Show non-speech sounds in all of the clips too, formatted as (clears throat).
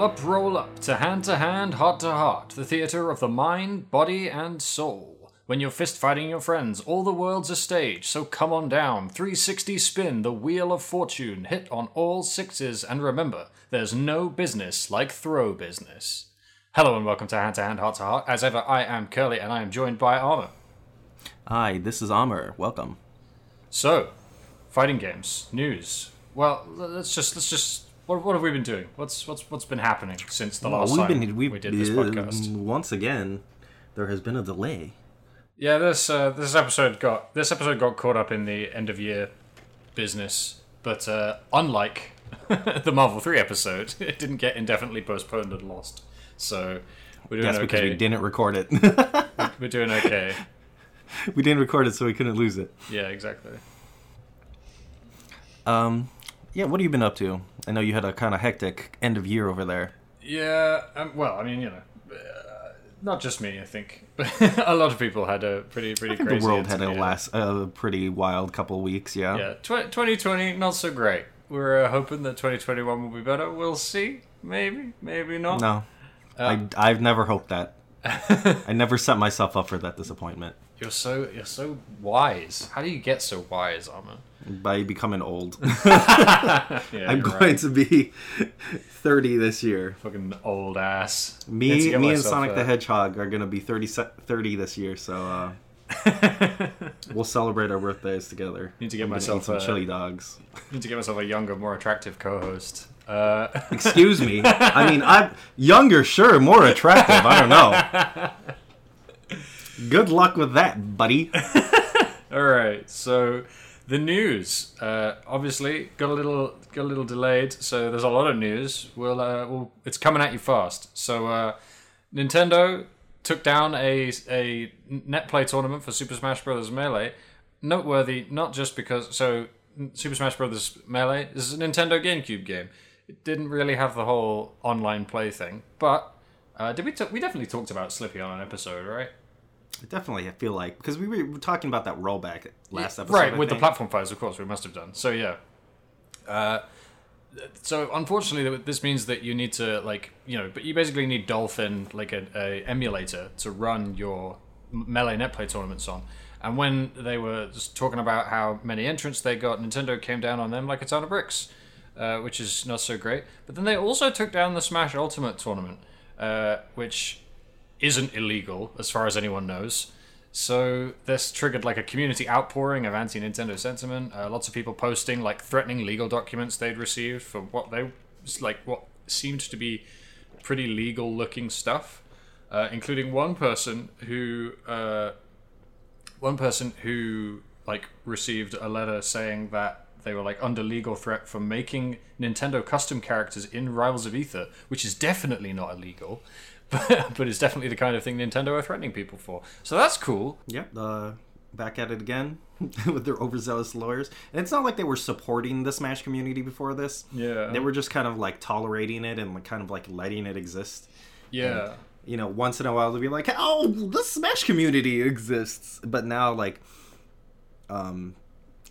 Roll up, roll up, to hand to hand, heart to heart, the theatre of the mind, body, and soul. When you're fist fighting your friends, all the world's a stage, so come on down. 360 spin, the wheel of fortune, hit on all sixes, and remember, there's no business like throw business. Hello and welcome to Hand to Hand, Heart to Heart. As ever, I am Curly and I am joined by Armor. Hi, this is Armor. Welcome. So, fighting games, news. Well, let's just let's just what, what have we been doing? What's what's what's been happening since the last we've time been we've, we did this uh, podcast? Once again, there has been a delay. Yeah, this uh, this episode got this episode got caught up in the end of year business, but uh, unlike (laughs) the Marvel three episode, (laughs) it didn't get indefinitely postponed and lost. So we're doing That's because we didn't record it. (laughs) We're doing okay. we didn't record it, so we couldn't lose it. Yeah, exactly. Um, yeah. What have you been up to? I know you had a kind of hectic end of year over there. Yeah, um, well, I mean, you know, uh, not just me. I think (laughs) a lot of people had a pretty pretty I think crazy. the world had a last a pretty wild couple weeks. Yeah. Yeah, tw- 2020 not so great. We're uh, hoping that 2021 will be better. We'll see. Maybe, maybe not. No, Uh, I I've never hoped that. (laughs) I never set myself up for that disappointment You're so you're so wise. How do you get so wise, Armor? by becoming old. (laughs) (laughs) Yeah, I'm going right. to be (laughs) 30 this year. fucking old ass. Me, me and Sonic a- the Hedgehog are gonna be 30, 30 this year, so uh, we'll celebrate our birthdays together. Need to get I'm gonna eat myself some a- chili dogs. Need to get myself a younger, more attractive co-host. Uh, Excuse me. I mean, I'm younger, sure, more attractive. I don't know. Good luck with that, buddy. (laughs) All right, so the news uh, obviously got a little got a little delayed, so there's a lot of news. We'll, uh, we'll it's coming at you fast. So uh, Nintendo took down a a net play tournament for Super Smash Bros. Melee. Noteworthy, not just because so Super Smash Bros. Melee is a Nintendo GameCube game. It didn't really have the whole online play thing, but uh, did we? T- we definitely talked about Slippi on an episode, right? Definitely I feel like because we were talking about that rollback last episode, right I with the platform fights of course we must have done. So yeah. Uh, so unfortunately this means that you need to like you know but you basically need dolphin like a, a emulator to run your melee netplay tournaments on. And when they were just talking about how many entrants they got nintendo came down on them like a ton of bricks uh, which is not so great. But then they also took down the smash ultimate tournament uh, which isn't illegal as far as anyone knows. So this triggered like a community outpouring of anti-Nintendo sentiment. Uh, lots of people posting like threatening legal documents they'd received for what they like what seemed to be pretty legal-looking stuff, uh, including one person who uh, one person who like received a letter saying that they were like under legal threat for making Nintendo custom characters in Rivals of Aether, which is definitely not illegal, but (laughs) but it's definitely the kind of thing Nintendo are threatening people for. So that's cool. Yep, uh, back at it again (laughs) with their overzealous lawyers. And it's not like they were supporting the Smash community before this. Yeah. They were just kind of like tolerating it and kind of like letting it exist. Yeah. You know, once in a while they'll be like, "Oh, the Smash community exists," but now like, um,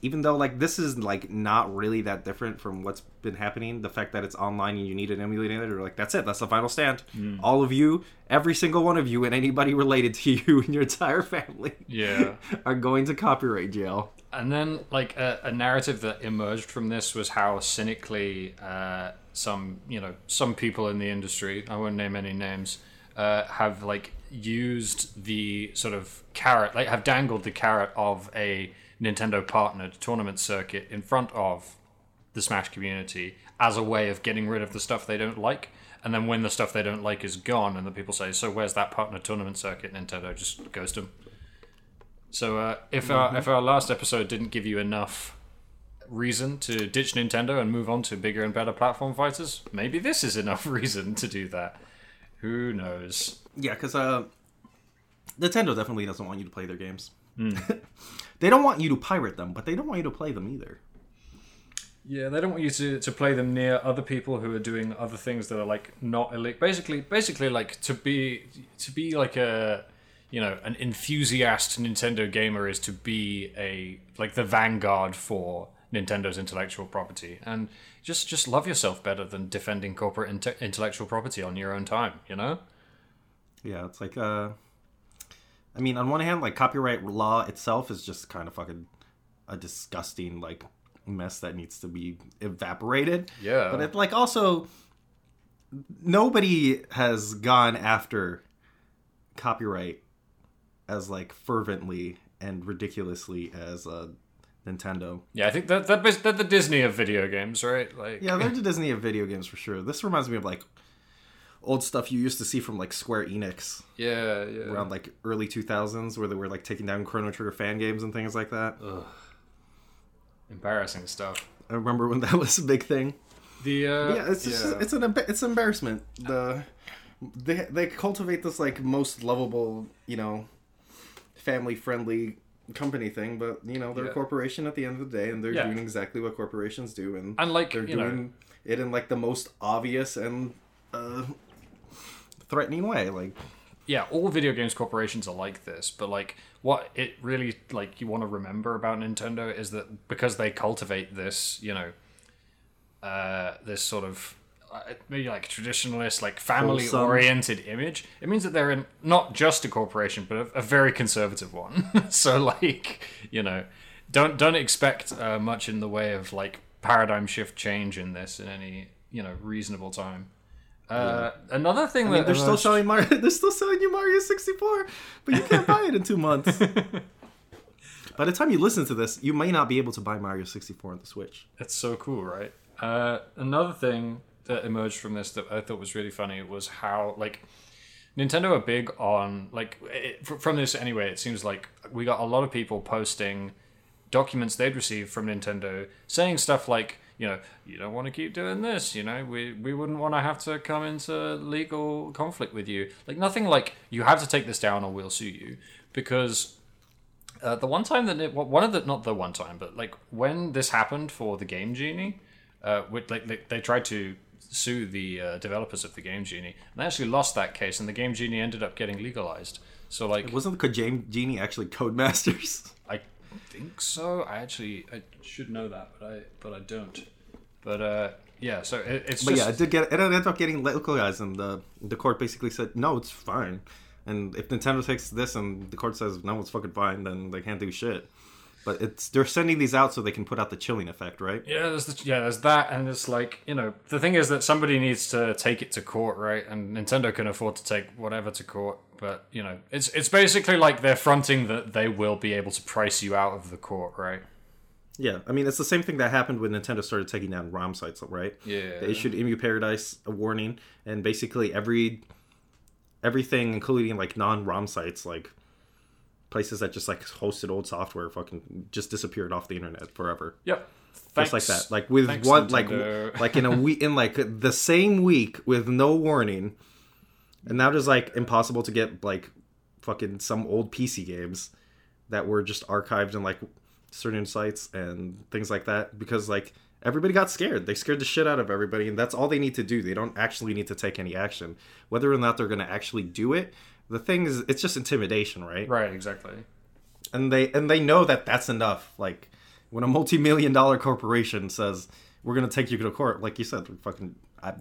even though like this is like not really that different from what's been happening, the fact that it's online and you need an emulator, like that's it, that's the final stand. All of you, every single one of you, and anybody related to (laughs) you and your entire family, Yeah. (laughs) are going to copyright jail. And then, like a, a narrative that emerged from this was how cynically uh, some, you know, some people in the industry, I won't name any names, uh, have like used the sort of carrot, like have dangled the carrot of a Nintendo partnered tournament circuit in front of the Smash community as a way of getting rid of the stuff they don't like. And then when the stuff they don't like is gone, and the people say, "So where's that partner tournament circuit?" Nintendo just ghost them. So uh, if our if our last episode didn't give you enough reason to ditch Nintendo and move on to bigger and better platform fighters, maybe this is enough (laughs) reason to do that. Who knows? Yeah, because uh, Nintendo definitely doesn't want you to play their games. (laughs) they don't want you to pirate them, but they don't want you to play them either. Yeah, they don't want you to, to play them near other people who are doing other things that are like not illegal. Basically, basically like to be to be like a you know an enthusiast Nintendo gamer is to be a like the vanguard for Nintendo's intellectual property, and just just love yourself better than defending corporate inte- intellectual property on your own time. You know? Yeah, it's like uh I mean, on one hand, like copyright law itself is just kind of fucking a disgusting like mess that needs to be evaporated. Yeah. But it like also nobody has gone after copyright as like fervently and ridiculously as uh Nintendo. Yeah, I think that that they're the Disney of video games, right? Like, Yeah, they're the Disney of video games for sure. This reminds me of like old stuff you used to see from like Square Enix yeah, yeah. around like early 2000s where they were like taking down Chrono Trigger fan games and things like that. Embarrassing stuff. I remember when that (laughs) was a big thing. The uh, yeah, it's just, it's an it's an embarrassment. The they they cultivate this like most lovable, you know, family friendly company thing, but you know they're Yeah. a corporation at the end of the day, and they're Yeah. doing exactly what corporations do, and and like they're you know, doing it in like the most obvious and uh, threatening way. Like yeah, all video games corporations are like this, but like what it really like you want to remember about Nintendo is that because they cultivate this, you know, uh, this sort of uh, maybe like traditionalist, like family-oriented image, it means that they're in not just a corporation, but a, a very conservative one. (laughs) so like, you know, don't don't expect uh, much in the way of like paradigm shift change in this in any you know reasonable time. Uh, Another thing I mean, that they're still selling Mario. (laughs) They're still selling you Mario 64, but you can't buy it in two months. (laughs) By the time you listen to this, you may not be able to buy Mario 64 on the Switch. It's so cool, right? Uh, another thing that emerged from this that I thought was really funny was how like Nintendo are big on like it, from this anyway. It seems like we got a lot of people posting documents they'd received from Nintendo saying stuff like, you know, you don't want to keep doing this. You know, we we wouldn't want to have to come into legal conflict with you. Like nothing like you have to take this down or we'll sue you because uh, the one time that it, one of the not the one time, but like when this happened for the Game Genie, uh, with, like they, they tried to sue the uh, developers of the Game Genie, and they actually lost that case, and the Game Genie ended up getting legalized. So like, it Wasn't the Game Genie actually Codemasters? I think so. I actually I should know that, but I but I don't. But uh, yeah. So it, it's But just yeah, it did get. It ended up getting legalized, and the the court basically said no, it's fine. And if Nintendo takes this and the court says no, it's fucking fine, then they can't do shit. But it's they're sending these out so they can put out the chilling effect, right? Yeah, there's the, yeah, there's that, and it's like you know the thing is that somebody needs to take it to court, right? And Nintendo can afford to take whatever to court, but you know it's it's basically like they're fronting that they will be able to price you out of the court, right? Yeah, I mean it's the same thing that happened when Nintendo started taking down ROM sites, right? Yeah. They issued Emu Paradise a warning, and basically every everything, including like non-ROM sites, like places that just like hosted old software, fucking just disappeared off the internet forever. Yep. just like that like with Thanks, one like Nintendo. like in a week in like the same week with no warning and now there's like impossible to get like fucking some old pc games that were just archived in like certain sites and things like that because like everybody got scared they scared the shit out of everybody and that's all they need to do they don't actually need to take any action whether or not they're going to actually do it the thing is it's just intimidation right Right. Exactly. and they and they know that that's enough. Like when a multi-million dollar corporation says we're gonna take you to court, like you said, fucking, I,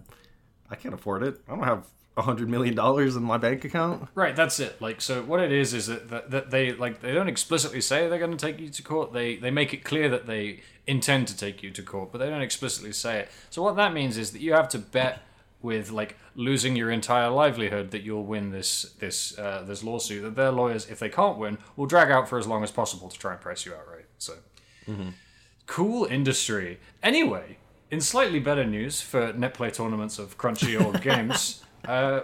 I can't afford it. I don't have a hundred million dollars in my bank account. Right, that's it. Like, so what it is is that, that, that they like they don't explicitly say they're going to take you to court. They they make it clear that they intend to take you to court, but they don't explicitly say it. So what that means is that you have to bet with like losing your entire livelihood that you'll win this this uh, this lawsuit. That their lawyers, if they can't win, will drag out for as long as possible to try and price you out. Right. So cool industry. Anyway, in slightly better news for netplay tournaments of crunchy old (laughs) games, uh,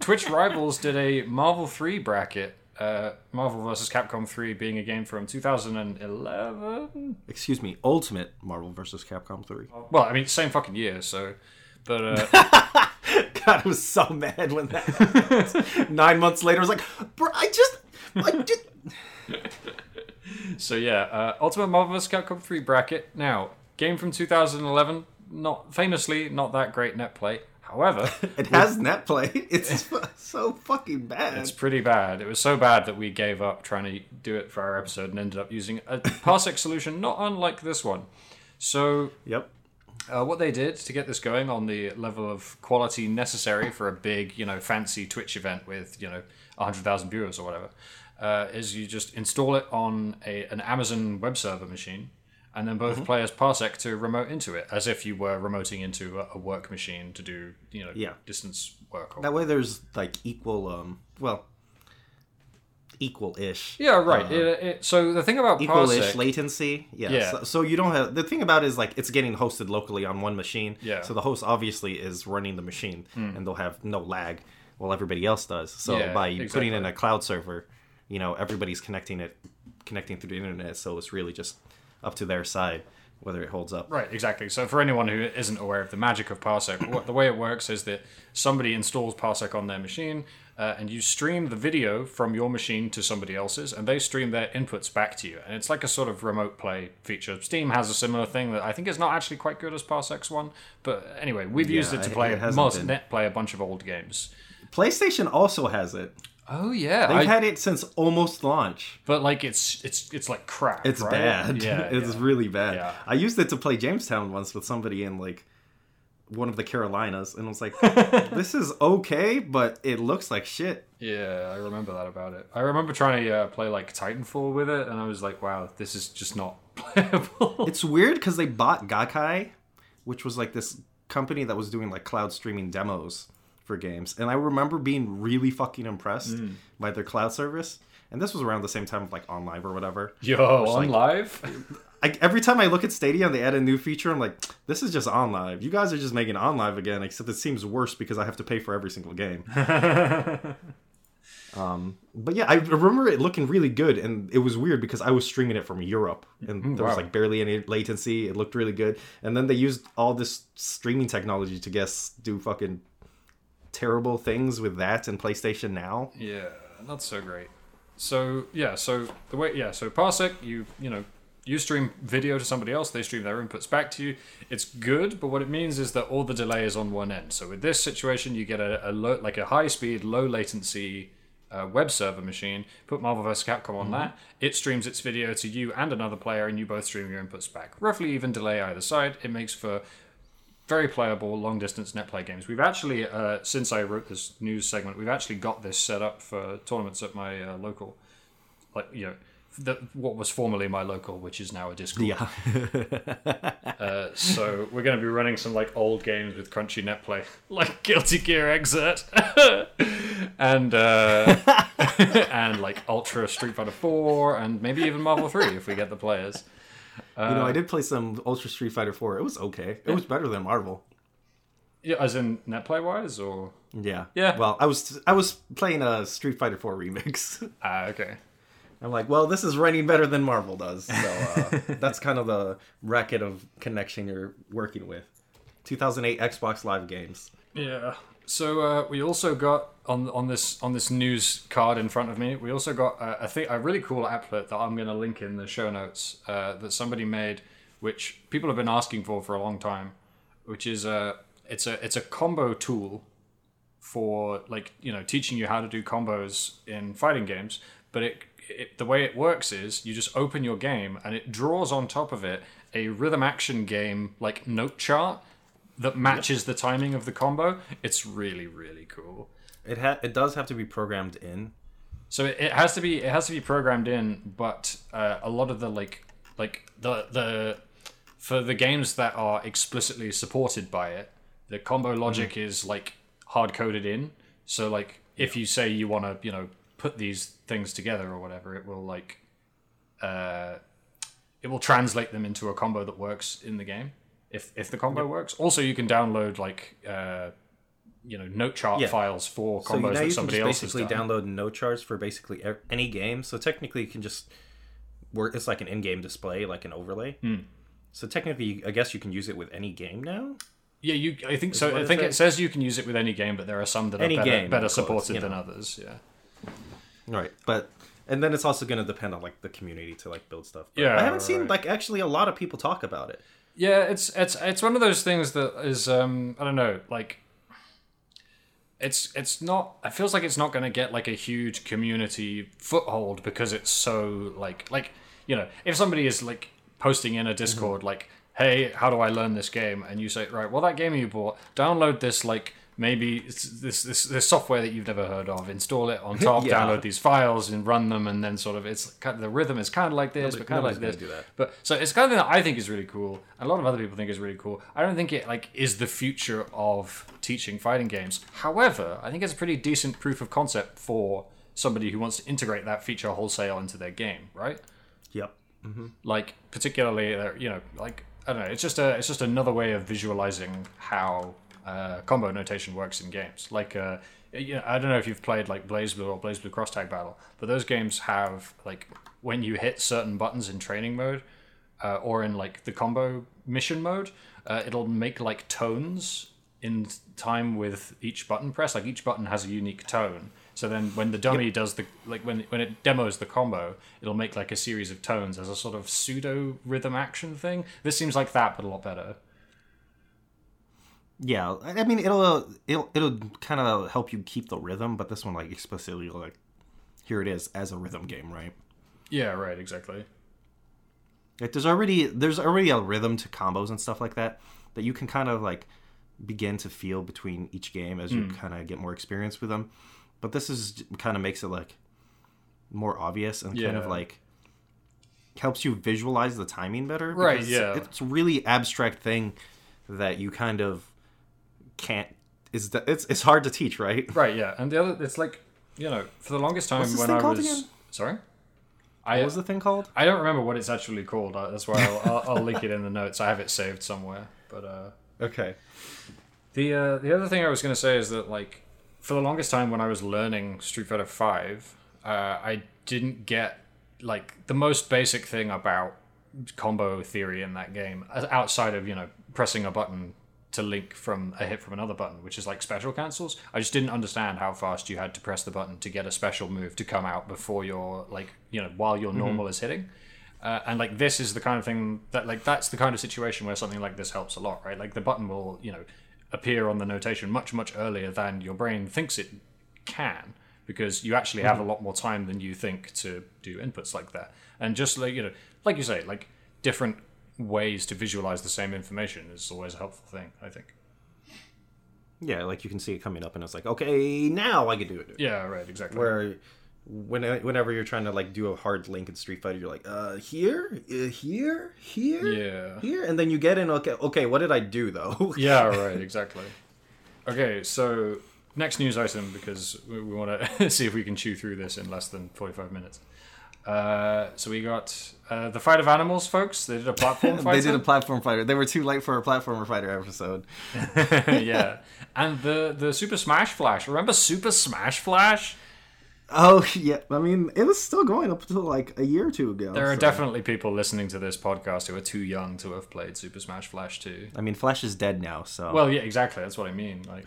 Twitch Rivals did a Marvel 3 bracket. Uh, Marvel vs. Capcom 3 being a game from 2011. Excuse me, Ultimate Marvel vs. Capcom Three. Well, I mean, same fucking year, so. But uh, (laughs) God, I was so mad when that. (laughs) Nine months later, I was like, bro, I just, I did. so yeah, uh, Ultimate Marvel vs. Capcom 3 bracket. Now, game from 2011, not famously not that great net play. However, (laughs) It has net play. It's so fucking bad. It's pretty bad. It was so bad that we gave up trying to do it for our episode and ended up using a parsec solution not unlike this one. So Yep. Uh, what they did to get this going on the level of quality necessary for a big, you know, fancy Twitch event with you know hundred thousand viewers or whatever, uh, is you just install it on a an Amazon web server machine, and then Mm-hmm. both players parsec to remote into it as if you were remoting into a, a work machine to do you know Yeah. distance work. Or, That way, there's like equal, um, well, equal-ish. yeah, right. uh, it, it, so the thing about Equal-ish parsec, latency. Yeah. Yeah. So, so you don't have the thing about it is like it's getting hosted locally on one machine. Yeah. So the host obviously is running the machine, and they'll have no lag, while everybody else does. So Yeah, by putting in a cloud server, you know everybody's connecting it, connecting through the internet. So it's really just up to their side whether it holds up. Right, exactly. So for anyone who isn't aware of the magic of Parsec, what, the way it works is that somebody installs Parsec on their machine, uh, and you stream the video from your machine to somebody else's, and they stream their inputs back to you. And it's like a sort of remote play feature. Steam has a similar thing that I think is not actually quite good as Parsec's one, but anyway, we've used it to play it most net play a bunch of old games. PlayStation also has it. Oh yeah, They've I- had it since almost launch. but like it's it's it's like crap. It's right? bad. (laughs) Yeah, it's yeah. really bad. Yeah. I used it to play Jamestown once with somebody in like one of the Carolinas, and I was like, (laughs) "This is okay, but it looks like shit." Yeah, I remember that about it. I remember trying to uh, play like Titanfall with it, and I was like, "Wow, this is just not (laughs) playable." It's weird because they bought Gaikai, which was like this company that was doing like cloud streaming demos for games, and I remember being really fucking impressed Hmm. by their cloud service. And this was around the same time of like OnLive or whatever. Yo, on like- live? (laughs) I, every time I look at Stadia and they add a new feature, I'm like, this is just OnLive. You guys are just making OnLive again, except it seems worse because I have to pay for every single game. (laughs) um, but yeah, I remember it looking really good, and it was weird because I was streaming it from Europe, and there was like barely any latency. It looked really good, and then they used all this streaming technology to guess do fucking terrible things with that and PlayStation Now. yeah, not so great. So yeah, so the way yeah, so Parsec, you you know, you stream video to somebody else, they stream their inputs back to you. It's good, but what it means is that all the delay is on one end. So with this situation, you get a, a low, like a high speed, low latency uh, web server machine. Put Marvel vs. Capcom on that. It streams its video to you and another player, and you both stream your inputs back. Roughly even delay either side. It makes for very playable long distance net play games. We've actually, uh, since I wrote this news segment, we've actually got this set up for tournaments at my uh, local, like you know, the, what was formerly my local, which is now a Discord. Yeah, Uh, so we're going to be running some like old games with crunchy NetPlay, (laughs) like Guilty Gear Xrd, (laughs) and uh, (laughs) and like Ultra Street Fighter Four, and maybe even Marvel Three if we get the players. you know, I did play some Ultra Street Fighter 4. It was okay. It was better than Marvel. Yeah, as in netplay wise, or Yeah. Yeah. Well, I was I was playing a Street Fighter 4 remix. ah, okay. I'm like, well, this is running better than Marvel does. So uh, (laughs) that's kind of the racket of connection you're working with. 2008 Xbox Live games. Yeah. So uh, we also got on on this on this news card in front of me. We also got uh, a thing, a really cool applet that I'm going to link in the show notes uh, that somebody made, which people have been asking for for a long time. Which is a it's a it's a combo tool for like you know teaching you how to do combos in fighting games. But it, it the way it works is you just open your game and it draws on top of it a rhythm action game like note chart that matches the timing of the combo. It's really really cool. It ha- it does have to be programmed in. So it, it has to be it has to be programmed in, but uh, a lot of the like like the the for the games that are explicitly supported by it, the combo logic is like hard coded in. So like if you say you want to you know put these things together or whatever, it will like uh, it will translate them into a combo that works in the game. If if the combo works, also you can download like. Uh, you know, note chart Yeah. files for So combos now that you can somebody just else basically download no charts for basically any game. So technically, you can just work. It's like an in-game display, like an overlay. Hmm. So technically, I guess you can use it with any game now. Yeah, you. I think so. I think it says? you can use it with any game, but there are some that Any are better, game, better of course, supported than know. others. Yeah. Right, but and then it's also going to depend on like the community to like build stuff. But Yeah, I haven't seen right. like actually a lot of people talk about it. Yeah, it's it's it's one of those things that is um I don't know like. It's it's not. It feels like it's not going to get like a huge community foothold because it's so like like you know if somebody is like posting in a Discord like hey, how do I learn this game? And you say, right, well, that game you bought, download this like maybe it's this this this software that you've never heard of, install it on (laughs) top, Yeah. download these files and run them, and then sort of it's kind of, the rhythm is kind of like this, Nobody- but kind of like this. gonna do that. But so it's kind of thing that I think is really cool. A lot of other people think is really cool. I don't think it like is the future of teaching fighting games. However, I think it's a pretty decent proof of concept for somebody who wants to integrate that feature wholesale into their game, right? Yep. like particularly uh, you know like i don't know it's just a it's just another way of visualizing how uh, combo notation works in games. Like uh you know, i don't know if you've played like BlazBlue or BlazBlue cross tag battle but those games have like when you hit certain buttons in training mode uh, or in like the combo mission mode uh, it'll make like tones in time with each button press. Like each button has a unique tone. So then when the dummy does the like when when it demos the combo it'll make like a series of tones as a sort of pseudo rhythm action thing. This seems like that but a lot better Yeah, I mean it'll uh, it'll it'll kind of help you keep the rhythm, but this one like explicitly like here it is as a rhythm game, right? yeah right exactly Like there's already there's already a rhythm to combos and stuff like that that you can kind of like begin to feel between each game as you hmm. kind of get more experience with them. But this is kind of makes it like more obvious and kind of like helps you visualize the timing better. Right, yeah. It's a really abstract thing that you kind of can't is that it's it's hard to teach, right? right yeah and the other it's like you know for the longest time when i was again? sorry I, What was the thing called? I don't remember what it's actually called. That's why I'll, I'll, I'll link it in the notes. I have it saved somewhere. But uh, Okay. the uh, the other thing I was going to say is that like for the longest time when I was learning Street Fighter Five, uh, I didn't get like the most basic thing about combo theory in that game outside of you know pressing a button to link from a hit from another button, which is like special cancels. I just didn't understand how fast you had to press the button to get a special move to come out before your like you know while your normal is hitting. Uh, and like this is the kind of thing that like that's the kind of situation where something like this helps a lot, right? Like the button will you know appear on the notation much much earlier than your brain thinks it can because you actually have a lot more time than you think to do inputs like that. And just like you know, like you say, like different ways to visualize the same information is always a helpful thing. I think. Yeah, like you can see it coming up, and it's like, okay, now I can do it. Yeah. Right. Exactly. Where, when, whenever you're trying to like do a hard link in Street Fighter, you're like, uh, here, uh, here, here, Yeah. here, and then you get in. Okay, okay, what did I do though? (laughs) Yeah, right, exactly. Okay, so next news item because we, we want to (laughs) see if we can chew through this in less than 45 minutes. Uh, so we got uh, the Fight of Animals, folks. They did a platform fight. (laughs) they did a platform fighter. They were too late for a platformer fighter episode. (laughs) yeah, and the the Super Smash Flash. Remember Super Smash Flash? Oh yeah, I mean it was still going up until like a year or two ago. There are so- definitely people listening to this podcast who are too young to have played Super Smash Flash 2. I mean, Flash is dead now, so Well, yeah, exactly. That's what I mean. Like,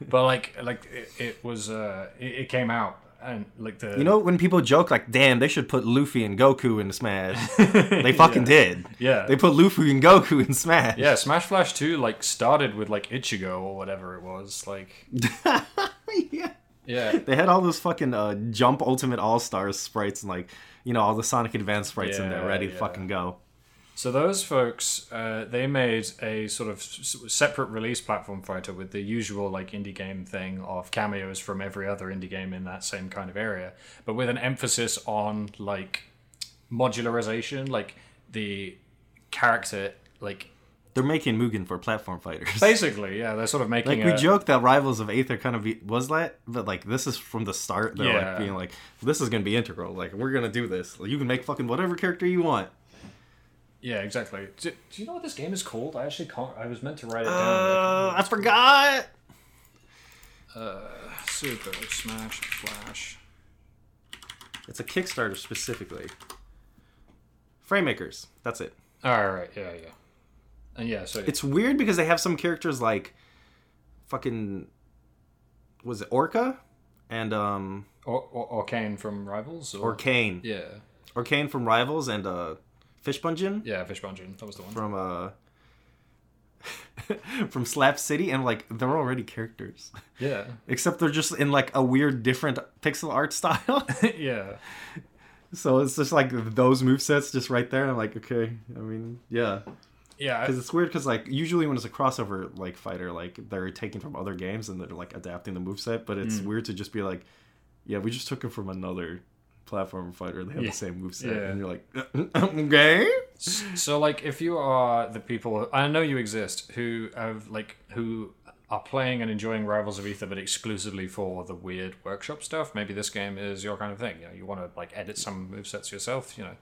(laughs) but like, like it, it was. Uh, it, it came out and like the you know when people joke like, "Damn, they should put Luffy and Goku in Smash." (laughs) they fucking did. Yeah. they put Luffy and Goku in Smash. Yeah, Smash Flash 2 like started with like Ichigo or whatever it was. Like (laughs) yeah. yeah. They had all those fucking uh, Jump Ultimate All Stars sprites and like you know all the Sonic Advance sprites in there Yeah, ready to fucking go. So those folks, uh, they made a sort of separate release platform fighter with the usual like indie game thing of cameos from every other indie game in that same kind of area, but with an emphasis on like modularization, like the character, like They're making Mugen for platform fighters. (laughs) basically, yeah, they're sort of making Like we a, joke that Rivals of Aether kind of be, was that, but like this is from the start. They're Yeah. like being like, this is gonna be integral. Like we're gonna do this. You can make fucking whatever character you want. Yeah, exactly. Do, do you know what this game is called? I actually can't. I was meant to write it down. Uh, I forgot. Super Smash Flash. It's a Kickstarter specifically. Fraymakers. That's it. All right, yeah, yeah, and yeah. So It's weird because they have some characters like fucking was it Orca and um or, or, Orcane from Rivals, or, or Kane. yeah, Orcane from Rivals and uh Fishbunjin yeah, Fishbunjin. That was the one. from uh (laughs) from Slap City and like they're already characters. yeah, (laughs) Except they're just in like a weird different pixel art (laughs) style. yeah, so it's just like those move sets just right there. I'm like, okay, I mean, yeah. Yeah, because it's weird because like usually when it's a crossover like fighter like they're taking from other games and they're like adapting the move set, but it's weird to just be like yeah we just took it from another platform fighter they have Yeah. the same moveset Yeah. and you're like (laughs) okay So, like, if you are the people, I know you exist, who have like who are playing and enjoying Rivals of Aether, but exclusively for the weird workshop stuff. Maybe this game is your kind of thing. You know, you want to like edit some movesets yourself. You know,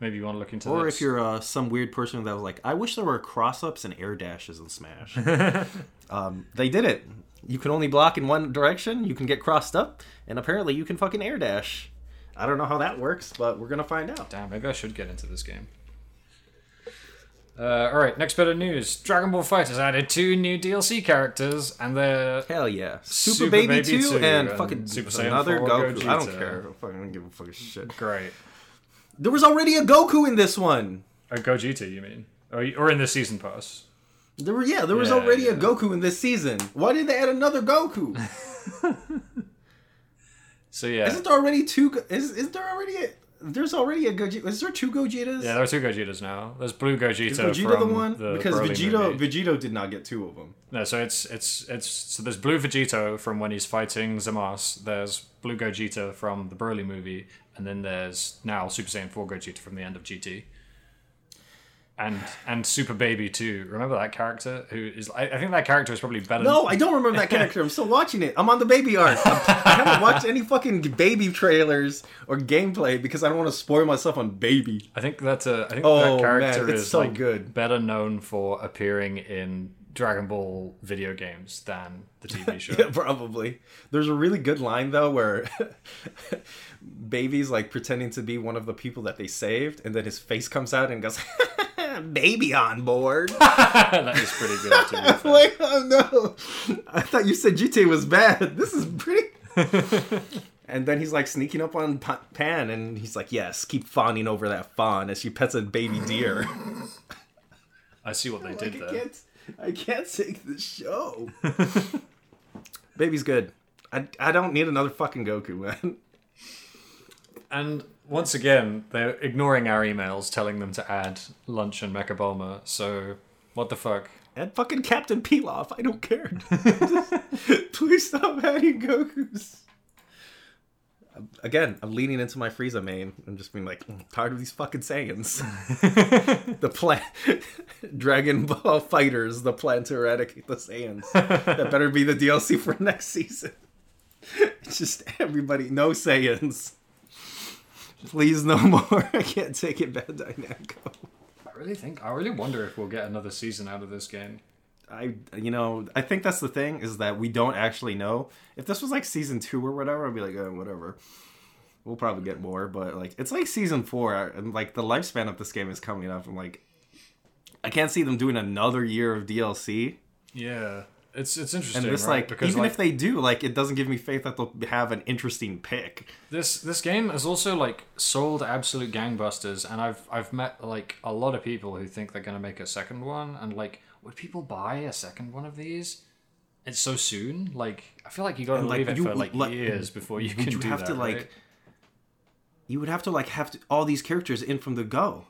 maybe you want to look into. This. Or this. if you're uh, some weird person that was like i wish there were cross-ups and air dashes in smash (laughs) um, they did it you can only block in one direction you can get crossed up and apparently you can fucking air dash i don't know how that works but we're gonna find out Damn, maybe I should get into this game. Uh, all right, next bit of news: Dragon Ball FighterZ added two new DLC characters, and they're Hell yeah. Super, Super Baby, Baby 2, 2 and, and fucking Super Saiyan another 4 Goku. I don't care. I fucking don't give a fucking shit. great. There was already a Goku in this one. A Gogeta, you mean? Or, or in the season pass? There were yeah, there was Yeah, already a. Goku in this season. Why did they add another Goku? (laughs) So yeah, Isn't there already two? Is is there already a? There's already a Gogeta. Is there two Gogetas? yeah, there are two Gogetas now. There's Blue Gogeta. Is Vegeta from the one? the one? because Vegeta movie. Vegito did not get two of them. No, so it's it's it's so there's Blue Vegito from when he's fighting Zamas. There's Blue Gogeta from the Broly movie, and then there's now Super Saiyan 4 Gogeta from the end of GT. And and Super Baby too. Remember that character who is? I, I think that character is probably better. No, I don't remember that (laughs) character. I'm still watching it. I'm on the baby arc. I'm- I haven't watched any fucking baby trailers or gameplay because I don't want to spoil myself on baby. I think that's uh, I think Oh, that character man, it's is so like good. better known for appearing in Dragon Ball video games than the TV (laughs) show. Yeah, probably. There's a really good line though where (laughs) baby's like pretending to be one of the people that they saved, and then his face comes out and goes, (laughs) "Baby on board." that is pretty good. To be like, oh no! I thought you said GTA was bad. This is pretty. and then he's like sneaking up on Pan, and he's like, "Yes, keep fawning over that fawn as she pets a baby deer." I see what they did Like, I there. I can't take this show. (laughs) Baby's good. I, I don't need another fucking Goku, man. And once again, they're ignoring our emails telling them to add Lunch and Mecha Bulma. So what the fuck? And fucking Captain Pilaf, I don't care. (laughs) (laughs) Please stop adding Gokus. Again, I'm leaning into my Frieza main. I'm just being like, "Mm, tired of these fucking Saiyans. (laughs) the plan, (laughs) Dragon Ball FighterZ, the plan to eradicate the Saiyans. that better be the DLC for (laughs) next season. It's just everybody, no Saiyans. Please, no more. I can't take it, Bandai Namco. I really think I really wonder if we'll get another season out of this game. I you know I think that's the thing is that we don't actually know if this was like season two or whatever I'd be like oh, whatever we'll probably get more but like it's like season four and like the lifespan of this game is coming up and like I can't see them doing another year of DLC Yeah, it's it's interesting. and this right? like because even like, if they do like it doesn't give me faith that they'll have an interesting pick this this game has also like sold absolute gangbusters, and I've I've met like a lot of people who think they're gonna make a second one, and like would people buy a second one of these? It's so soon. Like I feel like you got to like, leave it you- for like like, years before you can you do have that. to like right? you would have to like have to, all these characters in from the go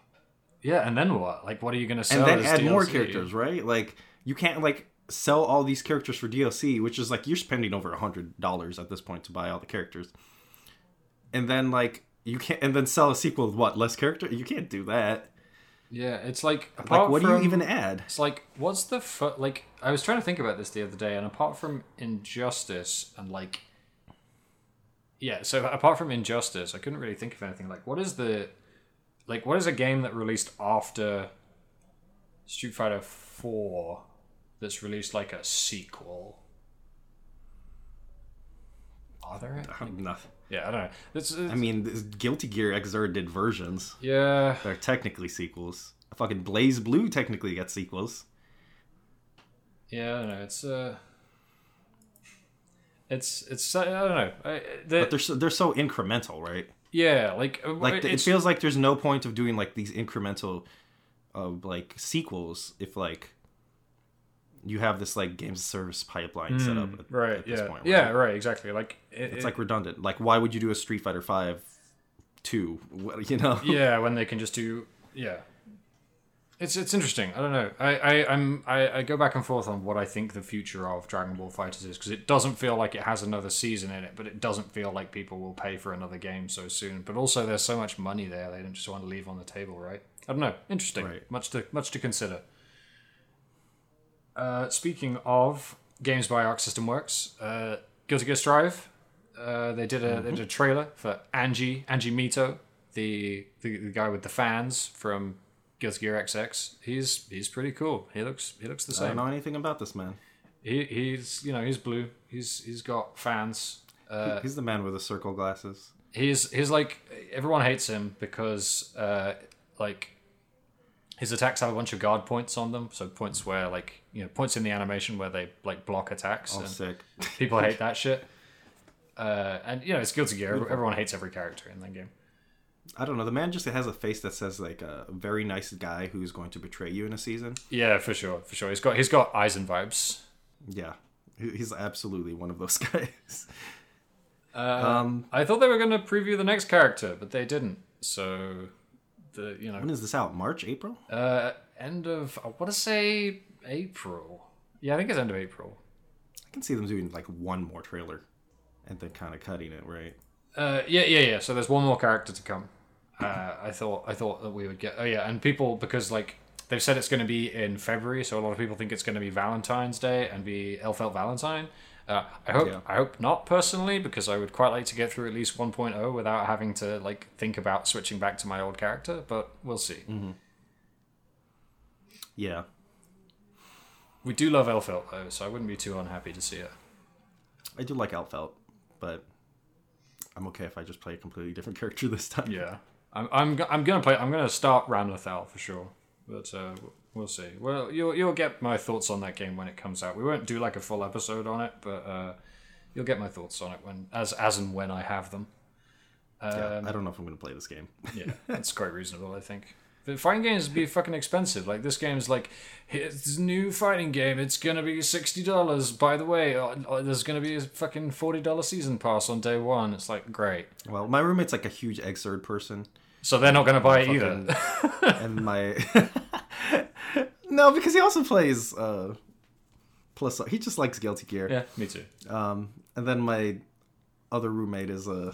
Yeah, and then what? Like, what are you gonna sell? and then add more characters, right? Like you can't like sell all these characters for DLC, which is like you're spending over a hundred dollars at this point to buy all the characters, and then like you can't, and then sell a sequel with what less character? You can't do that. Yeah, it's like Like, apart what do you even add? It's like, what's the fu- like? I was trying to think about this the other day, and apart from Injustice and like, yeah, so apart from Injustice, I couldn't really think of anything. Like, what is the, like, what is a game that released after Street Fighter Four that's released like a sequel? Are there? Nothing. Yeah, I don't know. It's, it's, I mean, this Guilty Gear Xrd did versions. yeah, They're technically sequels. Fucking BlazBlue technically gets sequels. yeah, I don't know. It's uh, it's it's I don't know. I, the, But they're so, they're so incremental, right? Yeah, like uh, Like it feels like there's no point of doing like these incremental, uh, like sequels if like you have this like games service pipeline set up at, Hmm, right. at this yeah, point. right? yeah, right. Exactly. Like it, it's it- like redundant. Like why would you do a Street Fighter Five, two? What- You know? yeah, (laughs) when they can just do yeah. It's it's interesting. I don't know. I, I I'm I, I go back and forth on what I think the future of Dragon Ball FighterZ is because it doesn't feel like it has another season in it, but it doesn't feel like people will pay for another game so soon. But also, there's so much money there they don't just want to leave on the table, right? I don't know. Interesting. Right. Much to much to consider. Uh, speaking of games by Arc System Works, uh, Guilty Gear Strive. Uh, they did a they did a trailer for Anji Anji Mito, the, the the guy with the fans from Guilty Gear XX. He's he's pretty cool. He looks he looks the same. I don't know anything about this man. He he's you know he's blue. He's he's got fans. Uh, He's the man with the circle glasses. he's he's like everyone hates him because uh like his attacks have a bunch of guard points on them so points where like you know points in the animation where they like block attacks Oh, and sick. (laughs) people hate that shit (laughs) uh and you know it's guilty gear everyone hates every character in that game I don't know. The man just has a face that says like a very nice guy who's going to betray you in a season. yeah for sure for sure he's got he's got eyes and vibes Yeah, he's absolutely one of those (laughs) guys. uh, Um, i thought they were going to preview the next character but they didn't so the you know when is this out? March, April? uh end of i want to say april yeah i think it's end of april I can see them doing like one more trailer, and then kind of cutting it right. Uh, yeah, yeah, yeah. So there's one more character to come. Uh, I thought I thought that we would get. Oh yeah, and people because like they've said it's going to be in February, so a lot of people think it's going to be Valentine's Day and be Elphelt Valentine. Uh, I hope Yeah. I hope not personally because I would quite like to get through at least 1.0 without having to like think about switching back to my old character. But we'll see. Yeah, We do love Elphelt though, so I wouldn't be too unhappy to see it. I do like Elphelt, but I'm okay if I just play a completely different (laughs) character this time. Yeah, I'm I'm I'm gonna play. I'm gonna start Ramlethal for sure, but uh, we'll see. Well, you'll you'll get my thoughts on that game when it comes out. We won't do like a full episode on it, but uh, you'll get my thoughts on it when as as and when I have them. Yeah, Um, I don't know if I'm going to play this game. (laughs) yeah, (laughs) that's quite reasonable, I think. But fighting games be fucking expensive. Like this game's like, this new fighting game. It's gonna be sixty dollars. By the way, uh, uh, there's gonna be a fucking forty dollar season pass on day one. It's like great. Well, my roommate's like a huge Xrd person, So they're not gonna buy it either. (laughs) And my (laughs) no, because he also plays uh plus he just likes Guilty Gear. yeah, me too. Um, and then my other roommate is a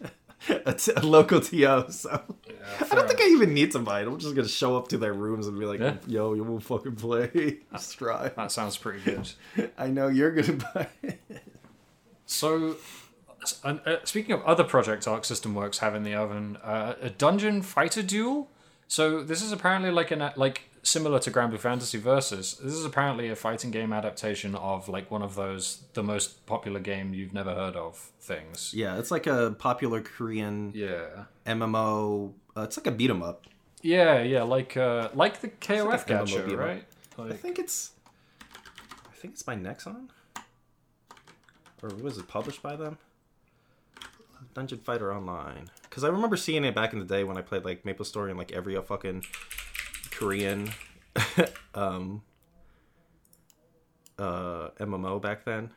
(laughs) a, t- a local TO, so I don't think I even need to buy it. I'm just gonna show up to their rooms and be like, Yeah. "Yo, you will fucking play Strive." That sounds pretty good. I know you're gonna buy it. So, uh, speaking of other projects Arc System Works have in the oven, uh, a dungeon fighter duel. So this is apparently like an like similar to Granblue Fantasy Versus. This is apparently a fighting game adaptation of like one of those the most popular game you've never heard of things. Yeah, it's like a popular Korean Yeah. MMO. Uh, it's like a beat 'em up. Yeah, yeah, like uh, like the KOF like gacha, beat 'em up. right? I think it's. I think it's by Nexon. Or was it published by them? Dungeon Fighter Online. Because I remember seeing it back in the day when I played like Maple Story and like every fucking Korean (laughs) um, uh, MMO back then.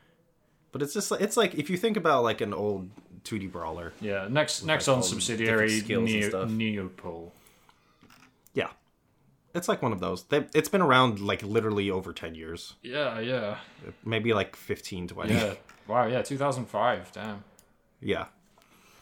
But it's just like it's like if you think about like an old 2D brawler. yeah, next next like, on subsidiary different skills and Neo. Neople. Yeah. It's like one of those. They, it's been around like literally over 10 years. Yeah, yeah, Maybe like 15, 20. yeah. wow, yeah, 2005. Damn. yeah.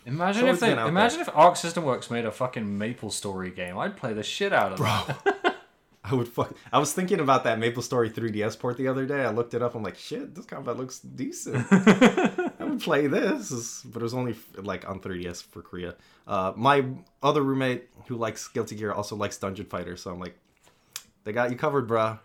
Imagine if they imagine if Arc System Works made a fucking Maple Story game. I'd play the shit out of that. (laughs) (laughs) I would fuck. I was thinking about that Maple Story 3DS port the other day. I looked it up. I'm like, shit, this combat looks decent. (laughs) I would play this, but it was only like on 3DS for Korea. Uh, my other roommate who likes Guilty Gear also likes Dungeon Fighter, so I'm like, they got you covered, bruh.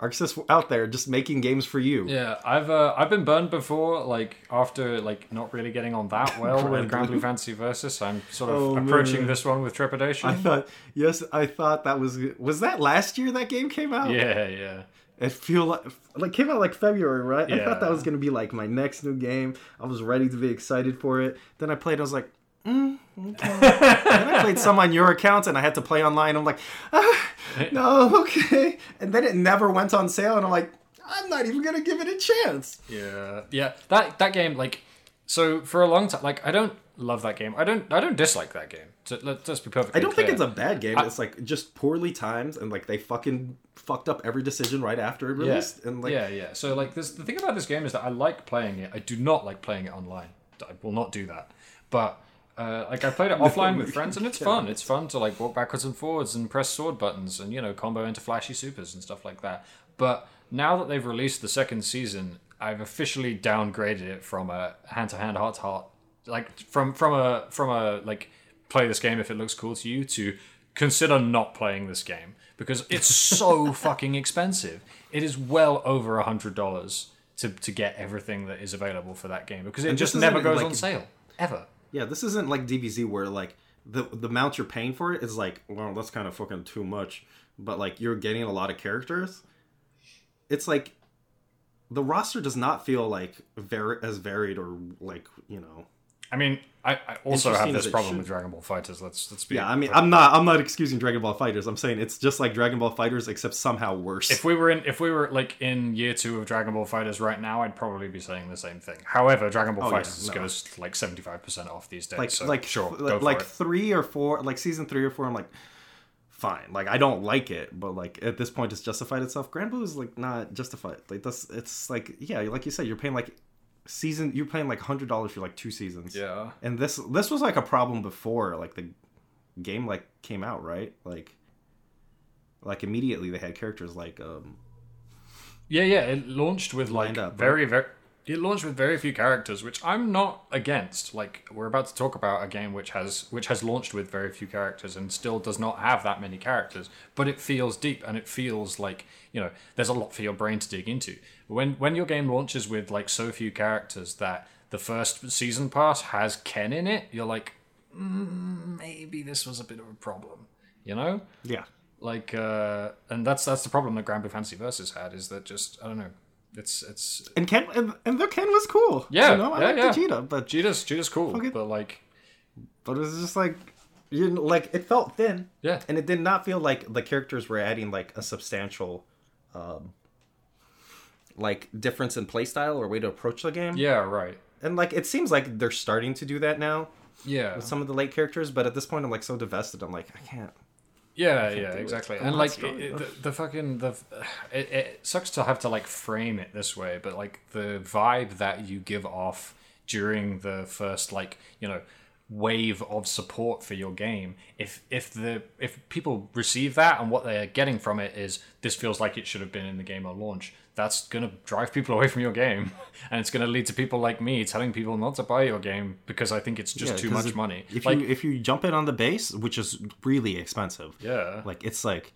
Arcsys out there just making games for you. Yeah, I've uh, I've been burned before. Like after like not really getting on that (laughs) well with Grand. Blue Fantasy Versus, I'm sort of Oh, approaching man. this one with trepidation. I thought, yes, I thought that was was that last year that game came out. yeah, yeah. It feel like like came out like February, right? Yeah. I thought that was gonna be like my next new game. I was ready to be excited for it. Then I played. I was like, mm, okay. then I played some on your account, and I had to play online. I'm like, ah, no, okay. And then it never went on sale, and I'm like, I'm not even gonna give it a chance. Yeah, yeah. That that game, like, so for a long time, like I don't love that game. I don't. I don't dislike that game. So, let, us just be perfect. I don't think it's a bad game. it's like just poorly timed and like they fucking fucked up every decision right after it yeah. released. And like yeah, yeah. So like this, the thing about this game is that I like playing it. I do not like playing it online. I will not do that. But uh, like I played it (laughs) offline with friends, and it's fun. It's fun to like walk backwards and forwards and press sword buttons and you know combo into flashy supers and stuff like that. But now that they've released the second season, I've officially downgraded it from a hand to hand, heart to heart, like from from a from a like play this game if it looks cool to you to consider not playing this game because it's (laughs) so fucking expensive. It is well over a hundred dollars to to get everything that is available for that game because it And just never goes like- on sale ever. Yeah, this isn't like DBZ where like the the amount you're paying for it is like, well, that's kind of fucking too much. But like you're getting a lot of characters. It's like the roster does not feel like very as varied or like you know. I mean, I, I also have this problem should- with Dragon Ball FighterZ. Let's let's be. Yeah, I mean, I'm not I'm not excusing Dragon Ball FighterZ. I'm saying it's just like Dragon Ball FighterZ except somehow worse. if we were in if we were like in year two of Dragon Ball FighterZ right now, I'd probably be saying the same thing. However, Dragon Ball Oh, yeah, Fighters no. goes like seventy five percent off these days. like so like sure, like, go for like it. three or four like season three or four i'm like fine like i don't like it but like at this point it's justified itself Granblue is like not justified like that's it's like yeah like you said you're paying like season you're paying like hundred dollars for like two seasons Yeah. and this this was like a problem before like the game like came out right like like immediately they had characters like um Yeah, yeah. It launched with like Lined up, very, very. It launched with very few characters, which I'm not against. Like we're about to talk about a game which has which has launched with very few characters and still does not have that many characters, but it feels deep and it feels like you know there's a lot for your brain to dig into. When when your game launches with like so few characters that the first season pass has Ken in it, you're like, mm, maybe this was a bit of a problem, you know? yeah like uh and that's that's the problem that Granblue Fantasy Versus had is that just I don't know it's it's and ken and, and the ken was cool. Yeah, you know i yeah, like yeah. vegeta but Djeeta's Djeeta's cool but like but it was just like you know, like it felt thin. Yeah. And it did not feel like the characters were adding like a substantial um like difference in playstyle or way to approach the game. Yeah right. And like it seems like they're starting to do that now yeah. with some of the late characters but at this point i'm like so divested. I'm like i can't yeah yeah exactly. And like it, the, the fucking the it, it sucks to have to like frame it this way but like the vibe that you give off during the first like you know wave of support for your game. If if the if people receive that and what they're getting from it is this feels like it should have been in the game at launch that's going to drive people (laughs) away from your game. (laughs) And it's going to lead to people like me telling people not to buy your game because i think it's just Yeah, too much it- money. if like you if you jump in on the base which is really expensive yeah. like it's like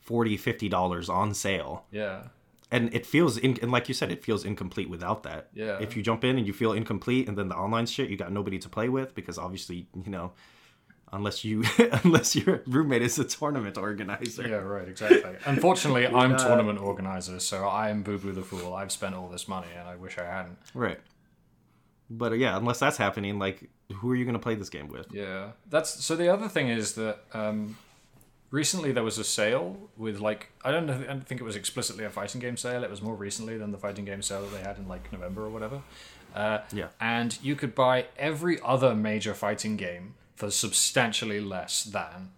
40 50 dollars on sale. Yeah and it feels in, and like you said it feels incomplete without that Yeah. if you jump in and you feel incomplete and then the online shit you got nobody to play with because obviously you know unless you (laughs) unless your roommate is a tournament organizer Yeah, right, exactly. Unfortunately, (laughs) I'm tournament organizer, so I am Boo Boo the Fool. I've spent all this money, and I wish I hadn't. right but uh, yeah unless that's happening like who are you going to play this game with Yeah, that's so. The other thing is that um, recently there was a sale with like I don't know. I don't think it was explicitly a fighting game sale. It was more recently than the fighting game sale that they had in like November or whatever. Uh, Yeah. and you could buy every other major fighting game for substantially less than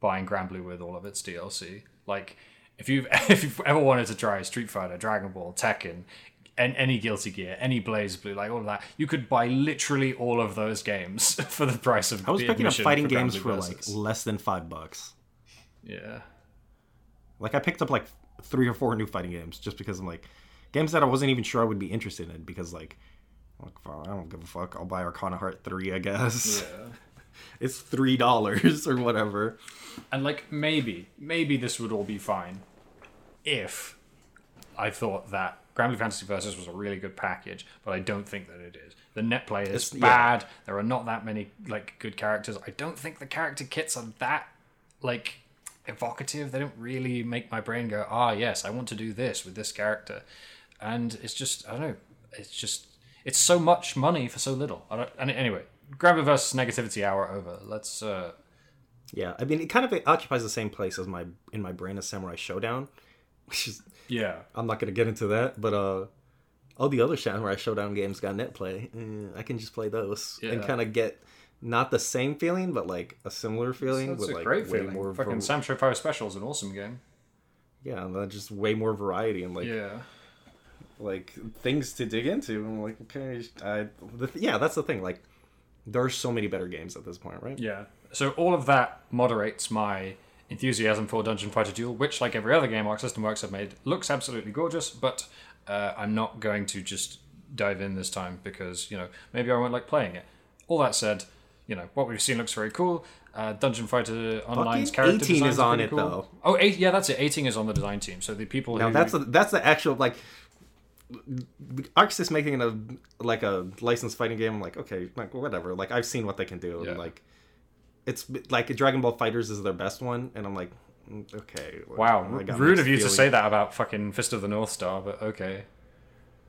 buying Granblue with all of its DLC. Like if you've (laughs) if you've ever wanted to try Street Fighter, Dragon Ball, Tekken, and any Guilty Gear, any BlazBlue, like all of that, you could buy literally all of those games (laughs) for the price of. i was picking up fighting Grand games for like less than five bucks yeah. like i picked up like three or four new fighting games just because i'm like games that i wasn't even sure i would be interested in because like like, I don't give a fuck. I'll buy Arcana Heart 3, I guess. Yeah. (laughs) It's $3 or whatever. And like maybe, maybe this would all be fine if I thought that Granblue Fantasy Versus was a really good package, but I don't think that it is. The net play is It's- yeah. bad. There are not that many like good characters. I don't think the character kits are that like evocative. They don't really make my brain go, "Ah, yes, I want to do this with this character." And it's just I don't know. It's just it's so much money for so little. I don't, and anyway, Blue Versus negativity hour over. Let's uh Yeah, I mean, it kind of occupies the same place as my in my brain as Samurai Shodown, (laughs) which is yeah. I'm not gonna get into that, but uh, oh, the other Samurai Shodown games got net play. I can just play those and kind of get not the same feeling, but like a similar feeling That's with a like great way feeling. more. Fucking var- SamSho 5 Special is an awesome game. yeah, and then just way more variety and like yeah. like things to dig into. I'm like, okay, I, the, yeah, that's the thing. Like, there's so many better games at this point, right? Yeah. So all of that moderates my enthusiasm for Dungeon Fighter Duel, which, like every other game Arc System Works have made, looks absolutely gorgeous. But uh, I'm not going to just dive in this time because you know maybe I won't like playing it. All that said, you know what we've seen looks very cool. Uh, Dungeon Fighter Online's Fucking character 18 is on it, cool. though. Oh, eight, yeah, that's it. 18 is on the design team. So the people Now who that's a, that's the actual like. Arc is making a like a licensed fighting game. I'm like, okay, like whatever. Like I've seen what they can do. Yeah. And, like, it's like Dragon Ball FighterZ is their best one, and I'm like, mm, okay. wow, rude of you to say that about fucking Fist of the North Star, but okay.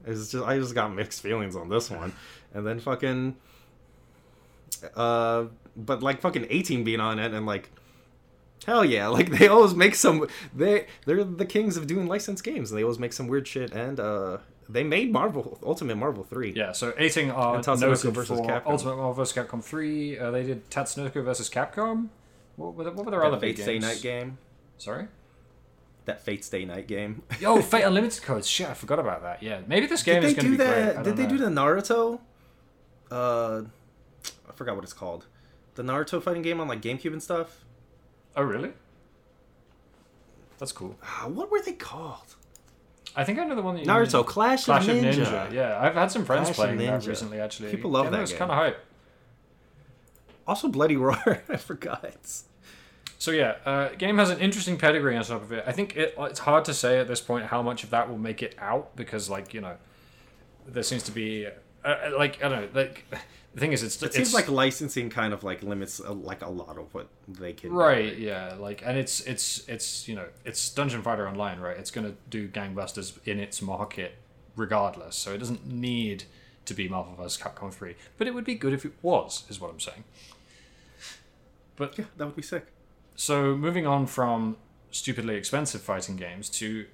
It's just I just got mixed feelings on this one, and then fucking, uh, but like fucking eighteen being on it, and like, hell yeah, (laughs) like they always make some they they're the kings of doing licensed games, and they always make some weird shit, and uh, they made Marvel Ultimate Marvel three. Yeah, so 18 are And Tatsunoko noted versus for Capcom. Ultimate Marvel vs. Capcom 3. Uh, they did Tatsunoko versus Capcom. What were, the, what were their That other Fate big games? Night game. Sorry? That Fate Stay Night game. (laughs) Oh, Fate (laughs) Unlimited codes. Shit, I forgot about that. Yeah, maybe this game Did is going to be great. I Did they know. do the Naruto? Uh, I forgot what it's called. The Naruto fighting game on like GameCube and stuff. Oh, really? That's cool. Ah, what were they called? I think I know the one that you Naruto mean. Clash, Clash of Ninja. Ninja. Yeah, I've had some friends Clash playing that recently, actually. People love yeah, that was kind of hype. Also, Bloody Roar. (laughs) I forgot. So yeah, uh, game has an interesting pedigree on top of it. I think it, it's hard to say at this point how much of that will make it out because, like, you know, there seems to be, uh, uh, like, I don't know, like, the thing is, it's It it's seems like licensing kind of like limits uh, like a lot of what they can. do. right, yeah, like, and it's it's it's you know, it's Dungeon Fighter Online, right? It's gonna do gangbusters in its market regardless, so it doesn't need to be Marvel vs. Capcom three, but it would be good if it was, is what I'm saying. But Yeah, that would be sick. So moving on from stupidly expensive fighting games to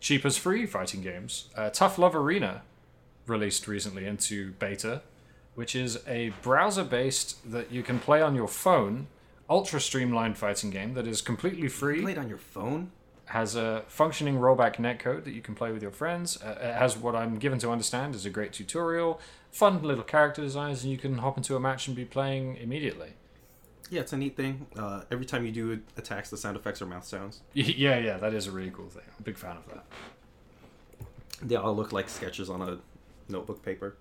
cheap as free fighting games, uh, Tough Love Arena released recently into beta, which is a browser-based that you can play on your phone, ultra streamlined fighting game that is completely free Play it on your phone. has a functioning rollback netcode that you can play with your friends. Uh, it has what I'm given to understand is a great tutorial, fun little character designs, and you can hop into a match and be playing immediately. Yeah, it's a neat thing. Uh, every time you do attacks, the sound effects are mouth sounds. (laughs) Yeah, yeah, that is a really cool thing. I'm a big fan of that. They all look like sketches on a notebook paper.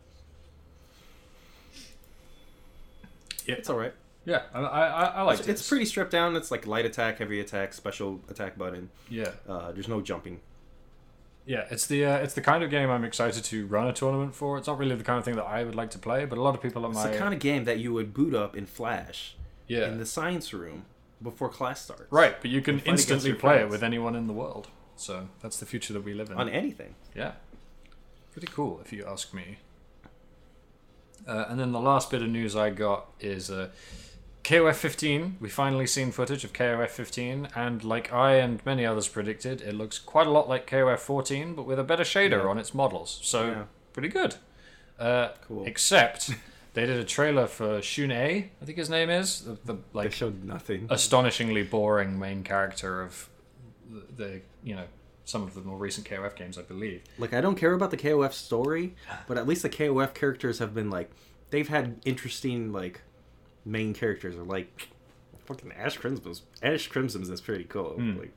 Yeah. It's all right. Yeah, I I, I, like It's, it's pretty stripped down. It's like light attack, heavy attack, special attack button. Yeah, Uh, there's no jumping. yeah. It's the uh, it's the kind of game I'm excited to run a tournament for. It's not really the kind of thing that I would like to play, but a lot of people at my It's the kind of game that you would boot up in Flash yeah in the science room before class starts. right. But you can and fight against instantly play it with anyone in the world. So that's the future that we live in. On anything. Yeah. Pretty cool, if you ask me. Uh, and then the last bit of news I got is uh, KOF 15. We finally seen footage of KOF 15, and like I and many others predicted, it looks quite a lot like KOF 14, but with a better shader Yeah. on its models. So Yeah. pretty good. Uh, Cool. Except (laughs) they did a trailer for Shun'ei, I think his name is the, the They showed nothing. astonishingly boring main character of the, the you know some of the more recent KOF games, I believe. Like I don't care about the KOF story, but at least the KOF characters have been like they've had interesting like main characters or like fucking Ash Crimson's Ash Crimson's is pretty cool. Hmm. Like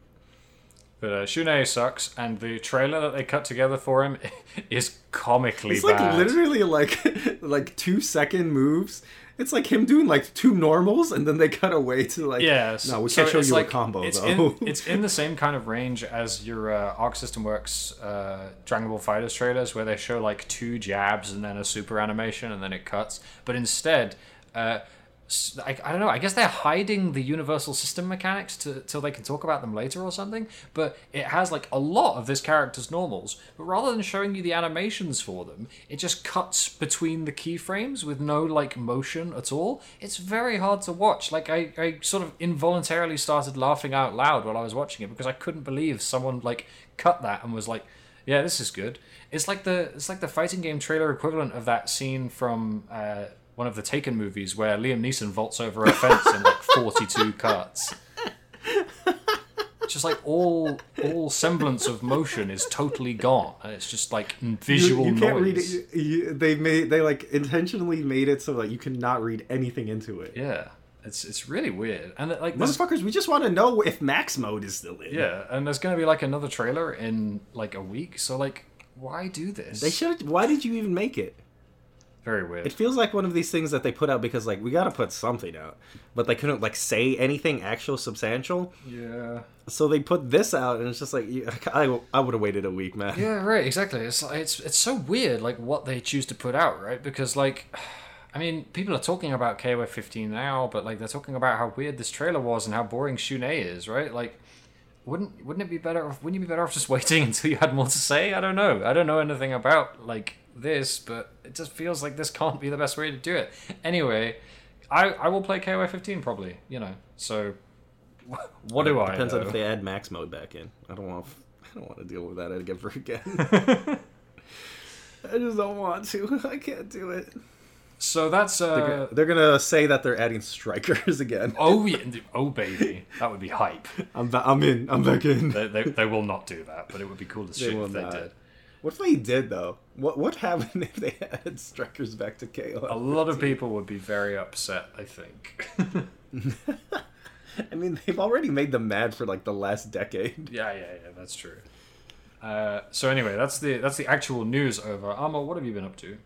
But uh, Shun'ei sucks, and the trailer that they cut together for him (laughs) is comically bad. it's like literally like (laughs) like two second moves. It's like him doing like two normals and then they cut away to like yeah, no we so can't show you like, a combo it's though. In, (laughs) it's in the same kind of range as your uh, Arc System Works uh, Dragon Ball FighterZ trailers, where they show like two jabs and then a super animation and then it cuts. But instead, uh, I, I don't know. I guess they're hiding the universal system mechanics to, till they can talk about them later or something. But it has like a lot of this character's normals. But rather than showing you the animations for them, it just cuts between the keyframes with no like motion at all. It's very hard to watch. Like I, I sort of involuntarily started laughing out loud while I was watching it because I couldn't believe someone like cut that and was like Yeah, this is good. It's like the it's like the fighting game trailer equivalent of that scene from uh, one of the Taken movies where Liam Neeson vaults over a fence in like forty two cuts. Just like all all semblance of motion is totally gone, it's just like visual you, you can't noise. read it. You, you, they made they like intentionally made it so that you cannot read anything into it. Yeah, it's it's really weird, and like Motherfuckers, we just want to know if max mode is still in. yeah, and there's gonna be like another trailer in like a week. So like, why do this? They should. Why did you even make it? Very weird. It feels like one of these things that they put out because like we got to put something out, but they couldn't like say anything actual substantial. yeah. So they put this out, and it's just like (laughs) I I would have waited a week, man. Yeah, right. Exactly. It's like- it's it's so weird, like what they choose to put out, right? Because like, (sighs) I mean, people are talking about KOF 15 now, but like they're talking about how weird this trailer was and how boring Shun'ei is, right? Like, wouldn't wouldn't it be better? Off, wouldn't you be better off just (laughs) waiting until you had more to say? I don't know. I don't know anything about like this, but it just feels like this (laughs) can't be the best way to do it. Anyway, I I will play KOF 15 probably. You know, so. (laughs) What do I Depends know? on if they add max mode back in. I don't want. (laughs) I don't want to deal with that ever again. I just don't want to. I can't do it. So that's uh. They're, gonna, they're gonna say that they're adding strikers again. Oh yeah, oh baby, that would be hype. I'm ba- I'm in. I'm back in. They, they, they will not do that, but it would be cool to will if they did. What if they did though? What what happened (laughs) if they added strikers back to KO? A lot of people would be very upset. I think. (laughs) I mean, they've already made them mad for like the last decade. yeah, yeah, yeah. That's true. Uh, so anyway, that's the that's the actual news over. Armo, what have you been up to?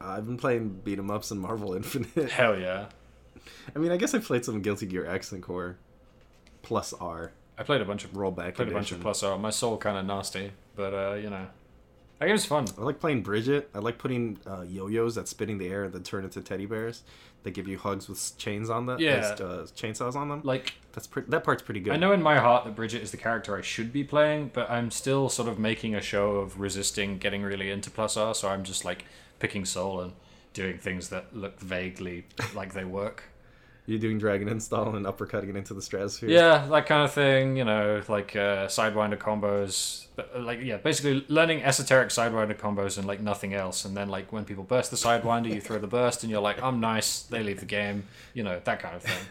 I've been playing beat 'em ups in Marvel Infinite. Hell yeah! (laughs) I mean, I guess I played some Guilty Gear X and Core, plus R I played a bunch of rollback. played a bunch of plus R. My Sol kind of nasty, but uh, you know, that game's fun. I like playing Bridget. I like putting uh, yo-yos that spin in the air and then turn into teddy bears. They give you hugs with chains on them. Yeah. uh, chainsaws on them. Like That's pretty. That part's pretty good. I know in my heart that Bridget is the character I should be playing, but I'm still sort of making a show of resisting getting really into plus R, so I'm just like picking Sol and doing things that look vaguely like they work. You're doing Dragon Install and uppercutting it into the stratosphere. Yeah, that kind of thing, you know, like uh, sidewinder combos. But, uh, like, yeah, basically learning esoteric sidewinder combos and like nothing else. And then, like, when people burst the sidewinder, you throw the burst and you're like, I'm nice, they leave the game, you know, that kind of thing.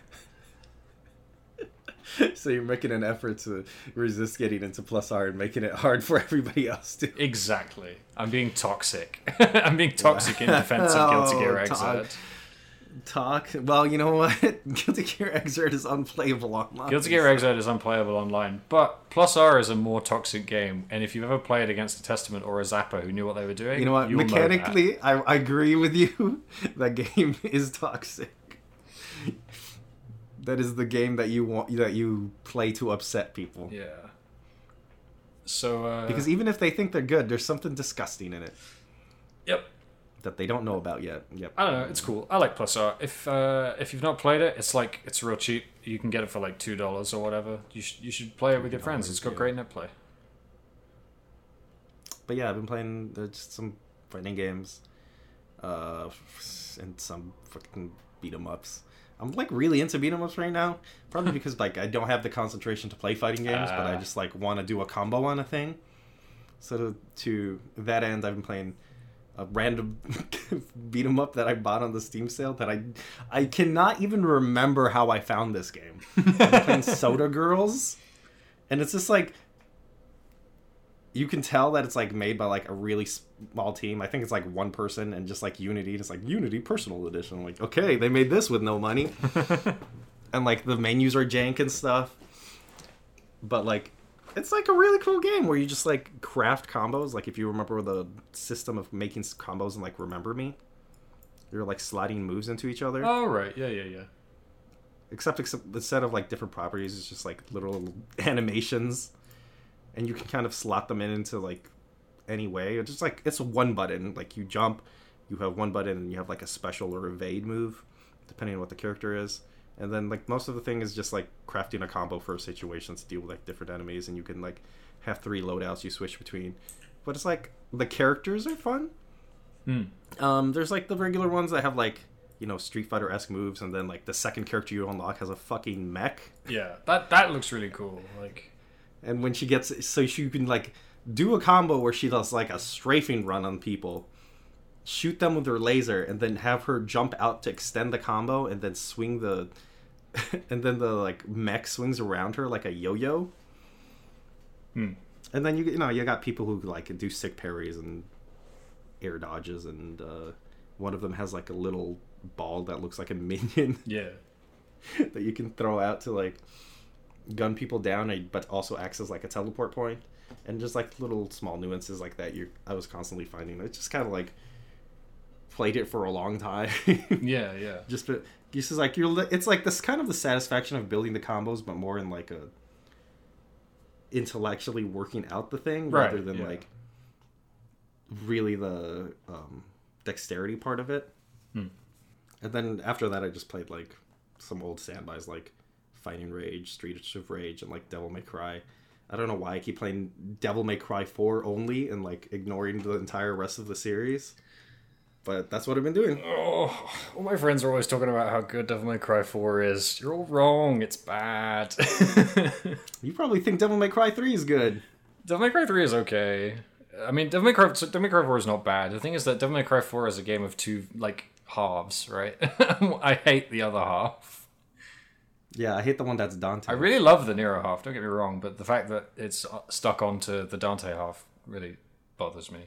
(laughs) so you're making an effort to resist getting into plus R and making it hard for everybody else to. Exactly. I'm being toxic. (laughs) I'm being toxic in defense of (laughs) Guilty Gear Oh. Todd. Talk. Well, you know what? (laughs) Guilty Gear Xrd is unplayable online. Guilty Gear Xrd is unplayable online, but Plus R is a more toxic game. And if you've ever played against a Testament or a Zappa who knew what they were doing, You know what? Mechanically, I, I agree with you. (laughs) that game (laughs) is toxic. that is the game that you want that you play to upset people. Yeah. So uh, Because even if they think they're good, there's something disgusting in it that they don't know about yet. Yep. I don't know, it's cool. I like Plus R. If uh, if you've not played it, it's like it's real cheap. You can get it for like two dollars or whatever. You should you should play it with your friends. It's got yeah. great net play. But yeah, I've been playing uh, just some fighting games, uh, and some fucking beat 'em ups. I'm like really into beat 'em ups right now, probably (laughs) because like I don't have the concentration to play fighting games, but I Ah. just like want to do a combo on a thing. So to, to that end, I've been playing a random (laughs) beat 'em up that I bought on the Steam sale that I I cannot even remember how I found this game. I'm playing (laughs) Soda Girls, and it's just like you can tell that it's like made by like a really small team. I think it's like one person and just like Unity. It's like Unity Personal Edition. I'm like, okay, they made this with no money, (laughs) and like the menus are jank and stuff. But like, it's like a really cool game where you just like craft combos. Like if you remember the system of making combos and like Remember Me, you're like sliding moves into each other. Oh right, yeah, yeah, yeah. except, except the set of like different properties it's just like little (laughs) animations and you can kind of slot them in into like any way it's just like it's one button like you jump you have one button and you have like a special or evade move depending on what the character is and then like most of the thing is just like crafting a combo for situations to deal with like different enemies and you can like have three loadouts you switch between but it's like the characters are fun Hmm. um, there's like the regular ones that have like you know Street Fighter esque moves, and then like the second character you unlock has a fucking mech, Yeah, that that looks really cool. Like, and when she gets so she can like do a combo where she does like a strafing run on people, shoot them with her laser, and then have her jump out to extend the combo, and then swing the, (laughs) and then the like mech swings around her like a yo-yo. Hmm. And then you you know you got people who like do sick parries and air dodges, and uh, one of them has like a little ball that looks like a (laughs) minion Yeah. (laughs) that you can throw out to like gun people down, but also acts as like a teleport point, and just like little small nuances like that. You I was constantly finding. I just kind of like played it for a long time. Yeah, yeah. just but this is like you're. It's like this kind of the satisfaction of building the combos, but more in like a intellectually working out the thing Right, rather than yeah. like really the um, dexterity part of it. Hmm. And then after that, I just played like some old standbys like Fighting Rage, Streets of Rage, and like Devil May Cry. I don't know why I keep playing Devil May Cry 4 only and like ignoring the entire rest of the series. But that's what I've been doing. Oh, all my friends are always talking about how good Devil May Cry 4 is. You're all wrong. It's bad. (laughs) You probably think Devil May Cry 3 is good. Devil May Cry 3 is okay. I mean, Devil May Cry, Devil May Cry 4 is not bad. The thing is that Devil May Cry 4 is a game of two, like, halves, right? (laughs) I hate the other half. Yeah, I hate the one that's Dante. I really love the Nero half, don't get me wrong, but the fact that it's stuck onto the Dante half really bothers me.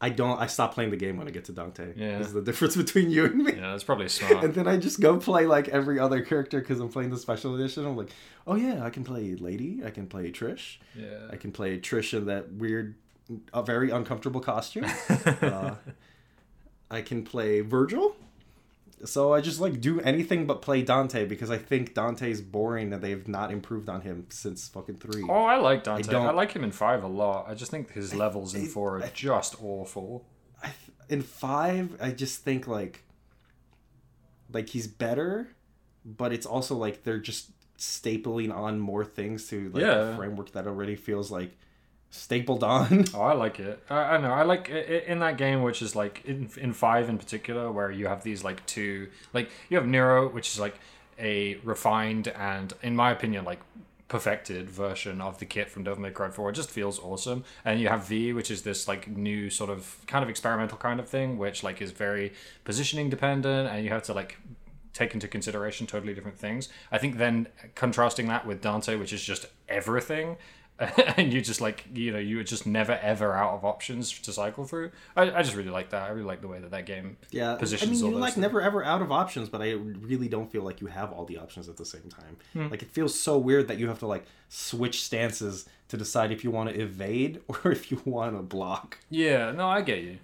I don't. I stop playing the game when I get to Dante. Yeah. Is the difference (laughs) between you and me. Yeah, that's probably smart. And then I just go play like every other character because I'm playing the special edition. I'm like, oh yeah, I can play Lady. I can play Trish. yeah. I can play Trish in that weird, a very uncomfortable costume. (laughs) uh, I can play Vergil. So I just like do anything but play Dante because I think Dante's boring and they've not improved on him since fucking three. Oh, I like Dante. I, don't- like him in 5 a lot. I just think his levels in I- 4 are I- just awful. I in five, I just think like like he's better, but it's also like they're just stapling on more things to like Yeah. a framework that already feels like stapled on. (laughs) Oh, I like it. I, I know. I like it in that game, which is like in in five in particular, where you have these like two, like you have Nero, which is like a refined and, in my opinion, like perfected version of the kit from Devil May Cry 4. It just feels awesome. And you have V, which is this like new sort of kind of experimental kind of thing, which like is very positioning dependent, and you have to like take into consideration totally different things. I think then contrasting that with Dante, which is just everything, (laughs) and you just like you know you were just never ever out of options to cycle through. I, I just really like that. I really like the way that that game Yeah, positions I mean, you're like things. never ever out of options, but I really don't feel like you have all the options at the same time. Hmm. Like it feels so weird that you have to like switch stances to decide if you want to evade (laughs) or if you want to block. Yeah, no, I get you.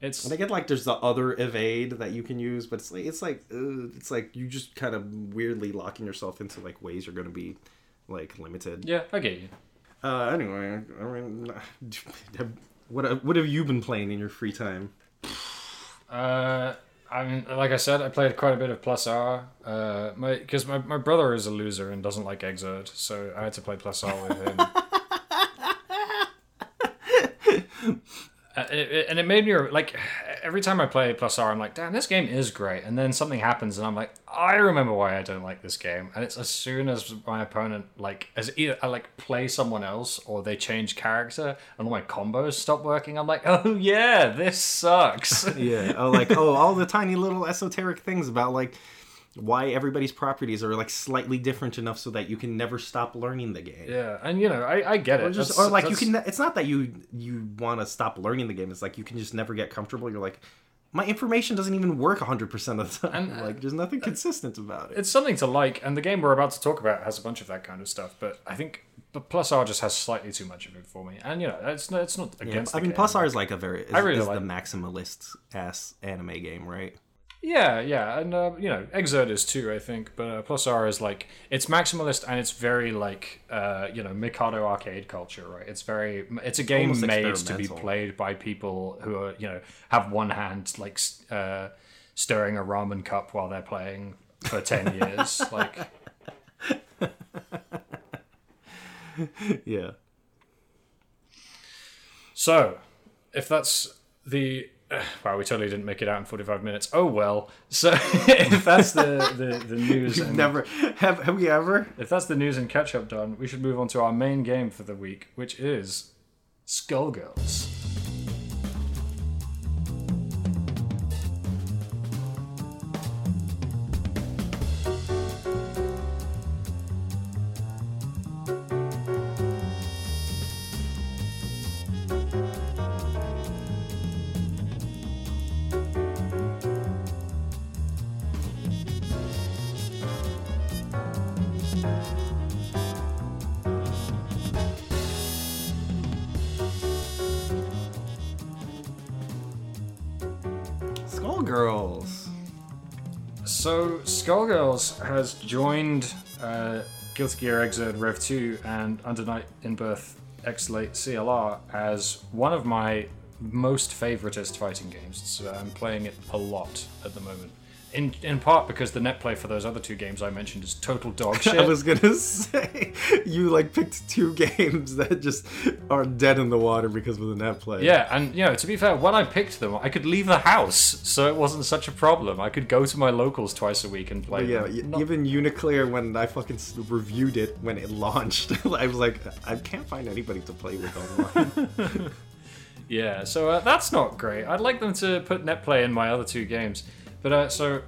It's And I get like there's the other evade that you can use, but it's like it's like uh, it's like you just kind of weirdly locking yourself into like ways you're gonna be like limited. yeah, I get you. Uh, anyway, I mean, (laughs) what what have you been playing in your free time? Uh, I mean, like I said, I played quite a bit of Plus R. Uh, my because my, my brother is a loser and doesn't like Xrd, so I had to play Plus R with him. (laughs) Uh, it- it- Uh, and it made me like every time I play Plus R, I'm like, damn, this game is great. And then something happens, and I'm like, I remember why I don't like this game. And it's as soon as my opponent like as either I like play someone else or they change character, and all my combos stop working. I'm like, oh yeah, this sucks. (laughs) Yeah. Oh, like oh, all the tiny little esoteric things about like why everybody's properties are like slightly different enough so that you can never stop learning the game. Yeah, and you know, I, I get it. Or, just, or like you can. It's not that you you want to stop learning the game. It's like you can just never get comfortable. You're like, my information doesn't even work 100 percent of the time. And, (laughs) like, there's nothing consistent about it. It's something to like, and the game we're about to talk about has a bunch of that kind of stuff. But I think, but Plus R just has slightly too much of it for me. And you know, it's not, it's not Yeah, against. I mean, game. Plus R is like a very. Is, I really is like- the maximalist ass anime game, right? Yeah, yeah, and uh, you know, Xrd is too, I think. But uh, Plus R is like it's maximalist and it's very like uh, you know Mikado arcade culture, right? It's very it's a game Almost made to be played by people who are you know have one hand like uh, stirring a ramen cup while they're playing for ten (laughs) years, like. Yeah. So, if that's the (sighs) wow, we totally didn't make it out in forty-five minutes. Oh well. So, (laughs) if that's the the, the (laughs) news, and, never have have we ever? if that's the news and catch-up done, we should move on to our main game for the week, which is. Skullgirls. Has joined uh, Guilty Gear Xrd Rev 2 and Under Night in Birth X Late CLR as one of my most favoritist fighting games. So I'm playing it a lot at the moment. In, in part because the net play for those other two games I mentioned is total dog (laughs) shit. I was gonna (laughs) say you like picked two (laughs) games that just are dead in the water because of the net play. Yeah, and you know, to be fair, when I picked them, I could leave the house, so it wasn't such a problem. I could go to my locals twice a week and play. But yeah, them. y- Not- even UNICLR when I fucking reviewed it when it launched, I was like, I can't find anybody to play with online. Yeah, so uh, that's not great. I'd like them to put netplay in my other two games. But uh, so,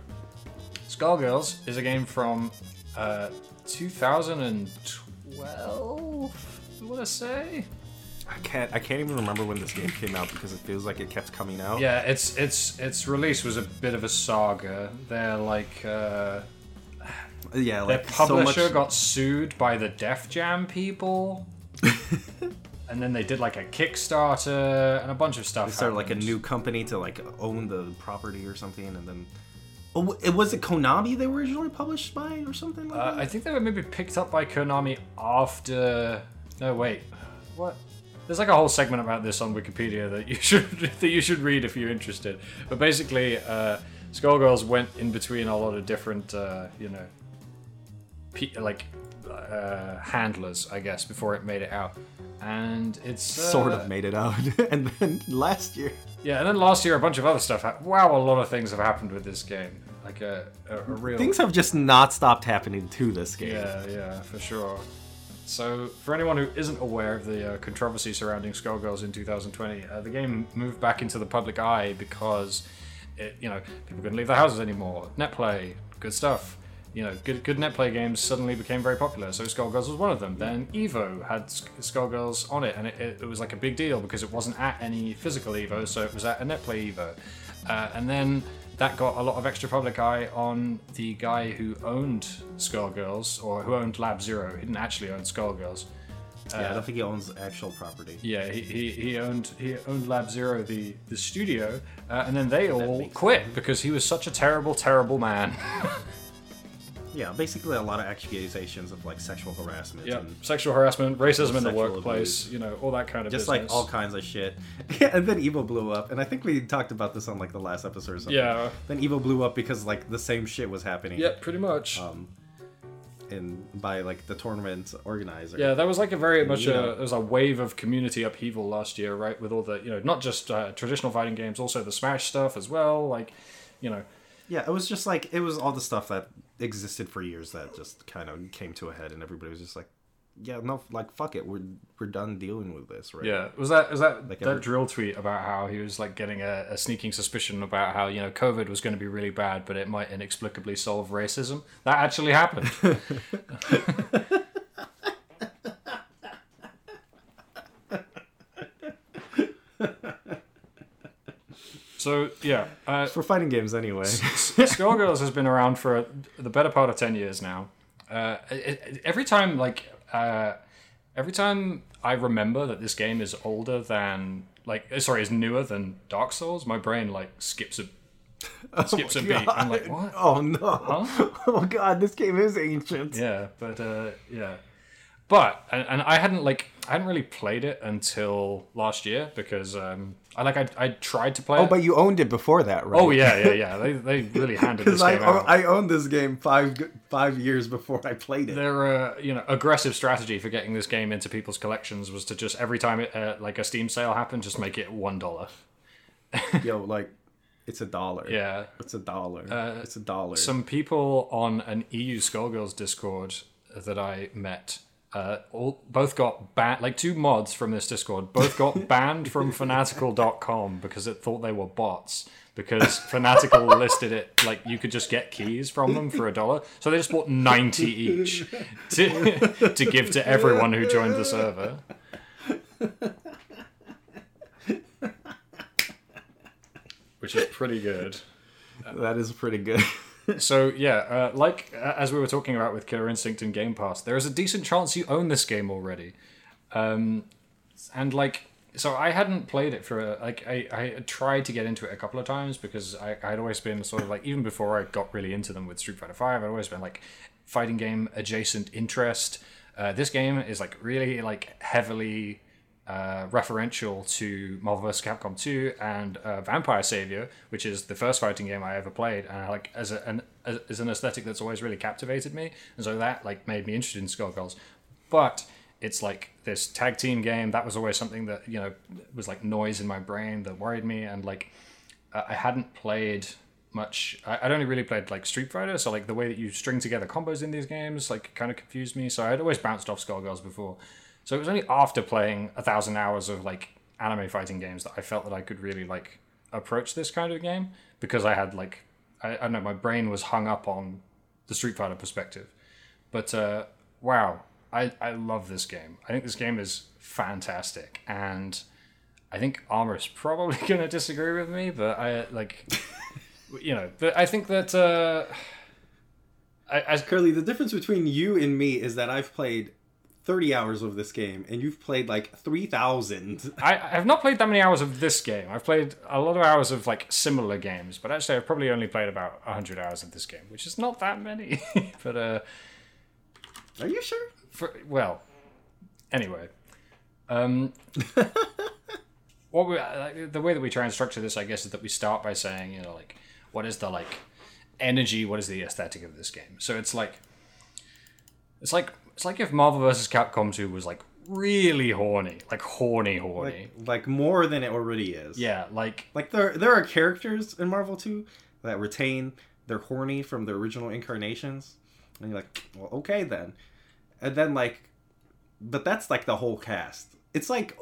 Skullgirls is a game from uh, 2012. I want to say. I can't. I can't even remember when this game came out because it feels like it kept coming out. Yeah, its its its release was a bit of a saga. They're like uh, yeah. their Like so publisher much. got sued by the Def Jam people. (laughs) And then they did like a Kickstarter and a bunch of stuff. They started like a new company to like own the property or something, and then. Oh, it was it Konami they were originally published by or something like Uh, that. I think they were maybe picked up by Konami after. No, wait. What? There's like a whole segment about this on Wikipedia that you (laughs) should that you should read if you're interested. But basically, uh, Skullgirls went in between a lot of different, uh, you know, pe- like uh, handlers, I guess, before it made it out. And it's uh, sort of made it out, (laughs) and then last year. yeah. And then last year, a bunch of other stuff. hap wow, a lot of things have happened with this game. Like a, a, a real Things have just not stopped happening to this game. Yeah, yeah, for sure. So, for anyone who isn't aware of the uh, controversy surrounding Skullgirls in 2020, uh, the game moved back into the public eye because, it, you know, people couldn't leave their houses anymore. Netplay, good stuff. You know, good good netplay games suddenly became very popular. So Skullgirls was one of them. Then Evo had Sk- Skullgirls on it, and it, it, it was like a big deal because it wasn't at any physical Evo, so it was at a netplay Evo. Uh, and then that got a lot of extra public eye on the guy who owned Skullgirls, or who owned Lab Zero. He didn't actually own Skullgirls. Yeah, I don't think he owns actual property. Yeah, he, he, he owned he owned Lab Zero, the the studio, uh, and then they all quit because he was such a terrible, terrible man. (laughs) Yeah, basically a lot of accusations of like sexual harassment yeah, and sexual harassment, racism in the workplace, abuse. you know, all that kind of just business. like all kinds of shit. (laughs) And then Evo blew up, and I think we talked about this on like the last episode or something. Yeah. Then Evo blew up because like the same shit was happening. Yeah, pretty much. Um, in by like the tournament organizer. Yeah, that was like a very much you a know- was a wave of community upheaval last year, right? With all the you know not just uh, traditional fighting games, also the Smash stuff as well. Like, you know, Yeah, it was just like it was all the stuff that existed for years that just kind of came to a head, and everybody was just like, "Yeah, no, like fuck it, we're we're done dealing with this, right?" yeah. Was that was that Like that every- dril tweet about how he was like getting a, a sneaking suspicion about how you know COVID was going to be really bad, but it might inexplicably solve racism. That actually happened. (laughs) (laughs) so yeah, uh, For fighting games, anyway. (laughs) Skullgirls has been around for the better part of ten years now. Uh, it, every time, like, uh, every time I remember that this game is older than, like, uh, sorry, is newer than Dark Souls, my brain like skips a (laughs) skips a beat. I'm like, what? Oh no! (laughs) Oh god, this game is ancient. Yeah, but uh, yeah, but and, and I hadn't like I hadn't really played it until last year because um, I like I I tried to play. Oh, it. but you owned it before that, right? oh yeah, yeah, (laughs) yeah. They they really handed this I, game out. I owned this game five five years before I played it. their uh, you know aggressive strategy for getting this game into people's collections was to just every time it uh, like a Steam sale happened, just make it one dollar. (laughs) Yo, like, it's a dollar. Yeah. It's a dollar. Uh, it's a dollar. Some people on an EU Skullgirls Discord that I met uh, all, both got banned, like two mods from this Discord, both got (laughs) banned from Fanatical.com because it thought they were bots. Because Fanatical (laughs) listed it like you could just get keys from them for a dollar, so they just bought ninety each (laughs) to to give to everyone who joined the server. Which is pretty good. That is pretty good. So yeah, uh, like uh, as we were talking about with Killer Instinct and Game Pass, there is a decent chance you own this game already, um, and like so I hadn't played it for a, like I I tried to get into it a couple of times because I I'd always been sort of like even before I got really into them with Street Fighter Five, I'd always been like fighting game adjacent interest. Uh, this game is like really like heavily uh, referential to Marvel vs. Capcom 2 and uh, Vampire Savior, which is the first fighting game I ever played, and like as a, an as an aesthetic that's always really captivated me, and so that like made me interested in Skullgirls. But it's like this tag team game that was always something that you know was like noise in my brain that worried me, and like I hadn't played much. I, I'd only really played like Street Fighter, so like the way that you string together combos in these games like kind of confused me. So I'd always bounced off Skullgirls before. So it was only after playing a thousand hours of like anime fighting games that I felt that I could really like approach this kind of game because I had like I, I don't know my brain was hung up on the Street Fighter perspective. But uh, wow, I I love this game. I think this game is fantastic, and I think Armor's (laughs) probably gonna disagree with me, but I like (laughs) you know, but I think that uh, (sighs) I, I Curly, the difference between you and me is that I've played 30 hours of this game and you've played like 3,000. (laughs) I, I have not played that many hours of this game. I've played a lot of hours of like similar games, but actually I've probably only played about hundred hours of this game, which is not that many. (laughs) but uh, Are you sure? for, well, anyway, um, (laughs) what we like, the way that we try and structure this, I guess, is that we start by saying, you know, like what is the like energy, what is the aesthetic of this game? So it's like it's like it's like if Marvel vs. Capcom 2 was like really horny, like horny, horny. Like, like more than it already is. yeah, like Like there there are characters in Marvel 2 that retain their horny from the original incarnations. And you're like, well, okay then. And then like but that's like the whole cast. It's like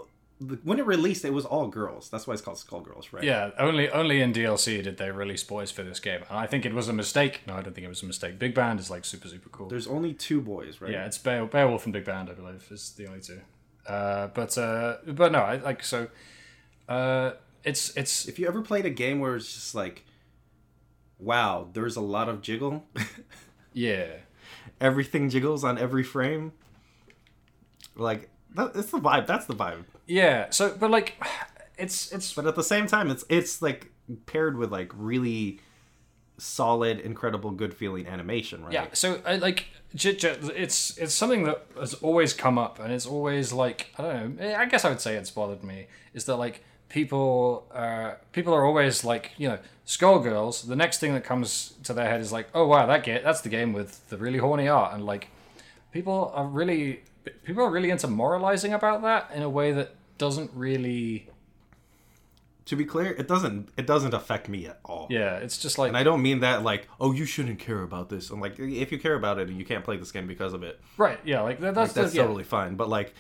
when it released it was all girls. That's why it's called Skullgirls, right? Yeah, only only in DLC did they release boys for this game, and I think it was a mistake. No, I don't think it was a mistake. Big Band is like super super cool. There's only two boys, right? yeah, it's Beowulf and Big Band, I believe, is the only two. Uh, but uh, but no, I like so. Uh, it's it's If you ever played a game where it's just like wow, there's a lot of jiggle. (laughs) yeah Everything jiggles on every frame. Like that, it's the vibe. That's the vibe. Yeah. So but like (sighs) it's it's But at the same time, it's it's like paired with like really solid, incredible, good feeling animation, right? Yeah, so I like j- j- it's it's something that has always come up, and it's always like I don't know. I guess I would say it's bothered me is that like people uh people are always like you know Skullgirls. The next thing that comes to their head is like, oh wow, that game that's the game with the really horny art, and like people are really people are really into moralizing about that in a way that doesn't really To be clear, it doesn't it doesn't affect me at all. yeah. It's just like And I don't mean that like, oh, you shouldn't care about this. I'm like, if you care about it, and you can't play this game because of it. right, yeah, like that, that's That's the, yeah. totally fine. But like,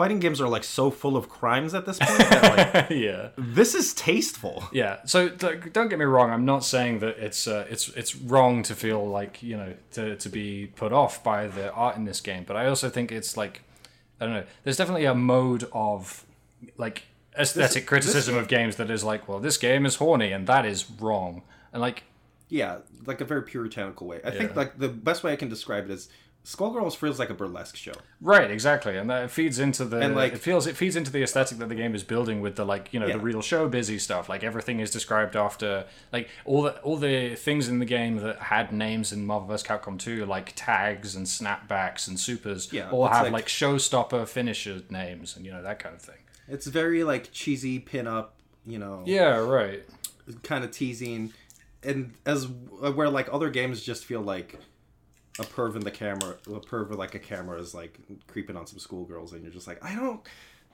fighting games are like so full of crimes at this point that like (laughs) yeah. this is tasteful. Yeah. So th- don't get me wrong. I'm not saying that it's uh, it's it's wrong to feel like you know to to be put off by the art in this game, but I also think it's like I don't know. There's definitely a mode of like aesthetic This- criticism this- of games that is like, well, this game is horny and that is wrong, and like Yeah, like a very puritanical way. I think like the best way I can describe it is Skullgirls feels like a burlesque show. right, exactly, and that feeds into the And, like- it feels it feeds into the aesthetic that the game is building with the like you know Yeah. the real show busy stuff. Like everything is described after like all the all the things in the game that had names in Marvel vs. Capcom 2, like tags and snapbacks and supers, Yeah, all have like- like, showstopper finisher names and you know that kind of thing. It's very like cheesy pin up, you know, Yeah, right. kind of teasing, and as uh, where like other games just feel like a perv in the camera, a perv with like a camera is like creeping on some schoolgirls, and you're just like, I don't,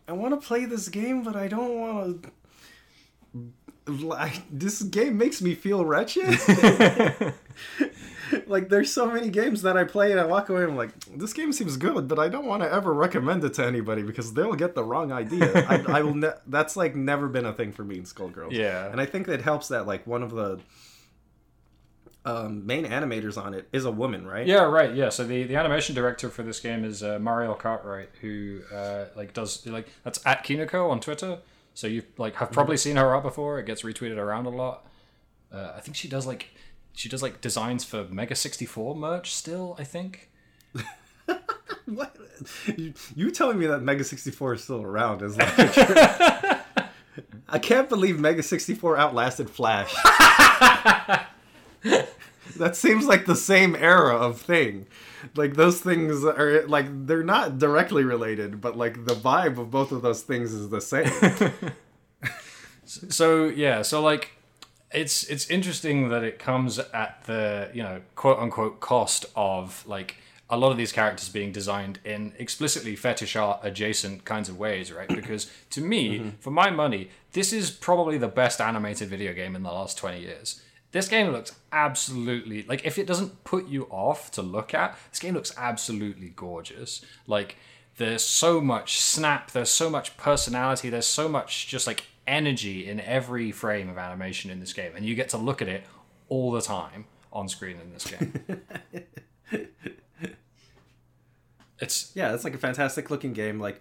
I want to play this game, but I don't want to. Like this game makes me feel wretched. (laughs) like there's so many games that I play and I walk away and I'm like, this game seems good, but I don't want to ever recommend it to anybody because they'll get the wrong idea. I, I will. Ne- (laughs) that's like never been a thing for me in Skullgirls. Yeah. and I think it helps that like one of the um, main animators on it is a woman, right? Yeah, right. Yeah. So the, the animation director for this game is uh, Mariel Cartwright, who uh, like does like that's at Kinoko on Twitter. So you like have probably seen her art before. It gets retweeted around a lot. Uh, I think she does like she does like designs for Mega sixty four merch still. I think. (laughs) What? You, you telling me that Mega 64 is still around is like. (laughs) I can't believe Mega 64 outlasted Flash. (laughs) that seems like the same era of thing. Like those things are like they're not directly related, but like the vibe of both of those things is the same. (laughs) So yeah, so like it's it's interesting that it comes at the you know quote unquote cost of like a lot of these characters being designed in explicitly fetish art adjacent kinds of ways, right? Because to me, mm-hmm. for my money, this is probably the best animated video game in the last twenty years. This game looks absolutely like if it doesn't put you off to look at, this game looks absolutely gorgeous. Like there's so much snap, there's so much personality, there's so much just like energy in every frame of animation in this game, and you get to look at it all the time on screen in this game. (laughs) it's yeah, it's like a fantastic looking game. Like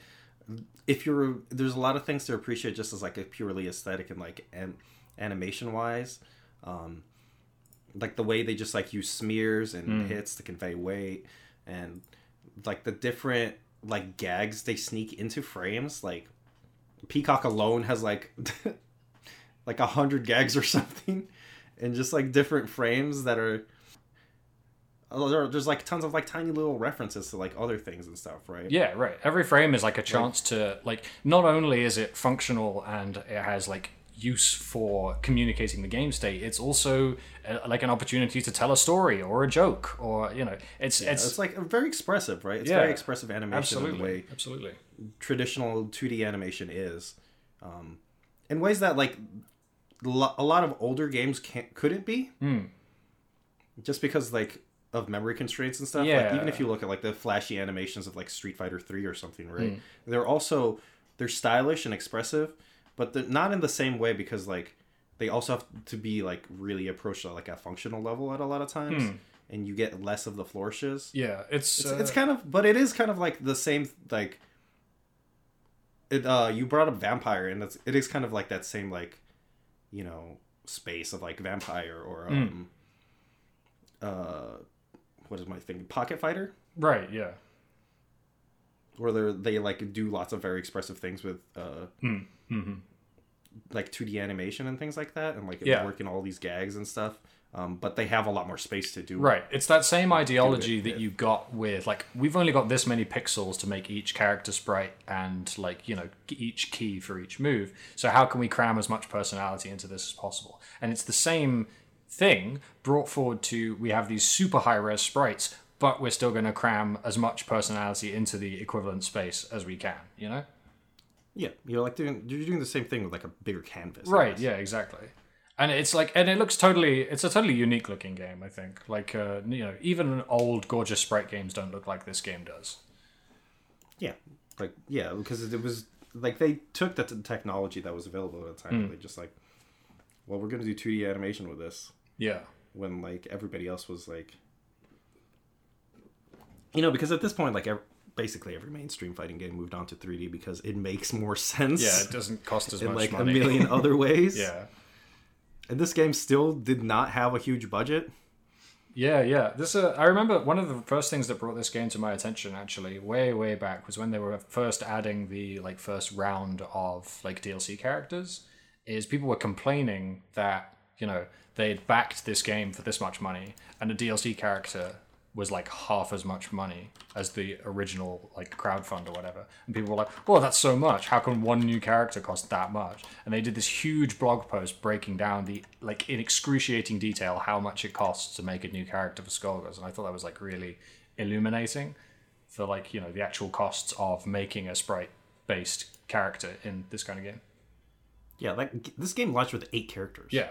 if you're there's a lot of things to appreciate just as like a purely aesthetic and like an, animation wise. Um, like the way they just like use smears and hits to convey weight and like the different like gags they sneak into frames like peacock alone has like (laughs) like a hundred gags or (laughs) something and just like different frames that are oh, there's like tons of like tiny little references to like other things and stuff right yeah, right. Every frame is like a chance to like not only is it functional and it has like use for communicating the game state, it's also uh, like an opportunity to tell a story or a joke or you know, it's it's, it's like very expressive right it's Yeah. very expressive animation in the way absolutely. traditional 2D animation is, um, in ways that like lo- a lot of older games can't couldn't be, Hmm. just because like of memory constraints and stuff. Like, Yeah. even if you look at like the flashy animations of like Street Fighter Three or something, right? They're also they're stylish and expressive, but they're not in the same way because like they also have to be like really approached at like a functional level at a lot of times. And you get less of the flourishes. Yeah, it's It's, uh, it's kind of, but it is kind of like the same. Like, it. Uh, you brought up vampire, and it's it is kind of like that same like, you know, space of like vampire or um, uh, what is my thing? Pocket fighter, right. Yeah. where they they like do lots of very expressive things with uh, Mm-hmm. Like 2D animation and things like that, and like Yeah. working all these gags and stuff. Um, but they have a lot more space to do. Right. It's that same ideology that you got with like we've only got this many pixels to make each character sprite and like, you know, each key for each move. So how can we cram as much personality into this as possible? And it's the same thing brought forward to we have these super high res sprites, but we're still going to cram as much personality into the equivalent space as we can, you know? Yeah, you're like doing you're doing the same thing with like a bigger canvas. Right, yeah, exactly. And it's like, and it looks totally, it's a totally unique looking game, I think. Like, uh, you know, even old gorgeous sprite games don't look like this game does. Yeah, like yeah, because it was like they took the t- technology that was available at the time. and They just like, well, we're gonna do 2D animation with this Yeah. when like everybody else was like, you know, because at this point, like basically every mainstream fighting game moved on to 3D because it makes more sense. Yeah, it doesn't cost as in much like money. a million (laughs) other ways. yeah. and this game still did not have a huge budget. Yeah, yeah. This uh, I remember one of the first things that brought this game to my attention actually, way way back was when they were first adding the like first round of like DLC characters is people were complaining that, you know, they'd backed this game for this much money and a DLC character was like half as much money as the original like crowdfund or whatever. And people were like, "Well, that's so much. How can one new character cost that much?" And they did this huge blog post breaking down the like in excruciating detail how much it costs to make a new character for Skullgirls. And I thought that was like really illuminating for like, you know, the actual costs of making a sprite based character in this kind of game. Yeah, like this game launched with eight characters. Yeah.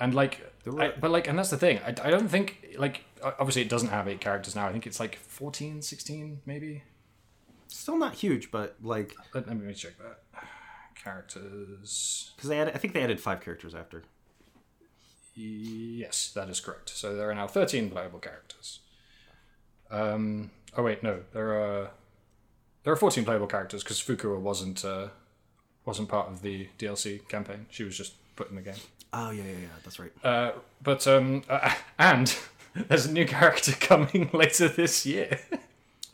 And like, I, but like, and that's the thing. I, I don't think like obviously it doesn't have eight characters now. I think it's like 14, 16 maybe. Still not huge, but like Let, let me check that. Characters. because they had, I think they added five characters after. Yes, that is correct. So there are now 13 playable characters. Um, oh wait, no, there are there are 14 playable characters because Fukua wasn't uh, wasn't part of the DLC campaign. She was just put in the game. Oh yeah, yeah, yeah. That's right. Uh, but um, uh, (laughs) and (laughs) there's a new character (laughs) coming later this year.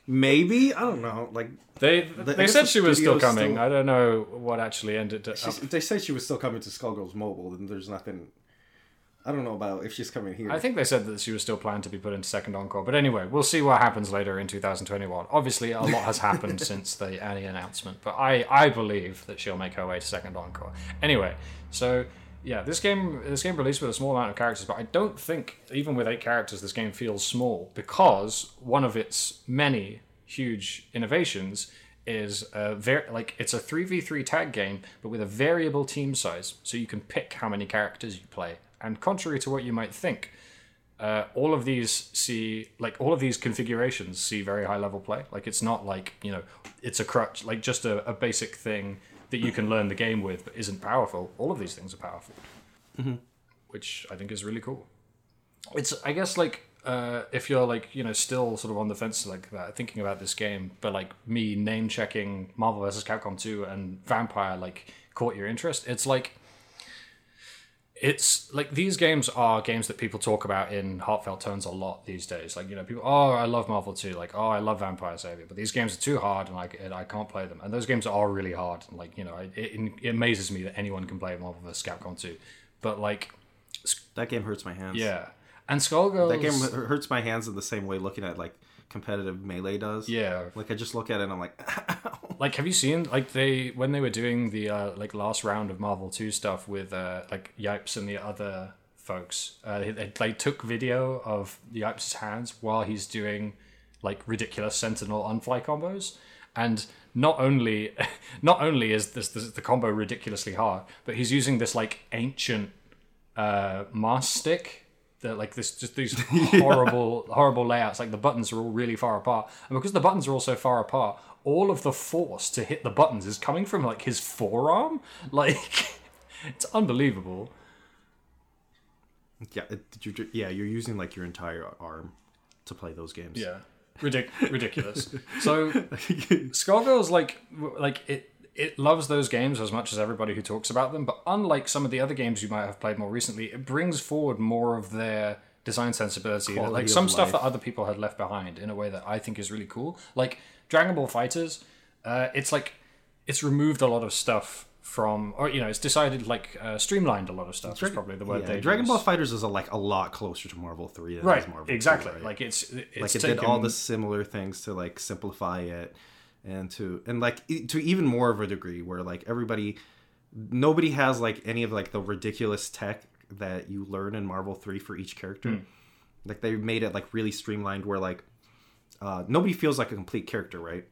Maybe I don't know. Like They I they said the she was still coming. still- I don't know what actually ended up. she's, they said she was still coming to Skullgirls Mobile, and there's nothing. I don't know about if she's coming here. I think they said that she was still planned to be put into second encore, but anyway, we'll see what happens later in 2021. Obviously, a lot has happened since the Annie announcement, but I, I believe that she'll make her way to second encore. Anyway, so yeah, this game this game released with a small amount of characters, but I don't think even with eight characters, this game feels small because one of its many huge innovations is a very like it's a 3v3 tag game but with a variable team size so you can pick how many characters you play. And contrary to what you might think uh, all of these see like all of these configurations see very high level play. Like it's not like you know it's a crutch like just a, a basic thing that you can learn the game with but isn't powerful all of these things are powerful. Which i think is really cool. It's i guess like uh, if you're like you know still sort of on the fence like that thinking about this game but like me name checking marvel vs capcom 2 and vampire like caught your interest it's like it's like these games are games that people talk about in heartfelt tones a lot these days. Like you know, people, oh, I love Marvel 2, like oh, I love Vampire Savior, but these games are too hard and like I can't play them. And those games are really hard. And like you know, it, it, it amazes me that anyone can play Marvel vs. Capcom 2. But like, that game hurts my hands. yeah, and Skullgirls. that game hurts my hands in the same way looking at like competitive melee does. yeah, Like I just look at it and I'm like, (laughs) like have you seen like they when they were doing the uh, like last round of Marvel 2 stuff with uh, like Yipes and the other folks uh, they, they, took video of Yipes' hands while he's doing like ridiculous sentinel unfly combos. And not only (laughs) not only is this, this the combo ridiculously hard but he's using this like ancient uh Mas stick that like this just these (laughs) horrible horrible layouts. Like the buttons are all really far apart. And because the buttons are all so far apart all of the force to hit the buttons is coming from like his forearm. (laughs) Like it's unbelievable. Yeah, it, you, yeah, you're using like your entire arm to play those games. yeah. Ridic- ridiculous. (laughs) So Skullgirls like like it it loves those games as much as everybody who talks about them, but unlike some of the other games you might have played more recently, it brings forward more of their design sensibility, Quality like some stuff life. that other people had left behind in a way that I think is really cool. Like Dragon Ball FighterZ, uh, it's like it's removed a lot of stuff from, or you know, it's decided like uh, streamlined a lot of stuff. is probably the word Yeah, they Dragon use. Ball Fighters is a, like a lot closer to Marvel Three than right? is Marvel 2, exactly. right? Like it's it's like it taken, did all the similar things to like simplify it and to and like to even more of a degree where like everybody nobody has like any of like the ridiculous tech that you learn in Marvel 3 for each character. Hmm. Like they made it like really streamlined where like uh, nobody feels like a complete character, right?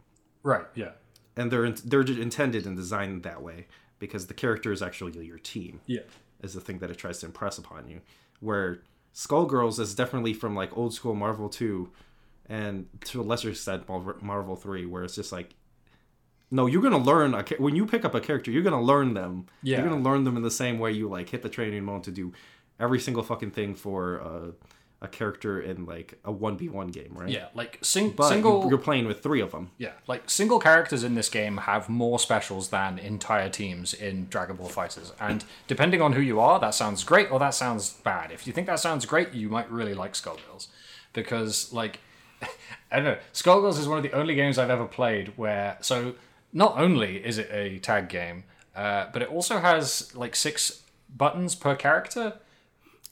right. Yeah. And they're in, they're intended and designed that way because the character is actually your team Yeah. is the thing that it tries to impress upon you. Where Skullgirls is definitely from like old school Marvel 2 and to a lesser extent Marvel, 3 where it's just like no, you're gonna learn a, when you pick up a character, you're gonna learn them. Yeah. You're gonna learn them in the same way you like hit the training mode to do every single fucking thing for uh, a character in like a one v one game, right? Yeah. Like sing- But single. you're playing with three of them. Yeah, like single characters in this game have more specials than entire teams in Dragon Ball FighterZ. And depending on who you are, that sounds great or that sounds bad. If you think that sounds great, you might really like Skullgirls. Because, like, I don't know, Skullgirls is one of the only games I've ever played where. So, not only is it a tag game, uh, but it also has like six buttons per character.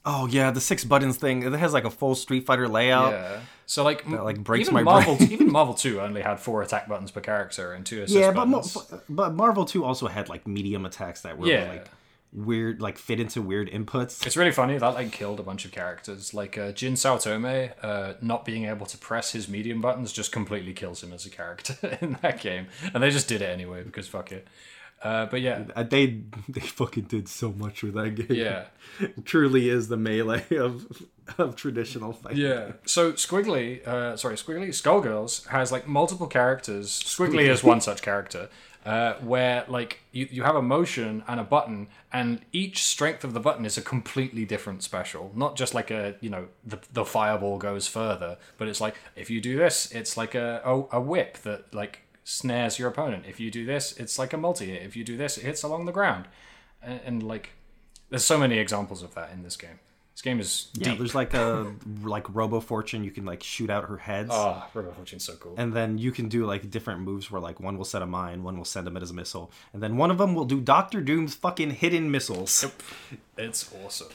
Oh yeah, the six buttons thing. It has like a full Street Fighter layout. Yeah. So like, m- like, breaks even my Marvel, brain. even Marvel Two only had four attack buttons per character and two (laughs) assist Yeah, but buttons. but Marvel 2 also had like medium attacks that were Yeah. like weird, like fit into weird inputs. It's really funny that like killed a bunch of characters. Like uh, Jin Saotome, uh, not being able to press his medium buttons just completely kills him as a character (laughs) in that game, and they just did it anyway because fuck it. Uh, but yeah, Uh, They they fucking did so much with that game. yeah. (laughs) Truly is the melee of of traditional fighting. Yeah. So Squiggly, uh, sorry, Squiggly Skullgirls has like multiple characters. Squiggly is one such character, uh, where like you, you have a motion and a button, and each strength of the button is a completely different special. Not just like a you know the the fireball goes further, but it's like if you do this, it's like a a, a whip that like snares your opponent. If you do this, it's like a multi. If you do this, it hits along the ground, and, and like there's so many examples of that in this game. This game is Yeah, there's like a like Robo Fortune. You can like shoot out her heads. Ah, Robo Fortune's so cool. and then you can do like different moves where like one will set a mine, one will send him as a missile, and then one of them will do Doctor Doom's fucking hidden missiles. Yep, It's awesome.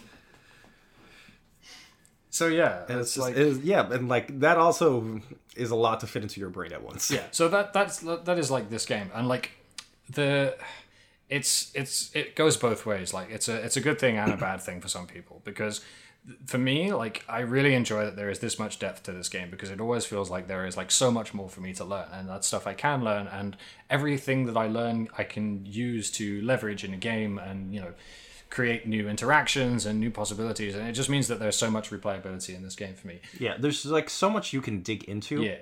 So yeah, And it's it's like is- yeah, and like that also is a lot to fit into your brain at once. yeah. So that that's that is like this game, and like the it's it's it goes both ways. Like it's a it's a good thing and a bad thing for some people because for me, like I really enjoy that there is this much depth to this game because it always feels like there is like so much more for me to learn, and that stuff I can learn, and everything that I learn I can use to leverage in a game, and you know create new interactions and new possibilities and it just means that there's so much replayability in this game for me yeah. There's like so much you can dig into. yeah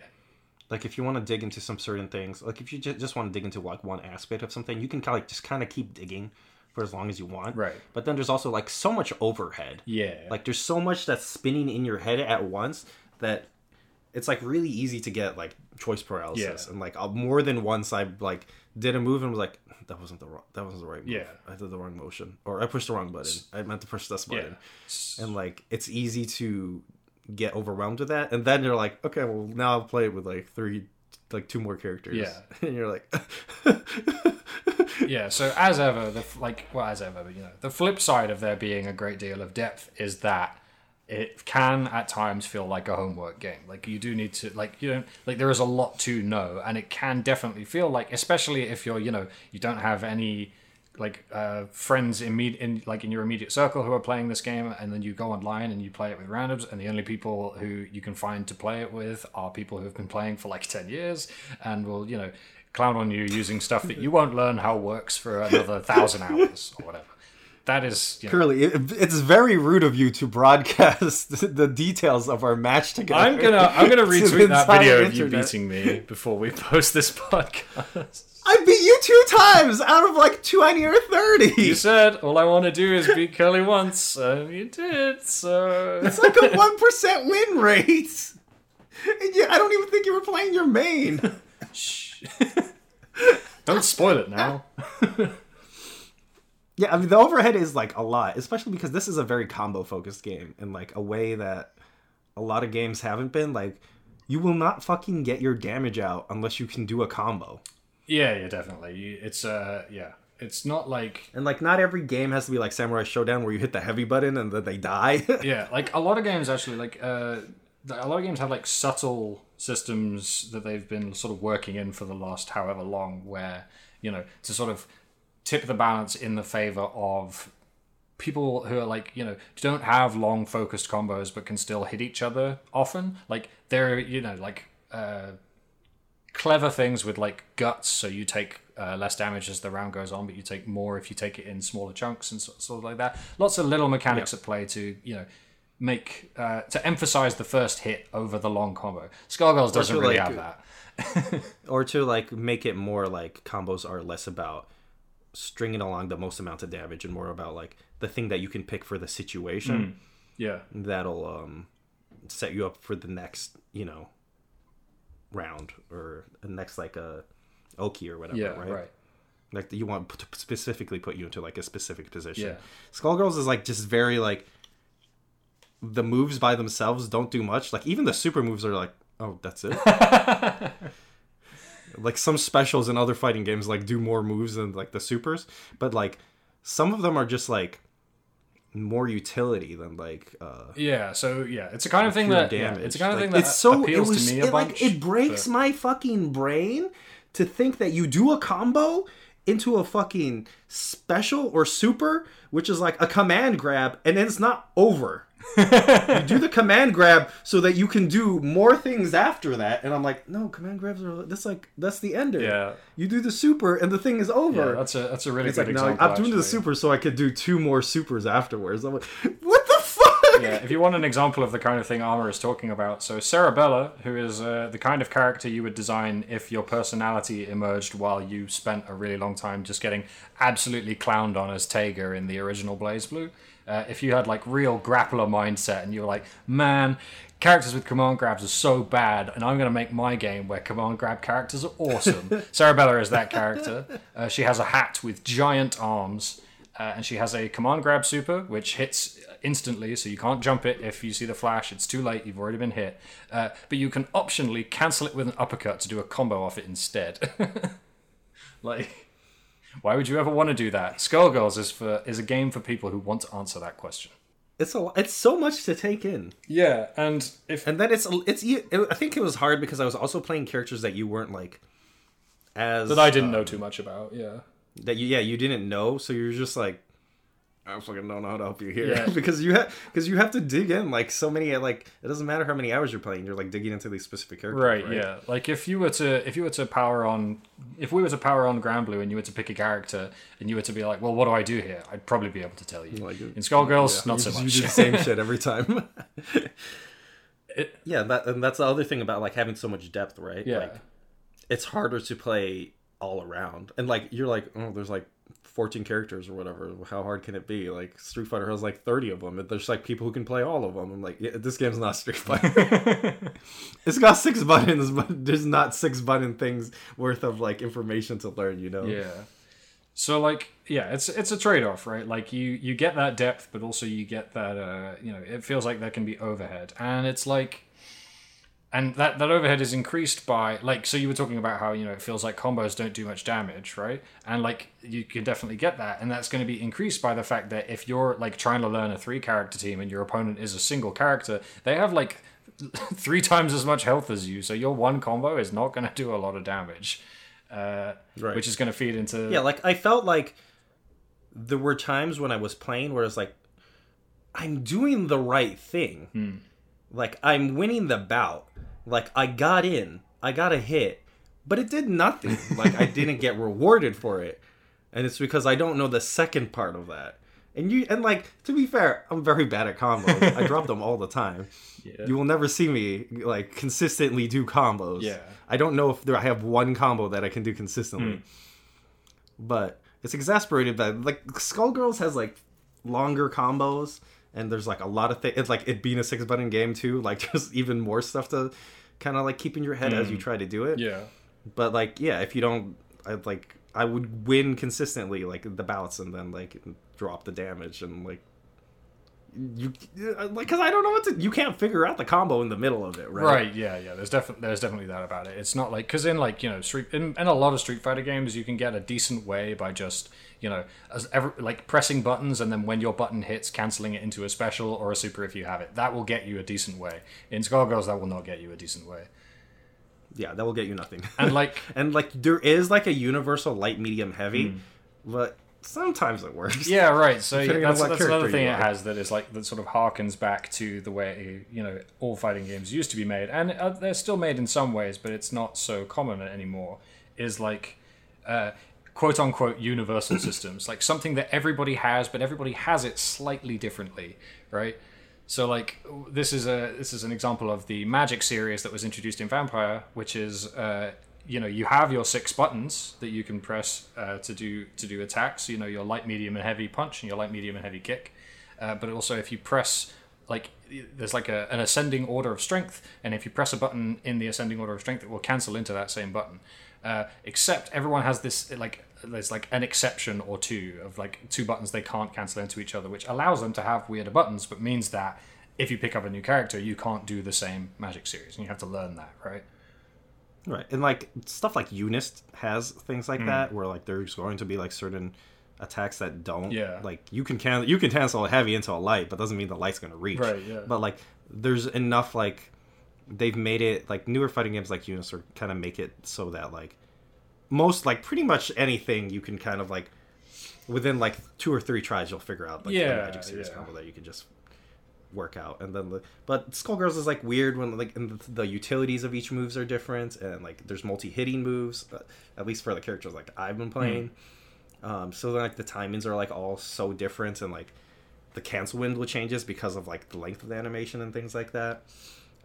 Like if you want to dig into some certain things, like if you ju- just want to dig into like one aspect of something, you can kind of like just kind of keep digging for as long as you want. Right. But then there's also like so much overhead. yeah Like there's so much that's spinning in your head at once that it's like really easy to get like choice paralysis. Yeah. And like uh, more than once I like did a move and was like that wasn't the wrong that wasn't the right move. Yeah. I did the wrong motion or I pushed the wrong button. I meant to push this button. And like it's easy to get overwhelmed with that and then you're like okay well now I'll play it with like three like two more characters Yeah. (laughs) and you're like (laughs) yeah so as ever the like well as ever but, you know the flip side of there being a great deal of depth is that it can at times feel like a homework game like you do need to like you don't like there is a lot to know and it can definitely feel like especially if you're you know you don't have any like uh, friends immediate in like in your immediate circle who are playing this game and then you go online and you play it with randoms and the only people who you can find to play it with are people who have been playing for like 10 years and will you know clown on you using stuff that you won't learn how works for another thousand hours or whatever. That is you know, Curly, it, it's very rude of you to broadcast (laughs) the details of our match together. i'm gonna i'm gonna (laughs) to retweet that video of you beating me before we post this (laughs) podcast I beat you two times out of like twenty or thirty. you said all i want to do is beat curly once and you did so It's like a one percent win rate. And yet I don't even think you were playing your main. Shh. (laughs) don't spoil it now. (laughs) Yeah, I mean the overhead is like a lot, especially because this is a very combo focused game in like a way that a lot of games haven't been. Like you will not fucking get your damage out unless you can do a combo. Yeah, yeah, definitely. It's uh, yeah, it's not like And like not every game has to be like Samurai Shodown where you hit the heavy button and then they die. (laughs) yeah, like a lot of games actually like uh, a lot of games have like subtle systems that they've been sort of working in for the last however long, where you know to sort of tip the balance in the favor of people who are like you know don't have long focused combos but can still hit each other often like they're you know like uh clever things with like guts. So you take uh, less damage as the round goes on but you take more if you take it in smaller chunks and so, sort of like that. Lots of little mechanics at play to you know make uh, to emphasize the first hit over the long combo. Skullgirls doesn't really like, have that. (laughs) or to like make it more like combos are less about stringing along the most amount of damage and more about like the thing that you can pick for the situation. Yeah. That'll um set you up for the next you know round or next like a oki or whatever yeah right? right, like you want to specifically put you into like a specific position. Yeah. skullgirls is like just very like the moves by themselves don't do much. Like even the super moves are like oh that's it. (laughs) Like some specials in other fighting games like do more moves than like the supers. But like some of them are just like more utility than like uh Yeah, so yeah, it's a kind of thing that yeah, it's a kind of Like, thing that it's so appeals it was to me a it, bunch. like it breaks but- my fucking brain to think that you do a combo into a fucking special or super, which is like a command grab, and then it's not over. You do the command grab so that you can do more things after that. And I'm like, no, command grabs are that's like that's the ender. Yeah. You do the super and the thing is over. Yeah, that's a that's a really it's good like no, example. I'm doing the super so I could do two more supers afterwards. I'm like, what the fuck? yeah, if you want an example of the kind of thing Armor is talking about, so Cerebella, who is uh, the kind of character you would design if your personality emerged while you spent a really long time just getting absolutely clowned on as Tager in the original BlazBlue. Uh, if you had like real grappler mindset and you were like, man, characters with command grabs are so bad, and I'm going to make my game where command grab characters are awesome. (laughs) Cerebella is that character. Uh, she has a hat with giant arms. Uh, and she has a command grab super, which hits instantly, so you can't jump it if you see the flash. It's too late, you've already been hit. Uh, but you can optionally cancel it with an uppercut to do a combo off it instead. (laughs) like, why would you ever want to do that? Skullgirls is for is a game for people who want to answer that question. It's a it's so much to take in. Yeah, and if And then it's it's I think it was hard because I was also playing characters that you weren't like as that I didn't know um, too much about, yeah. that you yeah you didn't know so you're just like I fucking don't know how to help you here Yeah. (laughs) because you have because you have to dig in like so many like it doesn't matter how many hours you're playing you're like digging into these specific characters Right, yeah. Like if you were to if you were to power on if we were to power on Granblue and you were to pick a character and you were to be like, well, what do I do here? I'd probably be able to tell you. Like, In Skullgirls, Yeah, not you so much. You do the same shit every time. (laughs) It- yeah, that and that's the other thing about like having so much depth, right? Yeah. Like, it's harder to play all around, and like you're like, oh, there's like 14 characters or whatever. How hard can it be? Like Street Fighter has like 30 of them, and there's like people who can play all of them. I'm like, yeah, this game's not Street Fighter. (laughs) it's got six buttons, but there's not six button things worth of like information to learn. You know? Yeah. So like yeah, it's it's a trade off, right? Like you you get that depth, but also you get that uh you know it feels like there can be overhead, and it's like. And that, that overhead is increased by like so you were talking about how you know it feels like combos don't do much damage right and like you can definitely get that and that's going to be increased by the fact that if you're like trying to learn a three character team and your opponent is a single character they have like (laughs) three times as much health as you so your one combo is not going to do a lot of damage uh, Right. which is going to feed into Yeah, like I felt like there were times when I was playing where it's like I'm doing the right thing. Like I'm winning the bout. Like I got in, I got a hit, but it did nothing. like I didn't get rewarded for it. And it's because I don't know the second part of that. And you and like to be fair, I'm very bad at combos. I drop them all the time. Yeah. You will never see me like consistently do combos. Yeah. I don't know if there I have one combo that I can do consistently. Hmm. But it's exasperated that like Skullgirls has like longer combos and there's like a lot of things. It's like it being a six button game too. Like (laughs) just even more stuff to kind of like keep in your head as you mm. try to do it. yeah But like yeah, if you don't, I like I would win consistently like the bouts and then like drop the damage and like you like because I don't know what to. You can't figure out the combo in the middle of it, right? Right. Yeah. Yeah. There's definitely there's definitely that about it. It's not like because in like you know street in, in a lot of Street Fighter games you can get a decent way by just you know as ever like pressing buttons and then when your button hits canceling it into a special or a super if you have it. That will get you a decent way. In Skullgirls that will not get you a decent way. Yeah, that will get you nothing. And like (laughs) and like there is like a universal light, medium, heavy, hmm. but sometimes it works. Yeah right. So yeah, that's, that's another thing it has that is like that sort of harkens back to the way you know all fighting games used to be made and uh, they're still made in some ways but it's not so common anymore. Is like. Uh, quote unquote universal (coughs) systems like something that everybody has but everybody has it slightly differently right so like this is a this is an example of the magic series that was introduced in vampire which is uh, you know you have your six buttons that you can press uh, to do to do attacks. You know your light medium and heavy punch and your light medium and heavy kick. Uh, but also if you press like there's like a, an ascending order of strength. And if you press a button in the ascending order of strength it will cancel into that same button. Uh, except everyone has this like there's like an exception or two of like two buttons they can't cancel into each other which allows them to have weirder buttons but means that if you pick up a new character you can't do the same magic series and you have to learn that right Right. And like stuff like Unist has things like hmm. that where like there's going to be like certain attacks that don't Yeah. like you can can you can cancel a heavy into a light but doesn't mean the light's going to reach. Right, yeah. But like there's enough like they've made it like newer fighting games like Unist are kind of make it so that like most like pretty much anything you can kind of like within like two or three tries you'll figure out like Yeah, the magic series yeah. combo that you can just work out. And then the but Skullgirls is like weird when like the, the utilities of each moves are different and like there's multi hitting moves, uh, at least for the characters like I've been playing. Um, so then, like the timings are like all so different and like the cancel window changes because of like the length of the animation and things like that.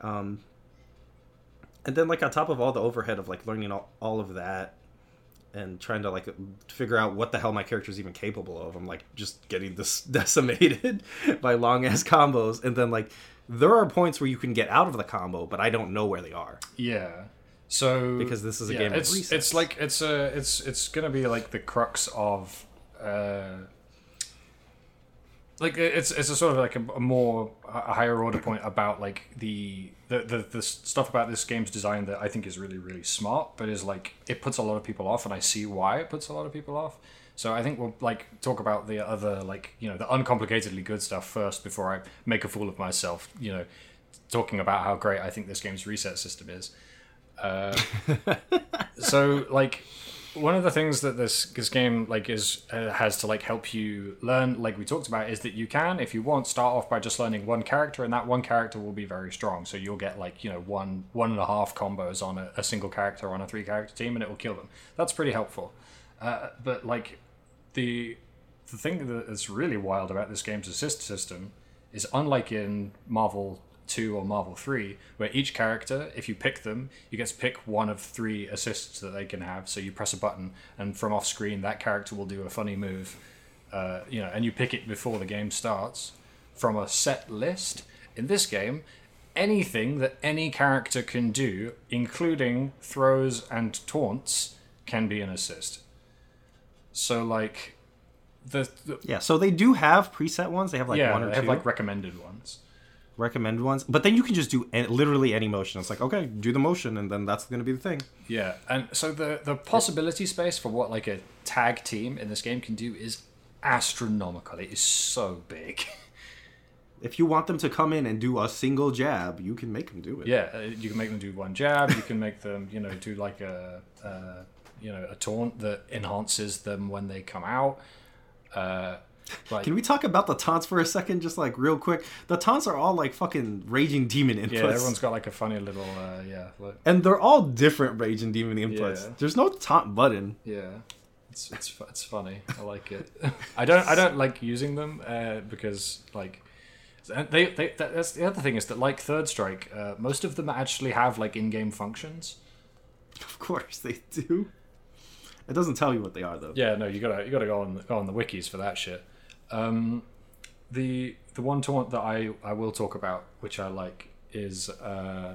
Um, and then like on top of all the overhead of like learning all, all of that and trying to like figure out what the hell my character is even capable of. I'm like just getting this (laughs) decimated (laughs) by long ass combos. And then like there are points where you can get out of the combo but i don't know where they are. Yeah. So Because this is a yeah, game it's it's like it's a it's it's gonna be like the crux of uh like it's it's a sort of like a, a more a higher order point about like the, the the the stuff about this game's design that I think is really really smart, but is like it puts a lot of people off, and I see why it puts a lot of people off. So I think we'll like talk about the other like you know the uncomplicatedly good stuff first before I make a fool of myself. You know, talking about how great I think this game's reset system is. Uh, (laughs) so like one of the things that this this game like is uh, has to like help you learn like we talked about is that you can if you want start off by just learning one character and that one character will be very strong. So you'll get like you know one one and a half combos on a, a single character on a three character team and it will kill them. That's pretty helpful. Uh, but like the the thing that is really wild about this game's assist system is unlike in Marvel 2 or Marvel 3, where each character, if you pick them, you get to pick one of three assists that they can have. So you press a button, and from off screen, that character will do a funny move. Uh, you know, and you pick it before the game starts from a set list. In this game, anything that any character can do, including throws and taunts, can be an assist. So, like, the, the yeah so they do have preset ones they have like yeah, one or they two have like recommended ones. Recommended ones but then you can just do literally any motion it's like okay do the motion and then that's going to be the thing Yeah, and so the the possibility space for what like a tag team in this game can do is astronomical. It is so big. (laughs) if you want them to come in and do a single jab you can make them do it yeah, uh, you can make them do one jab. You can make them, you know, do like a, uh, you know, a taunt that enhances them when they come out. Uh, like Can we talk about the taunts for a second, just like real quick? The taunts are all like fucking raging demon inputs, yeah, everyone's got like a funny little uh, yeah, look, and they're all different raging demon inputs. Yeah. There's no taunt button. yeah. It's, it's it's funny. I like it. (laughs) I don't I don't like using them uh, because like and they, they that's the other thing is that like Third Strike, uh, most of them actually have like in-game functions. Of course they do. It doesn't tell you what they are though. Yeah, no, you gotta you gotta go on go on the wikis for that shit. Um, the the one taunt that I I will talk about, which I like, is uh,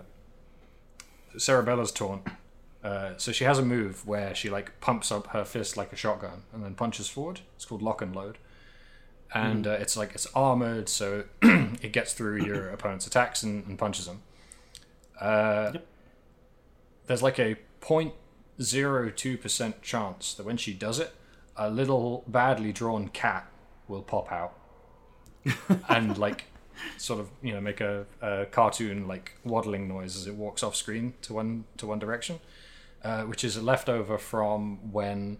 Cerebella's taunt. Uh, so she has a move where she like pumps up her fist like a shotgun and then punches forward. It's called lock and load, and uh, it's like it's armored, so (clears throat) it gets through your (clears throat) opponent's attacks and, and punches them. Uh, There's like a 0.02 percent chance that when she does it, a little badly drawn cat will pop out and (laughs) like sort of you know make a, a cartoon like waddling noise as it walks off screen to one to one direction uh, which is a leftover from when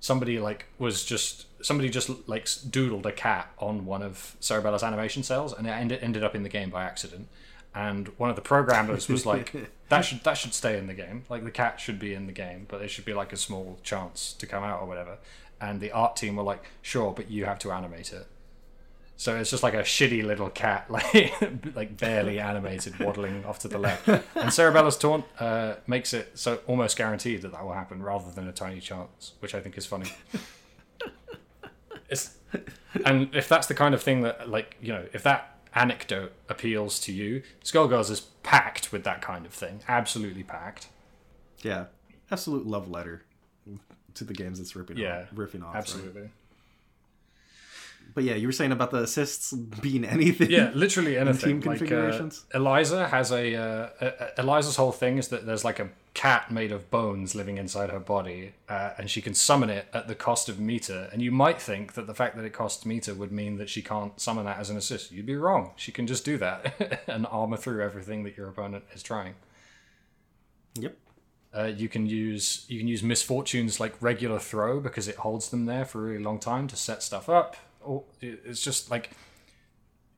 somebody like was just somebody just like doodled a cat on one of Cerebella's animation cells and it ended, ended up in the game by accident. And one of the programmers was like (laughs) that should that should stay in the game. Like the cat should be in the game but there should be like a small chance to come out or whatever and the art team were like sure but you have to animate it so it's just like a shitty little cat, (laughs) like like barely animated, waddling off to the left. And Cerebella's taunt uh, makes it so almost guaranteed that that will happen, rather than a tiny chance, which I think is funny. It's, and if that's the kind of thing that, like you know, if that anecdote appeals to you, Skullgirls is packed with that kind of thing, absolutely packed. Yeah, absolute love letter to the games it's ripping Yeah, off, riffing off. right? Absolutely. But yeah, you were saying about the assists being (laughs) anything. Yeah, literally anything. team like, uh, configurations? Eliza has a uh, uh, Eliza's whole thing is that there's like a cat made of bones living inside her body, uh, and she can summon it at the cost of meter. And you might think that the fact that it costs meter would mean that she can't summon that as an assist. You'd be wrong. She can just do that (laughs) and armor through everything that your opponent is trying. Yep. Uh, you can use you can use Ms. Fortune's like regular throw because it holds them there for a really long time to set stuff up. Or it's just like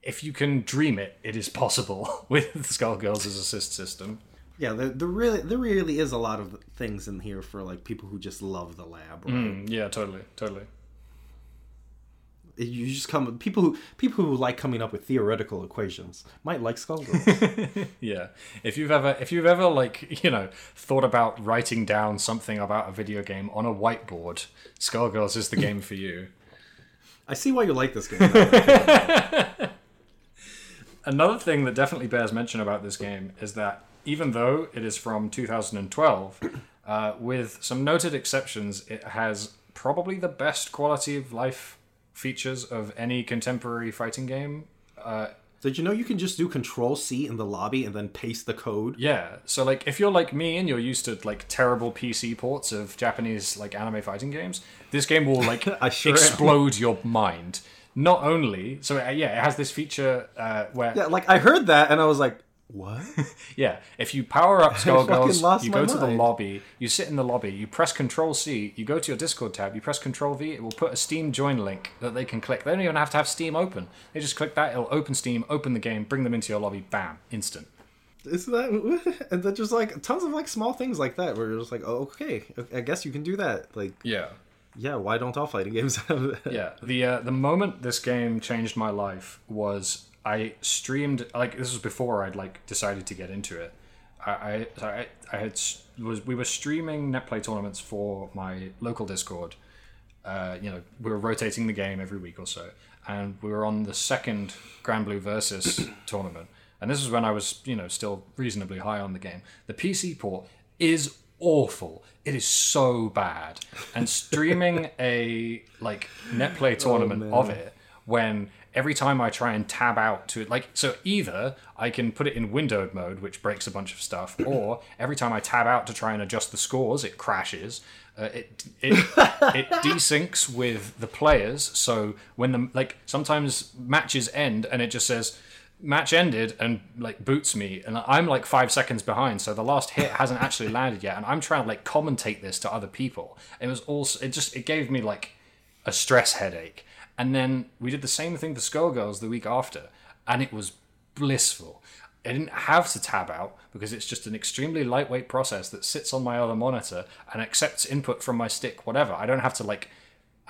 if you can dream it, it is possible (laughs) with the Skullgirls' assist system. Yeah, there, there really there really is a lot of things in here for like people who just love the lab. Right? Mm, yeah, totally, totally. You just come people who people who like coming up with theoretical equations might like Skullgirls. (laughs) Yeah, if you've ever if you've ever like (laughs) you know thought about writing down something about a video game on a whiteboard, Skullgirls is the (laughs) game for you. I see why you like this game. Another thing that definitely bears mention about this game is that even though it is from 2012, uh, with some noted exceptions, it has probably the best quality of life features of any contemporary fighting game. Uh, Did you know you can just do Control C in the lobby and then paste the code? yeah, so like if you're like me and you're used to like terrible PC ports of Japanese like anime fighting games, this game will like (laughs) sure am. explode your mind. Not only, so uh, yeah, it has this feature uh, where Yeah, like I heard that and I was like, what? (laughs) Yeah, if you power up (laughs) Skullgirls, you go to the mind. lobby, you sit in the lobby, you press Control C, you go to your Discord tab, you press Control V, it will put a Steam join link that they can click. They don't even have to have Steam open. They just click that, it'll open Steam, open the game, bring them into your lobby, bam, instant. Is that (laughs) and then just like tons of like small things like that where you're just like, oh, okay, I guess you can do that. Like, Yeah. yeah, why don't all fighting games have that? Yeah, the uh, the moment this game changed my life was I streamed like this was before I'd like decided to get into it. I I I, had was we were streaming netplay tournaments for my local Discord. Uh, you know, we were rotating the game every week or so, and we were on the second Granblue Versus (clears throat) tournament. And this was when I was, you know, still reasonably high on the game. The PC port is awful. It is so bad. And (laughs) streaming a like netplay tournament man. of it when every time I try and tab out to it, like, so either I can put it in windowed mode, which breaks a bunch of stuff, (laughs) or every time I tab out to try and adjust the scores, it crashes. Uh, it it (laughs) it desyncs with the players, so when the like sometimes matches end and it just says match ended and like boots me and I'm like five seconds behind so the last hit hasn't actually landed yet and I'm trying to like commentate this to other people it was also it just it gave me like a stress headache and then we did the same thing to Skullgirls the week after and it was blissful. I didn't have to tab out because it's just an extremely lightweight process that sits on my other monitor and accepts input from my stick whatever. I don't have to like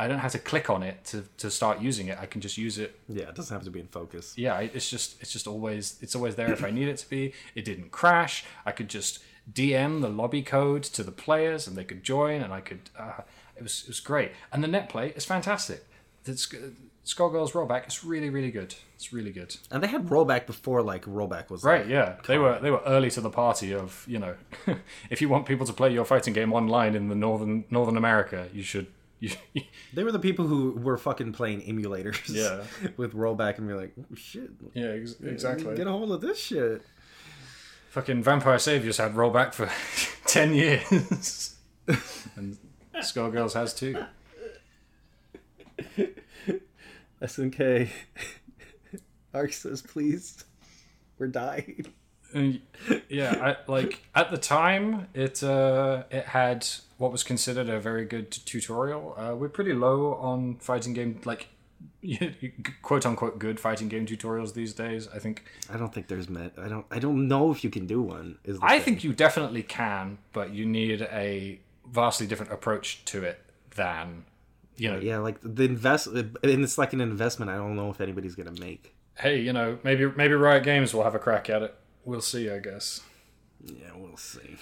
I don't have to click on it to, to start using it. I can just use it. Yeah, it doesn't have to be in focus. yeah it's just it's just always it's always there if i need it to be. It didn't crash. I could just dm the lobby code to the players and they could join and i could uh, it was it was great. And the net play is fantastic Sk- skullgirls rollback It's really really good it's really good And they had rollback before like rollback was right like, yeah they were they were early to the party of you know (laughs) if you want people to play your fighting game online in the northern northern america you should you, (laughs) They were the people who were fucking playing emulators. Yeah. (laughs) with rollback and be like, oh, shit. yeah ex- exactly Get a hold of this shit. Fucking Vampire Saviors had rollback for 10 years. and Skullgirls has too. (laughs) SNK. (laughs) Arc says, please. We're dying. And, yeah, I, like at the time, it uh, it had what was considered a very good tutorial. Uh, we're pretty low on fighting game, like (laughs) quote unquote good fighting game tutorials these days. I think I don't think there's met. I don't. I don't know if you can do one. Is the I thing. think you definitely can, but you need a vastly different approach to it than you know. Yeah, like the invest, and it's like an investment. I don't know if anybody's gonna make. Hey, you know, maybe maybe Riot Games will have a crack at it. We'll see, I guess. Yeah, we'll see.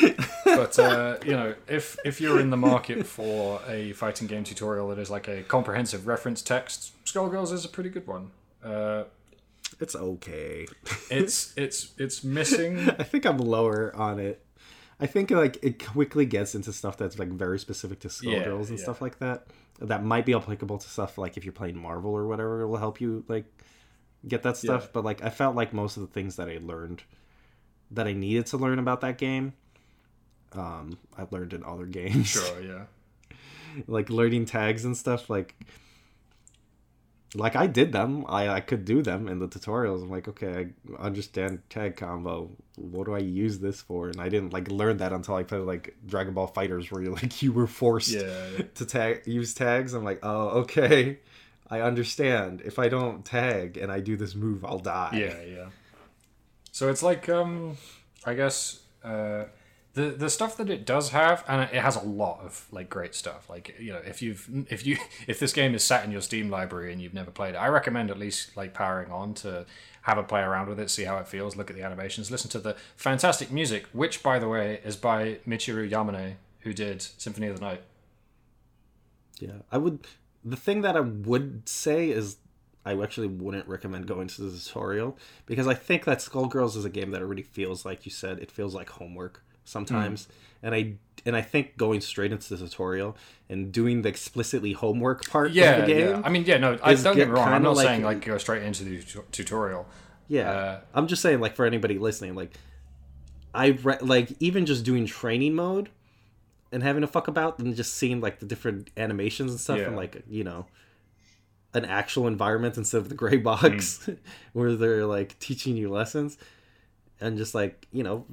(laughs) But uh, you know, if if you're in the market for a fighting game tutorial that is like a comprehensive reference text, Skullgirls is a pretty good one. Uh, it's okay. it's it's it's missing. (laughs) I think I'm lower on it. I think like it quickly gets into stuff that's like very specific to Yeah, Skullgirls and yeah. stuff like that. That might be applicable to stuff like if you're playing Marvel or whatever. It will help you like get that stuff. Yeah. But like I felt like most of the things that I learned that I needed to learn about that game, um, I learned in other (laughs) games. Sure, yeah. like learning tags and stuff like like I did them. I, I could do them in the tutorials. I'm like, okay, I understand tag combo. What do I use this for? And I didn't like learn that until I played like Dragon Ball FighterZ, where you (laughs) like you were forced Yeah. to tag use tags. I'm like, oh, okay. I understand. If I don't tag and I do this move, I'll die. Yeah, yeah. So it's like, um, I guess, uh, the the stuff that it does have, and it has a lot of like great stuff. Like you know, if you've if you (laughs) if this game is sat in your Steam library and you've never played it, I recommend at least like powering on to have a play around with it, see how it feels, look at the animations, listen to the fantastic music, which by the way is by Michiru Yamane, who did Symphony of the Night. Yeah, I would. The thing that I would say is, I actually wouldn't recommend going to the tutorial because I think that Skullgirls is a game that already feels like you said it feels like homework sometimes, and I and I think going straight into the tutorial and doing the explicitly homework part Yeah, of the game. yeah. I mean, yeah, no, I, don't get me wrong. I'm not like- saying like go straight into the tu- tutorial. Yeah, Uh, I'm just saying, like for anybody listening, like I re- like even just doing training mode and having to fuck about and just seeing like the different animations and stuff Yeah. and like you know an actual environment instead of the gray box Hmm. (laughs) where they're like teaching you lessons and just like you know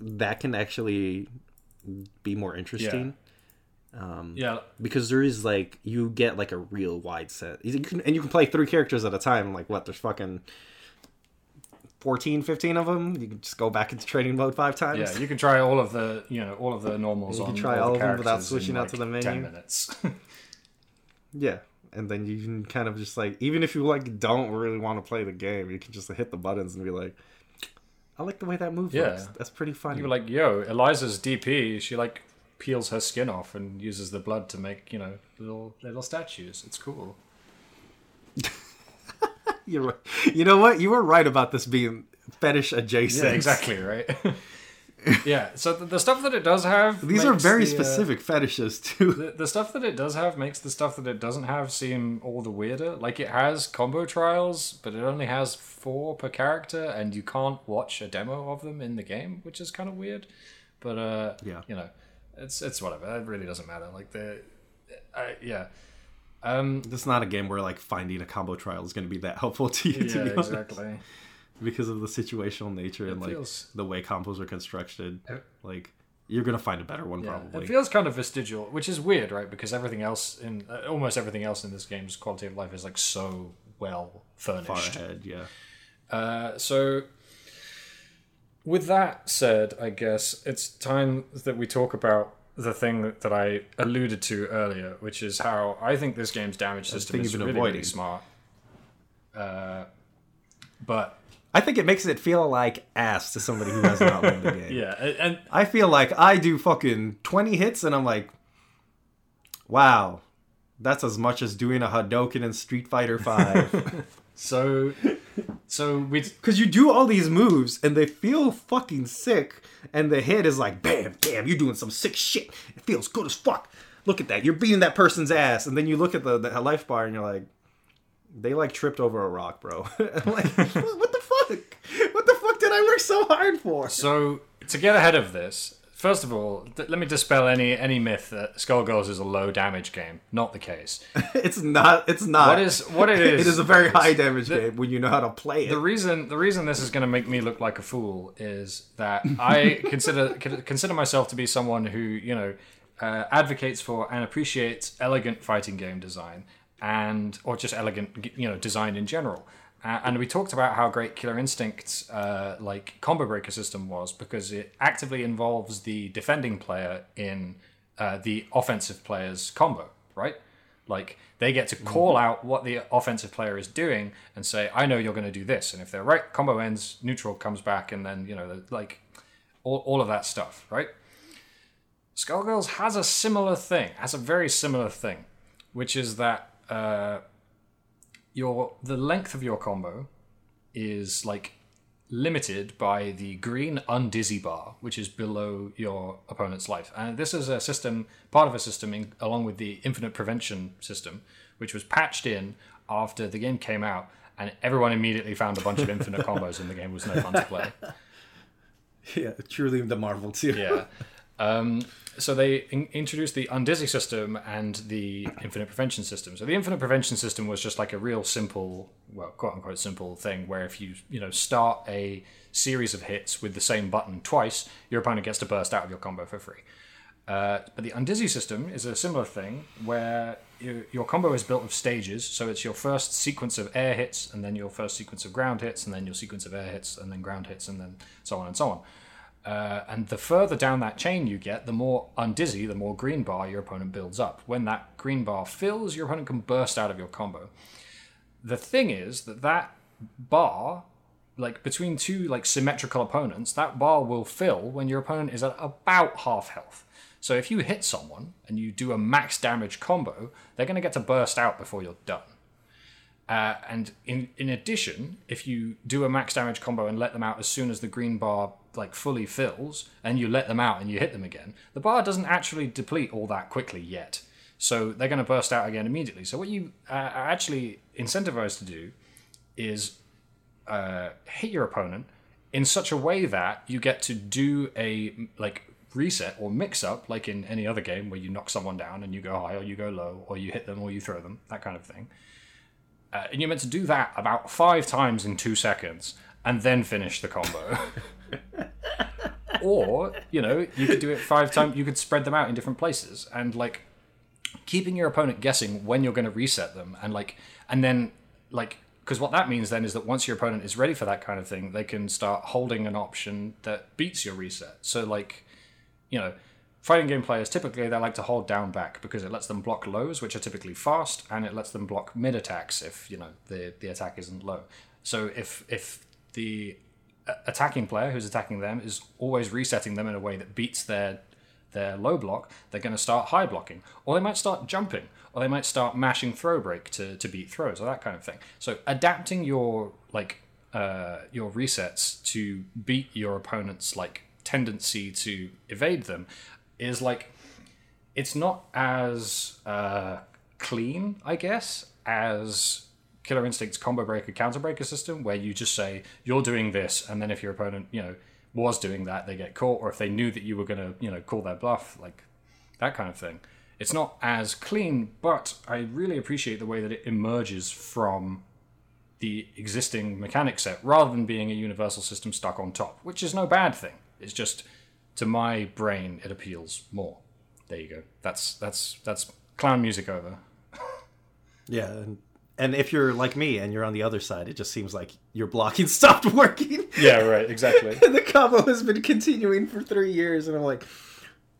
that can actually be more interesting Yeah, um, Yeah. because there is like you get like a real wide set you can, and you can play three characters at a time like what there's fucking 14 15 of them you can just go back into training mode five times yeah. You can try all of the you know all of the normals. You can try all, all of them without switching in, out to the like, Ten minutes. (laughs) Yeah, and then you can kind of just like, even if you like don't really want to play the game, you can just hit the buttons and be like, I like the way that move Yeah. looks. That's pretty funny. you were like, yo, Eliza's DP. She like peels her skin off and uses the blood to make you know little little statues. It's cool. (laughs) You're right. You know what? You were right about this being fetish adjacent. Yeah, exactly right. (laughs) (laughs) yeah. So the, the stuff that it does have, These are very the, uh, specific fetishes too. the, the stuff that it does have makes the stuff that it doesn't have seem all the weirder. Like it has combo trials, but it only has four per character, and you can't watch a demo of them in the game, which is kind of weird. But uh, Yeah. you know, it's it's whatever. It really doesn't matter. Like the, I yeah, um, This is not a game where like finding a combo trial is going to be that helpful to you, to yeah, honest, exactly. Because of the situational nature and like feels- the way combos are constructed. Like you're going to find a better one Yeah, probably. it feels kind of vestigial, which is weird, right? Because everything else in uh, almost everything else in this game's quality of life is like so well Far furnished. ahead, yeah. Uh, so, with that said, I guess it's time that we talk about the thing that, that I alluded to earlier, which is how I think this game's damage system is really, really smart. Uh, but I think it makes it feel like ass to somebody who has not played the (laughs) game. yeah, and, and I feel like I do fucking 20 hits and I'm like, wow, that's as much as doing a Hadoken in Street Fighter 5. (laughs) so so we Because you do all these moves and they feel fucking sick, and the hit is like, bam, bam, you're doing some sick shit. It feels good as fuck. Look at that. You're beating that person's ass. And then you look at the, the life bar and you're like, they like tripped over a rock, bro. (laughs) Like, what, the fuck? What the fuck did I work so hard for? So to get ahead of this, first of all, th- let me dispel any any myth that Skullgirls is a low damage game. Not the case. (laughs) It's not. It's not. What is what it (laughs) is? It is a very high damage game when you know how to play it. The reason the reason this is going to make me look like a fool is that I consider consider myself to be someone who you know uh, advocates for and appreciates elegant fighting game design and or just elegant you know design in general. Uh, and we talked about how great Killer Instinct's uh, like combo breaker system was because it actively involves the defending player in uh, the offensive player's combo, right? Like they get to call out what the offensive player is doing and say, "I know you're going to do this," and if they're right, combo ends, neutral comes back, and then you know, like all, all of that stuff, right? Skullgirls has a similar thing, has a very similar thing, which is that uh, your the length of your combo is like limited by the green undizzy bar, which is below your opponent's life. And this is a system, part of a system, in, along with the infinite prevention system, which was patched in after the game came out, and everyone immediately found a bunch of infinite (laughs) combos, and the game was no fun to play. yeah, truly the Marvel too. Yeah. Um, so they in- introduced the undizzy system and the infinite prevention system. So the infinite prevention system was just like a real simple, well, quote unquote simple thing where if you you know start a series of hits with the same button twice, your opponent gets to burst out of your combo for free. Uh, but the undizzy system is a similar thing where your, your combo is built of stages. So it's your first sequence of air hits, and then your first sequence of ground hits, and then your sequence of air hits, and then ground hits, and then so on and so on. Uh, and the further down that chain you get, the more undizzy, the more green bar your opponent builds up. When that green bar fills, your opponent can burst out of your combo. The thing is that that bar like between two like symmetrical opponents, that bar will fill when your opponent is at about half health. So if you hit someone and you do a max damage combo, they're going to get to burst out before you're done. Uh, and in in addition, if you do a max damage combo and let them out as soon as the green bar like fully fills, and you let them out and you hit them again, the bar doesn't actually deplete all that quickly yet. So they're going to burst out again immediately. So what you uh, are actually incentivized to do is uh, hit your opponent in such a way that you get to do a like reset or mix up like in any other game where you knock someone down and you go high or you go low or you hit them or you throw them that kind of thing uh, and you're meant to do that about five times in two seconds and then finish the combo (laughs) or you know you could do it five times you could spread them out in different places and like keeping your opponent guessing when you're going to reset them and like and then like because what that means then is that once your opponent is ready for that kind of thing they can start holding an option that beats your reset. So like you know fighting game players typically they like to hold down back because it lets them block lows which are typically fast and it lets them block mid attacks if you know the the attack isn't low. So if if the attacking player who's attacking them is always resetting them in a way that beats their their low block, they're going to start high blocking, or they might start jumping, or they might start mashing throw break to, to beat throws, or that kind of thing. So adapting your like uh, your resets to beat your opponent's like tendency to evade them is like it's not as uh, clean, I guess, as Killer Instinct's combo breaker counter breaker system, where you just say you're doing this, and then if your opponent, you know, was doing that, they get caught, or if they knew that you were going to, you know, call their bluff, like that kind of thing. It's not as clean, but I really appreciate the way that it emerges from the existing mechanic set rather than being a universal system stuck on top, which is no bad thing. It's just to my brain it appeals more. There you go. That's that's that's clown music over. (laughs) yeah, and and if you're like me and you're on the other side, it just seems like your blocking (laughs) stopped working. Yeah, right, exactly. and (laughs) the combo has been continuing for three years, and I'm like,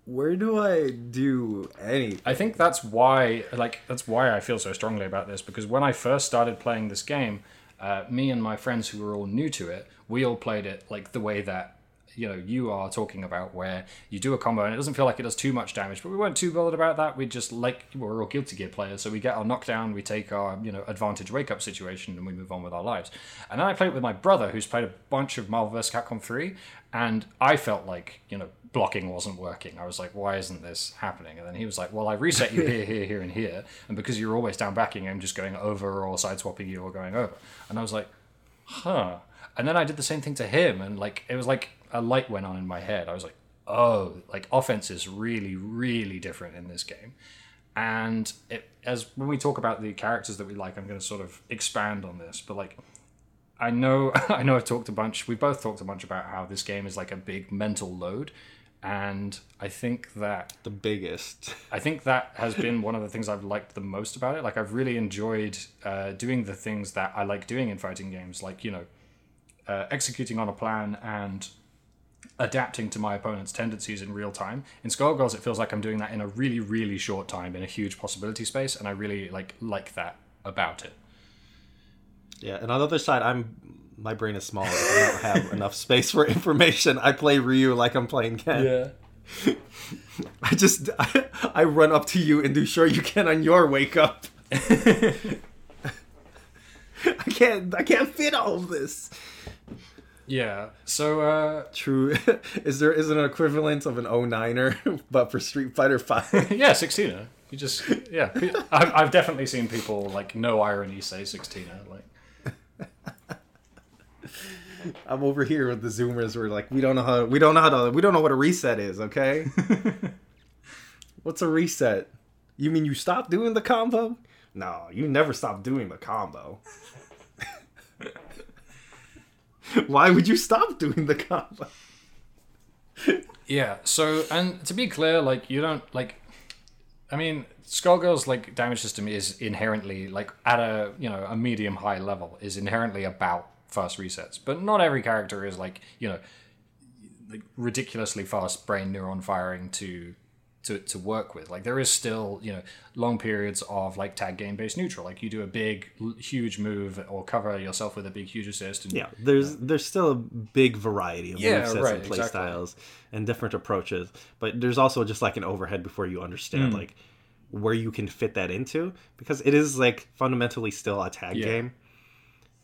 where do I do anything? I think that's why, like, that's why I feel so strongly about this because when I first started playing this game, uh, me and my friends who were all new to it, we all played it like the way that you know you are talking about where you do a combo and it doesn't feel like it does too much damage but we weren't too bothered about that. We just like we're all guilty gear players so we get our knockdown we take our you know advantage wake up situation and we move on with our lives. And then i played it with my brother who's played a bunch of marvel vs. Capcom 3 and i felt like you know blocking wasn't working. I was like why isn't this happening? And then he was like well i reset you here here here and here and because you're always down backing i'm just going over or side swapping you or going over. And i was like huh. And then i did the same thing to him and like it was like a light went on in my head. I was like, oh, like offense is really, really different in this game. And it, as when we talk about the characters that we like, I'm going to sort of expand on this. But like, I know, (laughs) I know, I've talked a bunch. We both talked a bunch about how this game is like a big mental load, and I think that the biggest. (laughs) I think that has been one of the things I've liked the most about it. Like, I've really enjoyed uh, doing the things that I like doing in fighting games, like you know, uh, executing on a plan and adapting to my opponent's tendencies in real time. In Skullgirls, it feels like I'm doing that in a really, really short time in a huge possibility space, and I really like like that about it. Yeah, and on the other side, I'm my brain is small. I don't have (laughs) enough space for information. I play Ryu like I'm playing Ken. Yeah. (laughs) I just I, (laughs) I run up to you and do Shoryuken on your wake up. I can't I can't fit all of this. Yeah. So uh True. (laughs) is there is an equivalent of an 09er (laughs) but for Street Fighter 5? (laughs) yeah, 16er. You just yeah, I've, I've definitely seen people like no irony say 16er like I'm over here with the zoomers we're like we don't know how we don't know how to we don't know what a reset is, okay? What's a reset? You mean you stop doing the combo? No, you never stop doing the combo. (laughs) Why would you stop doing the combo? (laughs) Yeah. So, and to be clear, like you don't like. I mean, Skullgirl's like damage system is inherently like at a you know a medium high level is inherently about fast resets, but not every character is like you know like ridiculously fast brain neuron firing to to, to work with. Like there is still, you know, long periods of like tag game based neutral. Like you do a big, huge move or cover yourself with a big, huge assist. And Yeah, there's there's still a big variety of Yeah, movesets right, and play exactly. styles and different approaches, but there's also just like an overhead before you understand Hmm. like where you can fit that into because it is like fundamentally still a tag Yeah. game.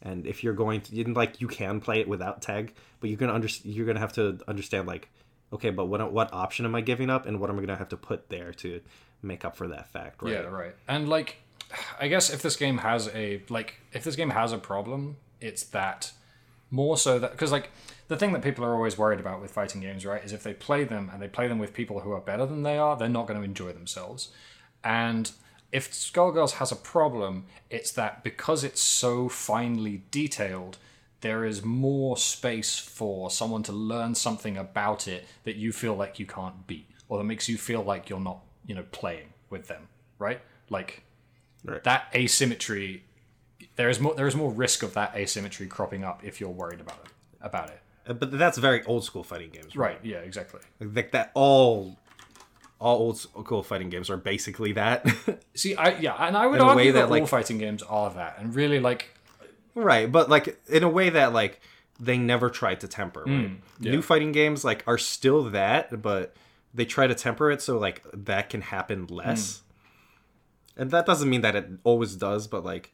And if you're going to like you can play it without tag, but you're gonna under, you're gonna have to understand like okay, but what what option am I giving up and what am I gonna have to put there to make up for that fact, right? Yeah, right. And like, I guess if this game has a like, if this game has a problem, it's that more so that because like the thing that people are always worried about with fighting games, right, is if they play them and they play them with people who are better than they are, they're not going to enjoy themselves. And if Skullgirls has a problem, it's that because it's so finely detailed, there is more space for someone to learn something about it that you feel like you can't beat, or that makes you feel like you're not, you know, playing with them, right? Like Right. that asymmetry. There is more. There is more risk of that asymmetry cropping up if you're worried about it. About it. Uh, But that's very old school fighting games, right? Right. Yeah. Exactly. Like that all all old school fighting games are basically that. (laughs) See, I yeah, and I would argue that, that, all fighting games are that, and really like right, but like in a way that like they never tried to temper, right? Hmm, yeah. New fighting games like are still that, but they try to temper it so like that can happen less. Hmm. And that doesn't mean that it always does, but like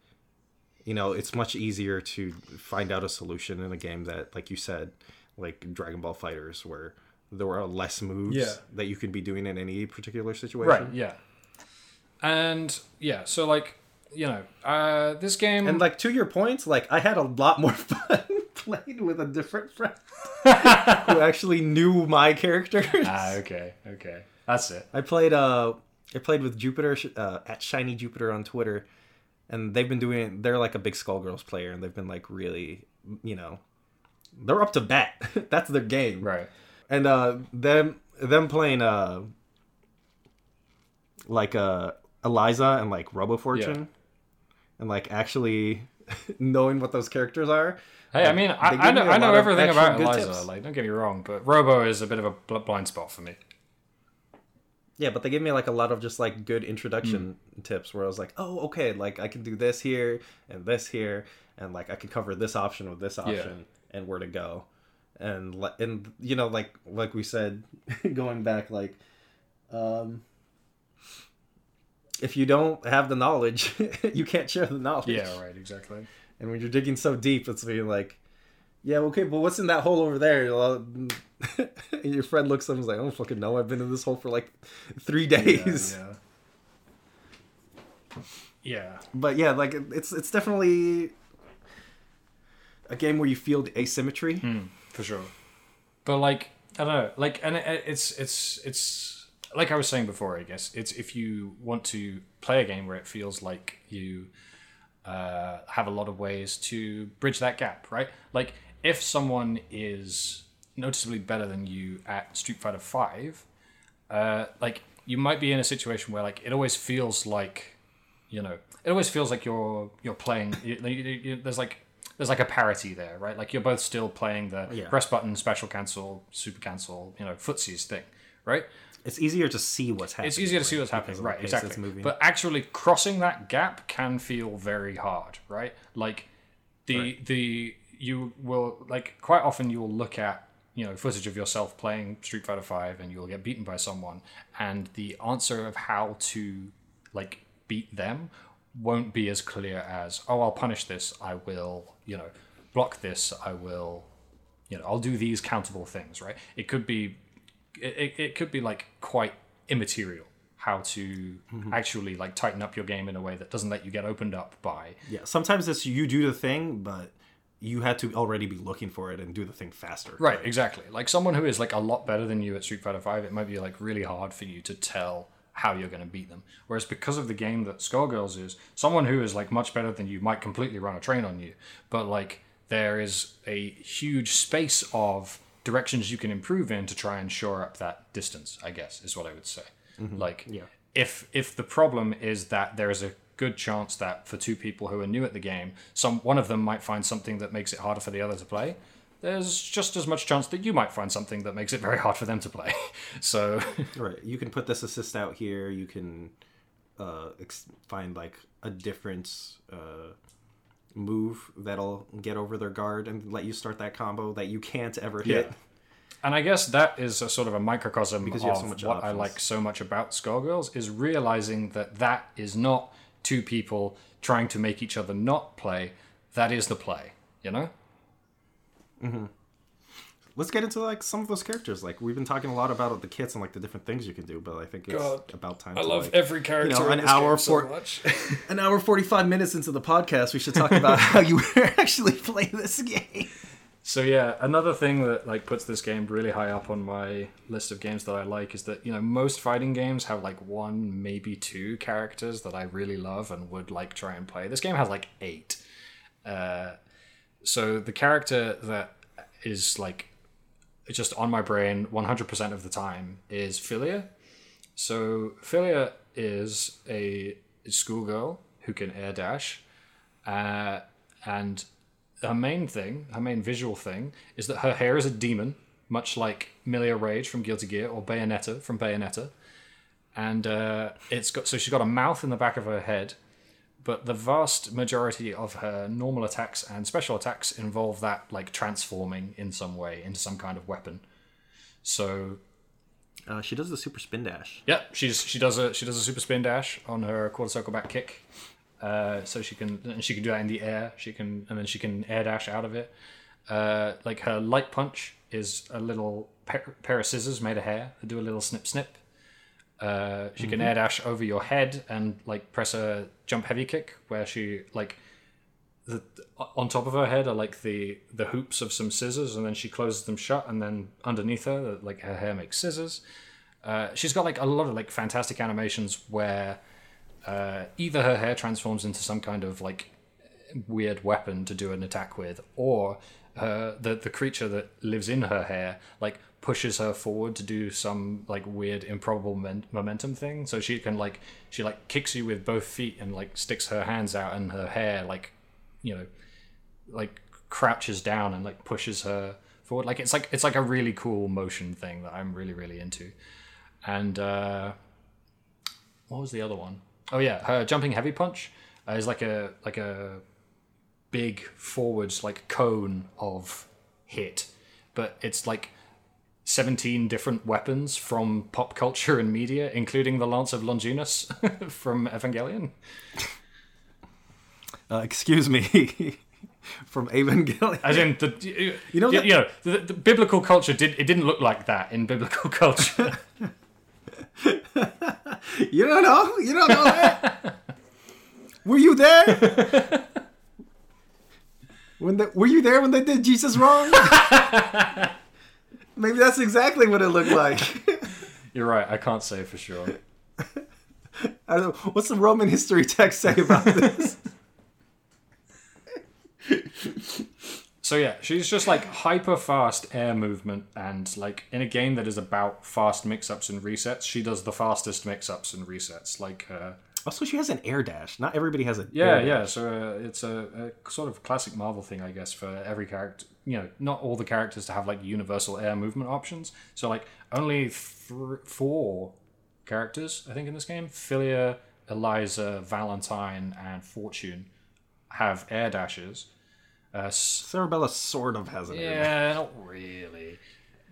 you know, it's much easier to find out a solution in a game that like you said, like Dragon Ball FighterZ where there are less moves Yeah. that you could be doing in any particular situation. right. Yeah. And yeah, so like you know, uh, this game And like to your point, like I had a lot more (laughs) fun playing with a different friend (laughs) who actually knew my characters. ah, okay, okay, that's it. I played uh I played with Jupiter uh, at Shiny Jupiter on Twitter, and they've been doing. They're like a big Skullgirls player, and they've been like really, you know, they're up to bat. (laughs) That's their game, Right. and uh them them playing uh like uh Eliza and like Robo Fortune, Yeah. And like actually (laughs) knowing what those characters are. Hey, I mean, I, I know, I know everything about Eliza. tips. Like, don't get me wrong, but Robo is a bit of a blind spot for me. Yeah, but they gave me like a lot of just like good introduction Hmm. tips where I was like, oh, okay, like I can do this here and this here, and like I can cover this option with this option and where to go, and and you know like like we said, (laughs) going back like, um, if you don't have the knowledge, (laughs) you can't share the knowledge. Yeah, right, exactly. And when you're digging so deep, it's being like, yeah, okay, but what's in that hole over there? (laughs) And your friend looks at him and is like, I don't fucking know. I've been in this hole for like three days. Yeah. Yeah. But yeah, like it's it's definitely a game where you feel the asymmetry. Hmm, for sure. But like I don't know, like and it, it's it's it's like I was saying before. I guess it's if you want to play a game where it feels like you uh, have a lot of ways to bridge that gap, right? Like if someone is noticeably better than you at Street Fighter Five, uh, like you might be in a situation where like it always feels like you know it always feels like you're you're playing you, you, you, there's like there's like a parity there right like you're both still playing the Yeah. press button special cancel super cancel you know footsies thing right It's easier to see what's happening. it's easier to see what's happening. Because of the right exactly. moving. but actually crossing that gap can feel very hard right? Like the the you will like quite often you will look at you know footage of yourself playing street fighter 5 and you'll get beaten by someone and the answer of how to like beat them won't be as clear as oh i'll punish this. I will you know block this. I will you know i'll do these countable things right? It could be it, it, could be like quite immaterial how to mm-hmm. actually like tighten up your game in a way that doesn't let you get opened up by yeah, sometimes it's you do the thing, but you had to already be looking for it and do the thing faster. right exactly. Like someone who is like a lot better than you at street fighter 5 it might be like really hard for you to tell how you're going to beat them. Whereas because of the game that skullgirls is someone who is like much better than you might completely run a train on you but like there is a huge space of directions you can improve in to try and shore up that distance. I guess is what I would say. Like, Yeah. if if the problem is that there is a good chance that for two people who are new at the game, some one of them might find something that makes it harder for the other to play. There's just as much chance that you might find something that makes it very hard for them to play. (laughs) So, (laughs) Right. You can put this assist out here. You can uh, ex- find like a different uh, move that'll get over their guard and let you start that combo that you can't ever hit. Yeah. and I guess that is a sort of a microcosm Because of so what I like so much about Skullgirls is realizing that that is not two people trying to make each other not play. That is the play, you know? Mm-hmm. Let's get into like some of those characters. Like we've been talking a lot about the kits and like the different things you can do, but I think it's God. about time. to, like, every character. you know, (laughs) an hour for much. an hour forty five minutes into the podcast. We should talk about how you (laughs) actually play this game. So yeah, another thing that like puts this game really high up on my list of games that I like is that you know most fighting games have like one maybe two characters that I really love and would like try and play. This game has like eight. Uh, so the character that is like just on my brain 100% of the time is Filia. So Filia is a schoolgirl who can air dash, uh, and her main thing, her main visual thing, is that her hair is a demon, much like Milia Rage from Guilty Gear or Bayonetta from Bayonetta. And uh, it's got so she's got a mouth in the back of her head, but the vast majority of her normal attacks and special attacks involve that like transforming in some way into some kind of weapon. So Uh, she does the super spin dash. yeah, she's she does a she does a super spin dash on her quarter circle back kick. Uh, so she can and she can do that in the air. She can and then she can air dash out of it. Uh, like her light punch is a little pair, pair of scissors made of hair that do a little snip snip. Uh, she can air dash over your head and like press a jump heavy kick where she like the on top of her head are like the the hoops of some scissors and then she closes them shut and then underneath her like her hair makes scissors. Uh, she's got like a lot of like fantastic animations where uh, either her hair transforms into some kind of like weird weapon to do an attack with, or uh, the the creature that lives in her hair like pushes her forward to do some like weird improbable men- momentum thing. So she can like she like kicks you with both feet and like sticks her hands out, and her hair like you know like crouches down and like pushes her forward. Like it's like it's like a really cool motion thing that I'm really really into. And uh, what was the other one? Oh yeah, her jumping heavy punch uh, is like a like a big forwards like cone of hit, but it's like 17 different weapons from pop culture and media, including the Lance of Longinus (laughs) from Evangelion. Uh, excuse me, (laughs) from Evangelion. As in the you, You know you, that- you know the, the biblical culture did it didn't look like that in biblical (laughs) culture. You don't know. You don't know that. were you there? when the, were you there when they did Jesus wrong? Maybe that's exactly what it looked like. (laughs) You're right. I can't say for sure. (laughs) I don't know. What's the Roman history text say about this? So yeah, she's just like hyper fast air movement, and like in a game that is about fast mix-ups and resets, she does the fastest mix-ups and resets. Like, uh, also, she has an air dash. Not everybody has a. yeah, yeah. So uh, it's a, a sort of classic Marvel thing, I guess, for every character. You know, not all the characters to have like universal air movement options. So like only th- four characters, I think, in this game: Filia, Eliza, Valentine, and Fortune have air dashes. Uh, Cerebella sort of has an air dash. yeah, not really,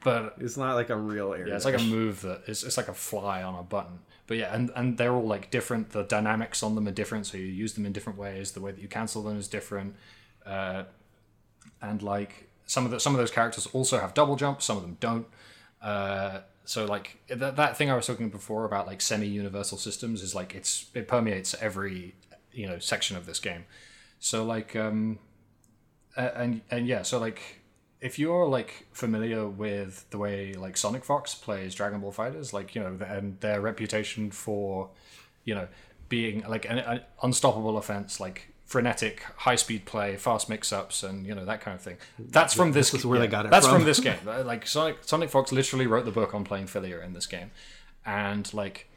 but It's not like a real air. Yeah, it's like a move that it's, it's like a fly on a button. But yeah, and, and they're all like different. The dynamics on them are different, so you use them in different ways. The way that you cancel them is different. Uh, and like some of the, some of those characters also have double jump, some of them don't. Uh, so like that, that thing I was talking before about like semi-universal systems is like it's it permeates every you know section of this game. So like um, and and yeah, so like if you're like familiar with the way like Sonic Fox plays Dragon Ball FighterZ, like you know, and their reputation for, you know, being like an, an unstoppable offense, like frenetic high speed play, fast mix ups, and you know that kind of thing. That's from this. This is where they got it That's from. from this game. (laughs) Like Sonic, Sonic Fox literally wrote the book on playing Filia in this game, and like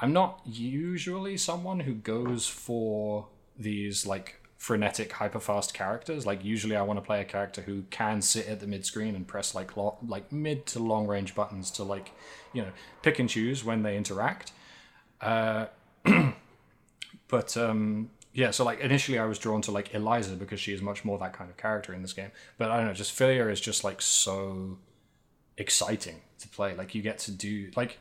I'm not usually someone who goes for these like frenetic hyper fast characters like usually i want to play a character who can sit at the mid screen and press like lo- like mid to long range buttons to like you know pick and choose when they interact uh (clears throat) but um yeah so like initially i was drawn to like eliza because she is much more that kind of character in this game. But i don't know just Filia is just like so exciting to play. Like you get to do like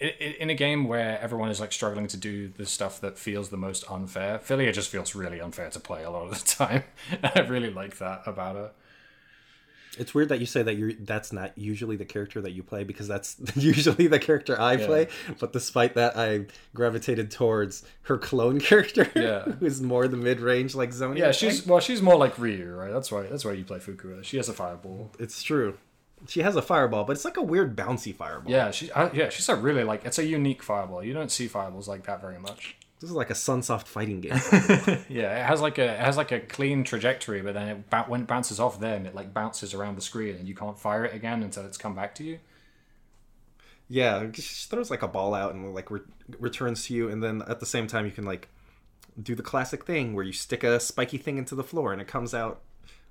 in a game where everyone is like struggling to do the stuff that feels the most unfair Filia just feels really unfair to play a lot of the (laughs) time. I really like that about her It's weird that you say that you're that's not usually the character that you play because that's (laughs) usually the character I play. But despite that, I gravitated towards her clone (laughs) character, Yeah. who's more the mid range like Zonia. yeah she's well she's more like ryu right that's why that's why you play fukua she has a fireball it's true. She has a fireball, but it's like a weird bouncy fireball. yeah she uh, yeah she's a really like it's a unique fireball you don't see fireballs like that very much This is like a Sunsoft fighting game. (laughs) Yeah, it has like a it has like a clean trajectory, but then it ba- when it bounces off them, it like bounces around the screen, and you can't fire it again until it's come back to you. yeah, she throws like a ball out and like re- returns to you, and then at the same time you can like do the classic thing where you stick a spiky thing into the floor and it comes out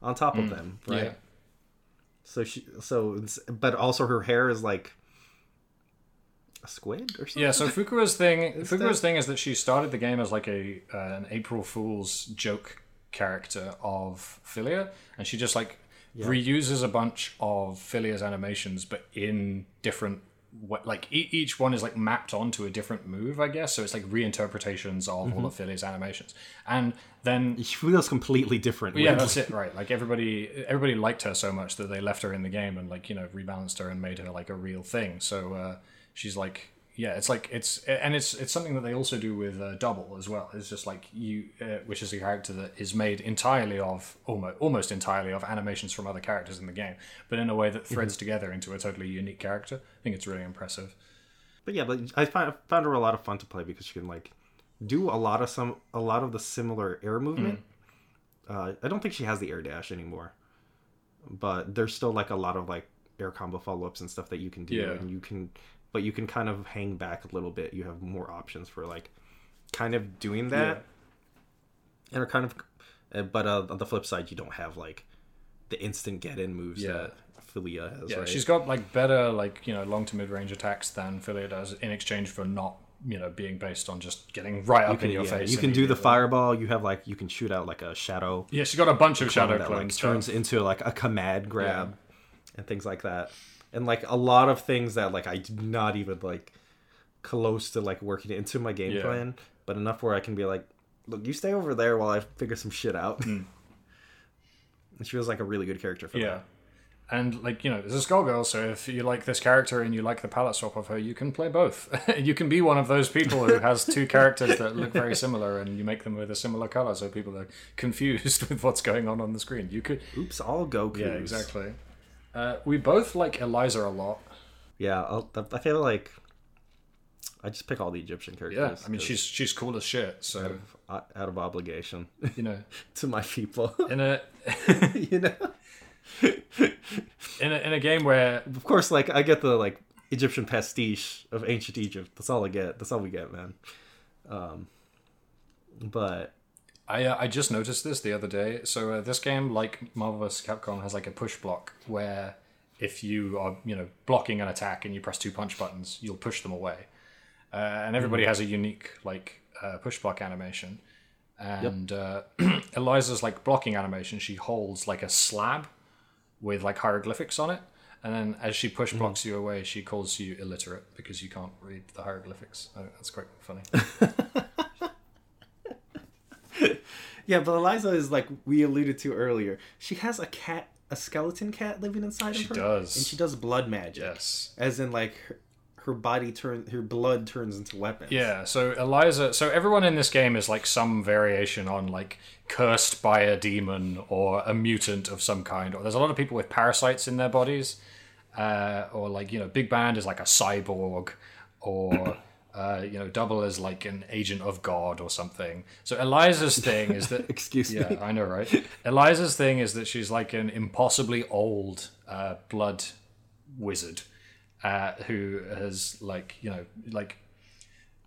on top of mm, them, right? Yeah, So she, so, it's, but also her hair is like a squid or something. yeah. So (laughs) Fukua's thing, Fukua's that- thing is that she started the game as like a uh, an April Fool's joke character of Filia, and she just like reuses a bunch of Filia's animations, but in different. What, like e- each one is like mapped onto a different move, I guess. So it's like reinterpretations of all of Filia's animations, and then (laughs) She feels completely different. Yeah, weirdly. (laughs) that's it, right? Like everybody, everybody liked her so much that they left her in the game and like you know rebalanced her and made her like a real thing. So uh, she's like, yeah, it's like it's and it's it's something that they also do with uh, Double as well. It's just like you, uh, which is a character that is made entirely of almost almost entirely of animations from other characters in the game, but in a way that threads together into a totally unique character. I think it's really impressive. But yeah, but I find found her a lot of fun to play because she can like do a lot of some a lot of the similar air movement. Uh, I don't think she has the air dash anymore, but there's still like a lot of like air combo follow ups and stuff that you can do, Yeah. and you can, but you can kind of hang back a little bit. You have more options for like kind of doing that, and are kind of, uh, but uh, on the flip side, you don't have like the instant get in moves Yeah. that Filia has. Yeah, right? she's got like better like you know long to mid range attacks than Filia does in exchange for not you know being based on just getting right up You can, in your yeah, face. you can do the fireball. You have like you can shoot out like a shadow Yeah, she's got a bunch of shadow that like clones. turns into like a command grab and things like that and like a lot of things that like i do not even like close to like working into my game Yeah. plan but enough where i can be like look you stay over there while i figure some shit out hmm. (laughs) and she feels like a really good character for yeah. that And like you know, there's a Skullgirl, so if you like this character and you like the palette swap of her, you can play both. (laughs) you can be one of those people who has two characters that look very similar, and you make them with a similar color, so people are confused (laughs) with what's going on on the screen. You could, oops all goku yeah, exactly. Uh, we both like Eliza a lot. yeah I'll, i feel like i just pick all the egyptian characters. Yeah, I mean she's she's cool as shit. So out out of obligation (laughs) you know, to my people in a (laughs) you know in a in a game where of course, like I get the like Egyptian pastiche of ancient Egypt. That's all I get. That's all we get, man. Um, but I uh, I just noticed this the other day. So uh, this game, like Marvel vs. Capcom, has like a push block where if you are you know blocking an attack and you press two punch buttons, you'll push them away. Uh, and everybody has a unique like uh, push block animation. And uh, (clears throat) Eliza's like blocking animation. She holds like a slab with like hieroglyphics on it. And then as she push blocks you away, she calls you illiterate because you can't read the hieroglyphics. I that's quite funny. (laughs) yeah, but Eliza is like we alluded to earlier. She has a cat, a skeleton cat living inside She of her. She does. and she does blood magic. yes. as in like her, her body turns, her blood turns into weapons. Yeah, so Eliza, so everyone in this game is like some variation on like cursed by a demon or a mutant of some kind. Or there's a lot of people with parasites in their bodies, uh, or like you know, Big Band is like a cyborg, or (coughs) uh, you know, double as like an agent of God or something. So Eliza's thing is that (laughs) Excuse yeah, me. Yeah, I know, right? Eliza's thing is that she's like an impossibly old uh, blood wizard uh, who has like you know like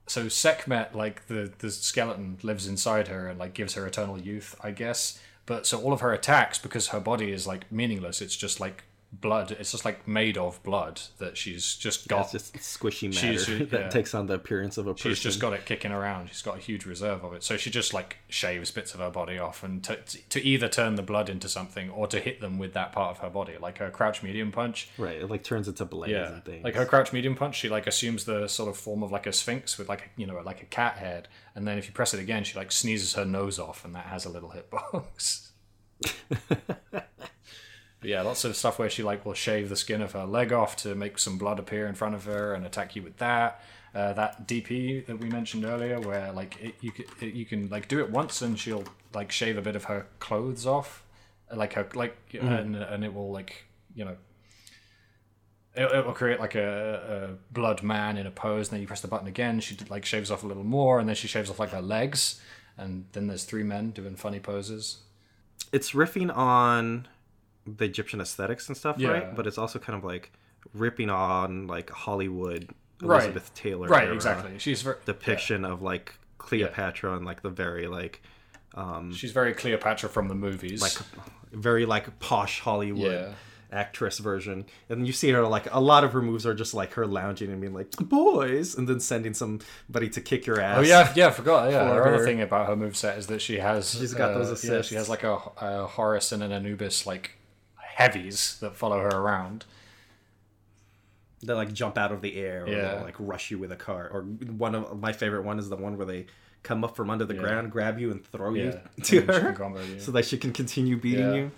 so Sekhmet like the the skeleton lives inside her and like gives her eternal youth, I guess. But so all of her attacks because her body is like meaningless. It's just like blood. It's just like made of blood that she's just got. It's just squishy matter She's- (laughs) yeah. that takes on the appearance of a person. She's just got it kicking around. She's got a huge reserve of it. So she just like shaves bits of her body off and to, to either turn the blood into something or to hit them with that part of her body, like her crouch medium punch. right. It like turns into blades Yeah, and things. like her crouch medium punch, she like assumes the sort of form of like a sphinx with like a, you know like a cat head, and then if you press it again, she like sneezes her nose off, and that has a little hitbox. (laughs) But yeah, lots of stuff where she like will shave the skin of her leg off to make some blood appear in front of her and attack you with that. Uh, that DP that we mentioned earlier, where like it, you can it, you can like do it once and she'll like shave a bit of her clothes off, like her like and and it will like you know it, it will create like a, a blood man in a pose. And then you press the button again. She like shaves off a little more, and then she shaves off like her legs. And then there's three men doing funny poses. it's riffing on the Egyptian aesthetics and stuff, Yeah. right? But it's also kind of like ripping on like Hollywood Right. Elizabeth Taylor Right, exactly. She's very depiction of like Cleopatra and like the very like Um, She's very Cleopatra from the movies. like very like posh Hollywood Yeah. actress version. And you see her like a lot of her moves are just like her lounging and being like boys, and then sending somebody to kick your ass. Oh yeah, yeah, I forgot. Yeah, For her other her. thing about her moveset is that she has She's got those uh, Yeah, assists. she has like a, a Horus and an Anubis like heavies that follow her around. they like jump out of the air or Yeah. like rush you with a car. Or one of my favorite one is the one where they come up from under the Yeah. ground, grab you, and throw you (laughs) to and her, combo so that she can continue beating Yeah. you.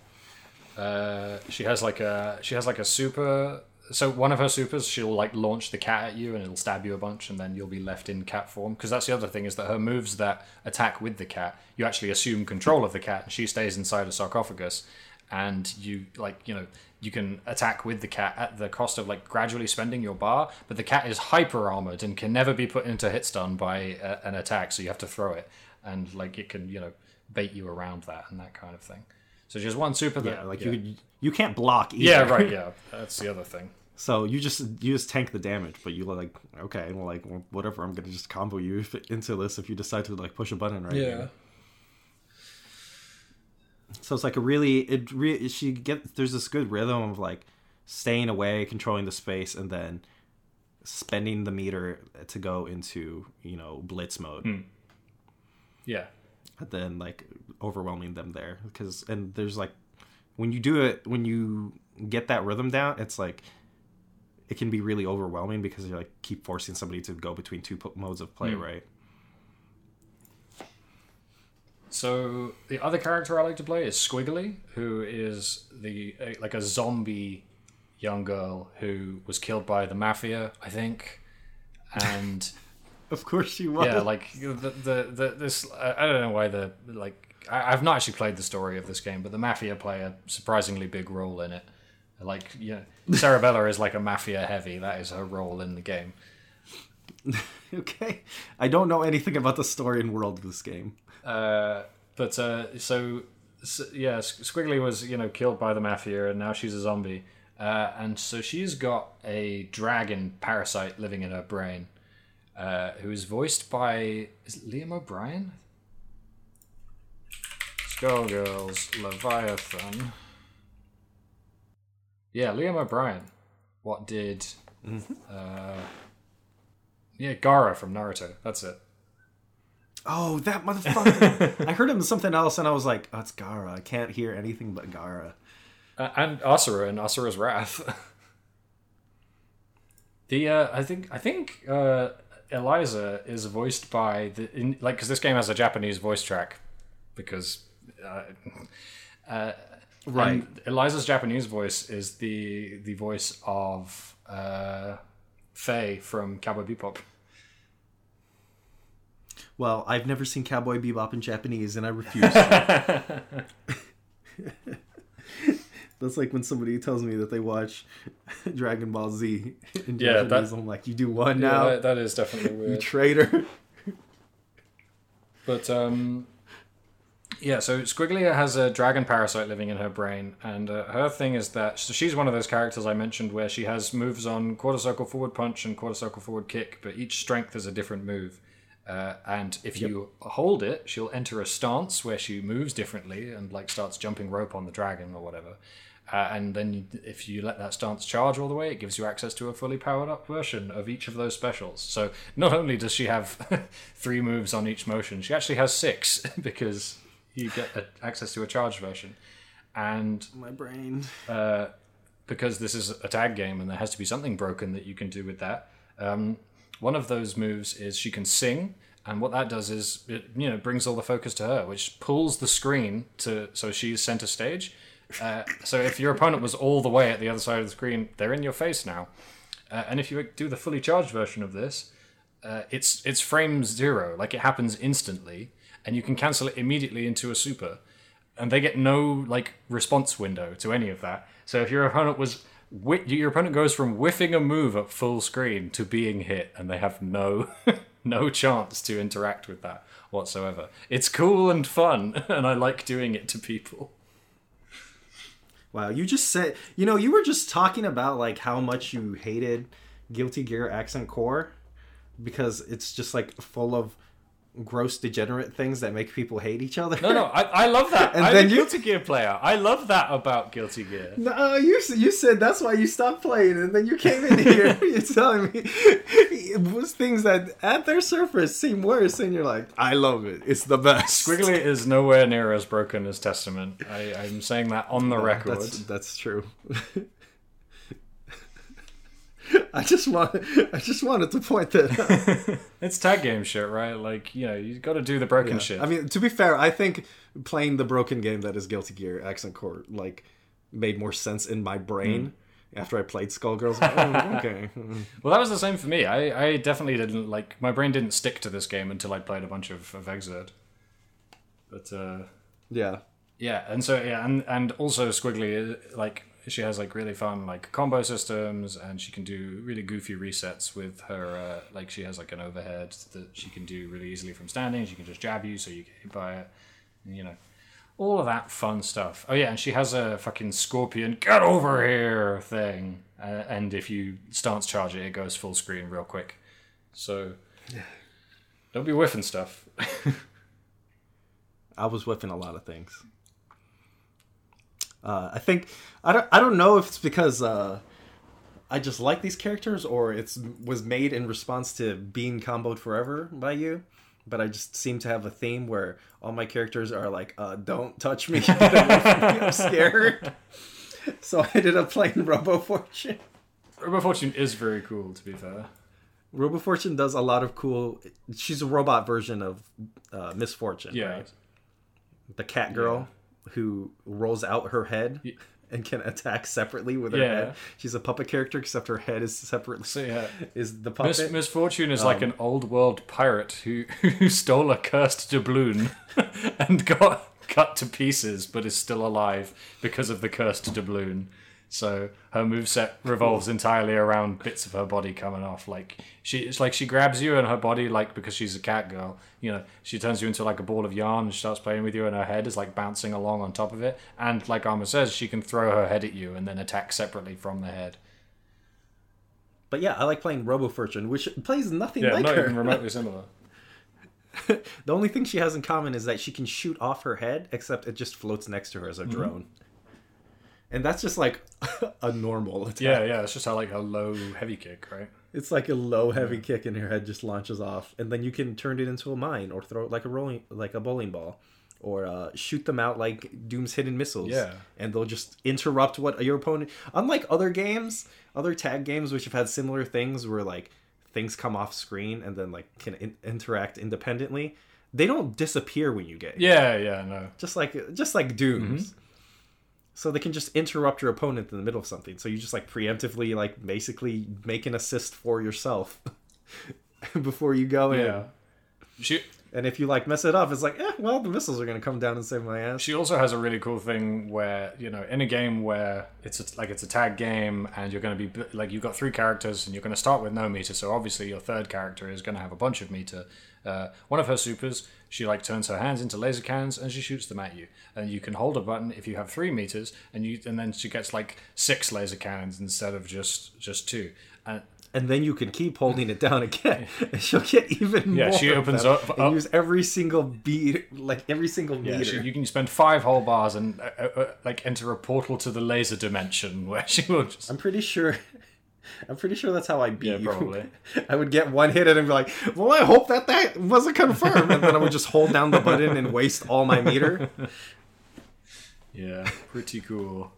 Uh, she has like a she has like a super. So one of her supers, she'll like launch the cat at you, and it'll stab you a bunch, and then you'll be left in cat form. Because that's the other thing is that her moves that attack with the cat, you actually assume control of the cat, and she stays inside a sarcophagus, and you like you know you can attack with the cat at the cost of like gradually spending your bar, but the cat is hyper armored and can never be put into hit stun by a, an attack, so you have to throw it, and like it can you know bait you around that and that kind of thing. So just one super that Yeah, like you could, you can't block. Either. yeah, right. Yeah, (laughs) that's the other thing. So you just you just tank the damage, but you like okay, well like whatever. I'm gonna just combo you if, (laughs) into this if you decide to like push a button right. here. So it's like a really it re- she get there's this good rhythm of like staying away, controlling the space, and then spending the meter to go into you know blitz mode, hmm. Yeah, and then like overwhelming them there because and there's like when you do it when you get that rhythm down, it's like it can be really overwhelming because you like keep forcing somebody to go between two modes of play, hmm. right? So the other character I like to play is Squigly, who is the uh, like a zombie young girl who was killed by the mafia, I think, and (laughs) Of course she was. yeah, like the the, the this I don't know why the like I, I've not actually played the story of this game, but the mafia play a surprisingly big role in it. Like yeah, (laughs) Cerebella is like a mafia heavy. That is her role in the game. (laughs) okay. I don't know anything about the story and world of this game. Uh, but uh, so, so yeah, Squigly was you know killed by the mafia, and now she's a zombie. Uh, and so she's got a dragon parasite living in her brain, uh, who is voiced by is it Liam O'Brien? Skullgirls Leviathan. Yeah, Liam O'Brien. What did? Uh, yeah, Gaara from Naruto. That's it. Oh, that motherfucker! (laughs) I heard him in something else, and I was like, "Oh, it's Gaara." I can't hear anything but Gaara. Uh, and Asura and Asura's Wrath. (laughs) the uh, I think I think uh, Eliza is voiced by the in, like because this game has a Japanese voice track because uh, uh, Right. Eliza's Japanese voice is the the voice of uh, Faye from Cowboy Bebop. Well, I've never seen Cowboy Bebop in Japanese, and I refuse. (laughs) That's like when somebody tells me that they watch Dragon Ball Z in Yeah, Japanese. that- I'm like, you do one Yeah, now, that, that is definitely you weird. traitor. But um, yeah, so Squigly has a dragon parasite living in her brain, and uh, her thing is that so she's one of those characters I mentioned where she has moves on quarter circle forward punch and quarter circle forward kick, but each strength is a different move. Uh, and if you hold it, she'll enter a stance where she moves differently and like starts jumping rope on the dragon or whatever. Uh, and then you, if you let that stance charge all the way, it gives you access to a fully powered up version of each of those specials. So not only does she have (laughs) three moves on each motion, she actually has six (laughs) because you get a, access to a charged version. And My brain. uh, because this is a tag game and there has to be something broken that you can do with that. Um, one of those moves is she can sing, and what that does is it you know brings all the focus to her, which pulls the screen to so she's center stage. Uh, so if your opponent was all the way at the other side of the screen, they're in your face now. Uh, and if you do the fully charged version of this, uh, it's it's frame zero, like it happens instantly, and you can cancel it immediately into a super, and they get no like response window to any of that. So if your opponent was whi- your opponent goes from whiffing a move at full screen to being hit, and they have no (laughs) no chance to interact with that whatsoever. It's cool and fun, (laughs) and I like doing it to people. Wow, you just said, you know, you were just talking about like how much you hated Guilty Gear Accent Core because it's just like full of gross degenerate things that make people hate each other. No, no, I, I love that. (laughs) And I'm then a you- Guilty Gear player. I love that about Guilty Gear. No, you you said that's why you stopped playing, and then you came in here. (laughs) (laughs) you're telling me it was things that at their surface seem worse, and you're like, I love it. It's the best. Squigly is nowhere near as broken as Testament. I, I'm saying that on the record. That's that's true. I just want I just wanted to point that out. (laughs) It's tag game shit, right? Like, you know, you got to do the broken Yeah. shit. I mean, to be fair, I think playing the broken game that is Guilty Gear Accent Core like made more sense in my brain after I played Skullgirls. oh, okay. (laughs) well, that was the same for me. I, I definitely didn't like my brain didn't stick to this game until I played a bunch of, of Xrd. But uh, Yeah. yeah, and so yeah, and and also Squigly uh, like she has like really fun like combo systems, and she can do really goofy resets with her. Uh, like she has like an overhead that she can do really easily from standing. She can just jab you, so you get hit by it. You know, all of that fun stuff. Oh yeah, and she has a fucking scorpion get over here thing, uh, and if you stance charge it, it goes full screen real quick. So don't be whiffing stuff. (laughs) I was whiffing a lot of things. Uh, I think I don't I don't know if it's because uh, I just like these characters or it's was made in response to being comboed forever by you. But I just seem to have a theme where all my characters are like, uh, "Don't touch me, get away from me, I'm scared." (laughs) So I ended up playing Robo Fortune. Robo Fortune is very cool, to be fair. Robo Fortune does a lot of cool. She's a robot version of uh, Ms. Fortune. Yeah. right? the cat girl who rolls out her head and can attack separately with her Yeah. head. She's a puppet character, except her head is separately. So yeah, (laughs) is the puppet? Miss Misfortune is like um, an old world pirate who (laughs) who stole a cursed doubloon (laughs) and got cut to pieces, but is still alive because of the cursed doubloon. So her moveset revolves entirely around bits of her body coming off. Like she, it's like she grabs you and her body, like because she's a cat girl. You know, she turns you into like a ball of yarn and starts playing with you, and her head is like bouncing along on top of it. And like Arma says, she can throw her head at you and then attack separately from the head. But yeah, I like playing Robo Fortune, which plays nothing Yeah, like not her. even remotely (laughs) similar. the only thing she has in common is that she can shoot off her head, except it just floats next to her as a Mm-hmm. drone. And that's just like (laughs) a normal attack. Yeah, yeah, it's just how like a low heavy kick, right? It's like a low heavy kick and her head just launches off. And then you can turn it into a mine or throw it like a rolling like a bowling ball. Or uh, shoot them out like Doom's hidden missiles. Yeah. And they'll just interrupt what your opponent unlike other games, other tag games which have had similar things where like things come off screen and then like can in- interact independently. They don't disappear when you get. Yeah, yeah, no. just like just like Dooms. So they can just interrupt your opponent in the middle of something. So you just like preemptively like basically make an assist for yourself (laughs) before you go in. Yeah. She And if you like mess it up, it's like, eh, well, the missiles are gonna come down and save my ass. She also has a really cool thing where you know, in a game where it's a, like it's a tag game, and you're going to be like you've got three characters, and you're going to start with no meter. So obviously, your third character is going to have a bunch of meter. Uh, one of her supers, she like turns her hands into laser cannons, and she shoots them at you. And you can hold a button if you have three meters, and you and then she gets like six laser cannons instead of just just two. And and then you can keep holding it down again, and (laughs) (laughs) she'll get even Yeah, more. Yeah, she opens them up- and use every single beat, like every single Yeah, meter. she, you can spend five whole bars and uh, uh, uh, like enter a portal to the laser dimension (laughs) where she will just. I'm pretty sure. (laughs) I'm pretty sure that's how I beat Yeah, you. probably. (laughs) I would get one hit and be like, "Well, I hope that that wasn't confirmed," and then I would just hold down the button and waste all my meter. (laughs) Yeah, pretty cool.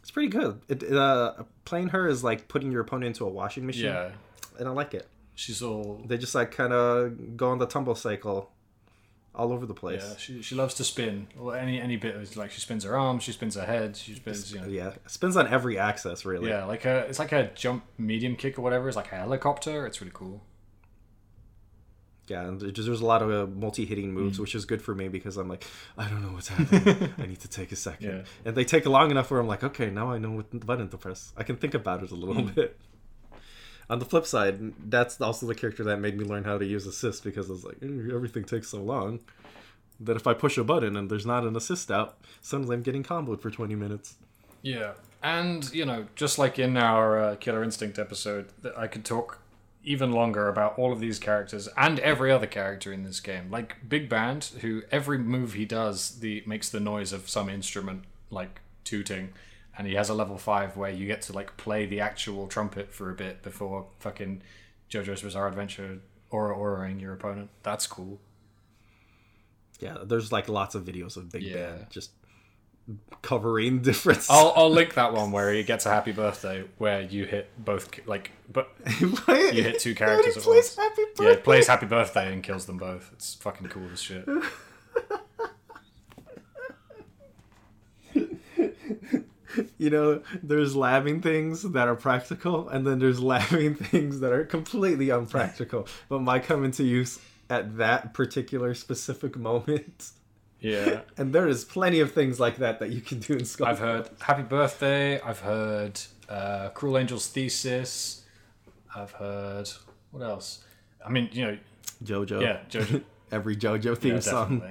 It's pretty good. It, it, uh, playing her is like putting your opponent into a washing machine, Yeah, and I like it. she's all. They just like kind of go on the tumble cycle, all over the place. Yeah, she, she loves to spin. Well, any any bit is like she spins her arms, she spins her head, she spins. You know, Yeah, spins on every axis really. yeah, like a it's like a jump medium kick or whatever. It's like a helicopter. It's really cool. Yeah, and there's, there's a lot of uh, multi-hitting moves, Mm. which is good for me because I'm like, I don't know what's happening. I need to take a second. Yeah. And they take long enough where I'm like, okay, now I know what button to press. I can think about it a little Mm. bit. On the flip side, that's also the character that made me learn how to use assist because I was like, "Eh, everything takes so long that if I push a button and there's not an assist out, suddenly I'm getting comboed for 20 minutes. Yeah, and you know, just like in our uh, Killer Instinct episode, I could talk even longer about all of these characters and every other character in this game. Like Big Band, who every move he does, the makes the noise of some instrument like tooting, and he has a level five where you get to like play the actual trumpet for a bit before fucking JoJo's Bizarre Adventure aura auraing your opponent. That's cool. Yeah, there's like lots of videos of Big Yeah. Band just covering (laughs) different. I'll I'll link that one where he gets a happy birthday where you hit both like but (laughs) you hit two characters at plays once. Happy Yeah, it plays Happy Birthday and kills them both. It's fucking cool as shit. (laughs) (laughs) you know, there's labbing things that are practical, and then there's (laughs) labbing things that are completely unpractical, (laughs) but might come into use at that particular specific moment. Yeah. And there is plenty of things like that that you can do in Skull. I've heard Happy Birthday. I've heard uh, Cruel Angel's Thesis. I've heard what else? I mean, you know, JoJo. yeah, JoJo. Every JoJo theme yeah, song.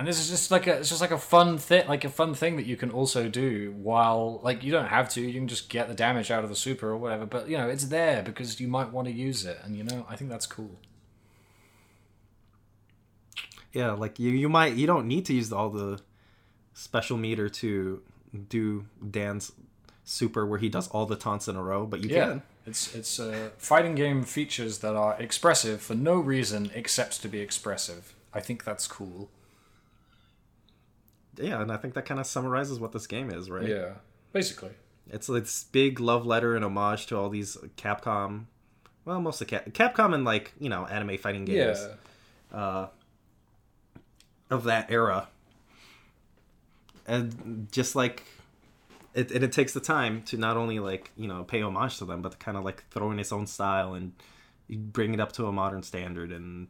And this is just like a, it's just like a fun thing, like a fun thing that you can also do while, like, you don't have to. You can just get the damage out of the super or whatever. But you know, it's there because you might want to use it, and you know, I think that's cool. Yeah, like you, you might you don't need to use all the special meter to do Dan's super where he does all the taunts in a row, but you Yeah, can. it's it's uh, fighting game features that are expressive for no reason except to be expressive. I think that's cool. Yeah, and I think that kind of summarizes what this game is, right? Yeah, basically. It's this big love letter and homage to all these Capcom, well, mostly Cap- Capcom and like you know anime fighting games Yeah, uh, of that era, and just like it, and it takes the time to not only like you know pay homage to them, but to kind of like throw in its own style and bring it up to a modern standard and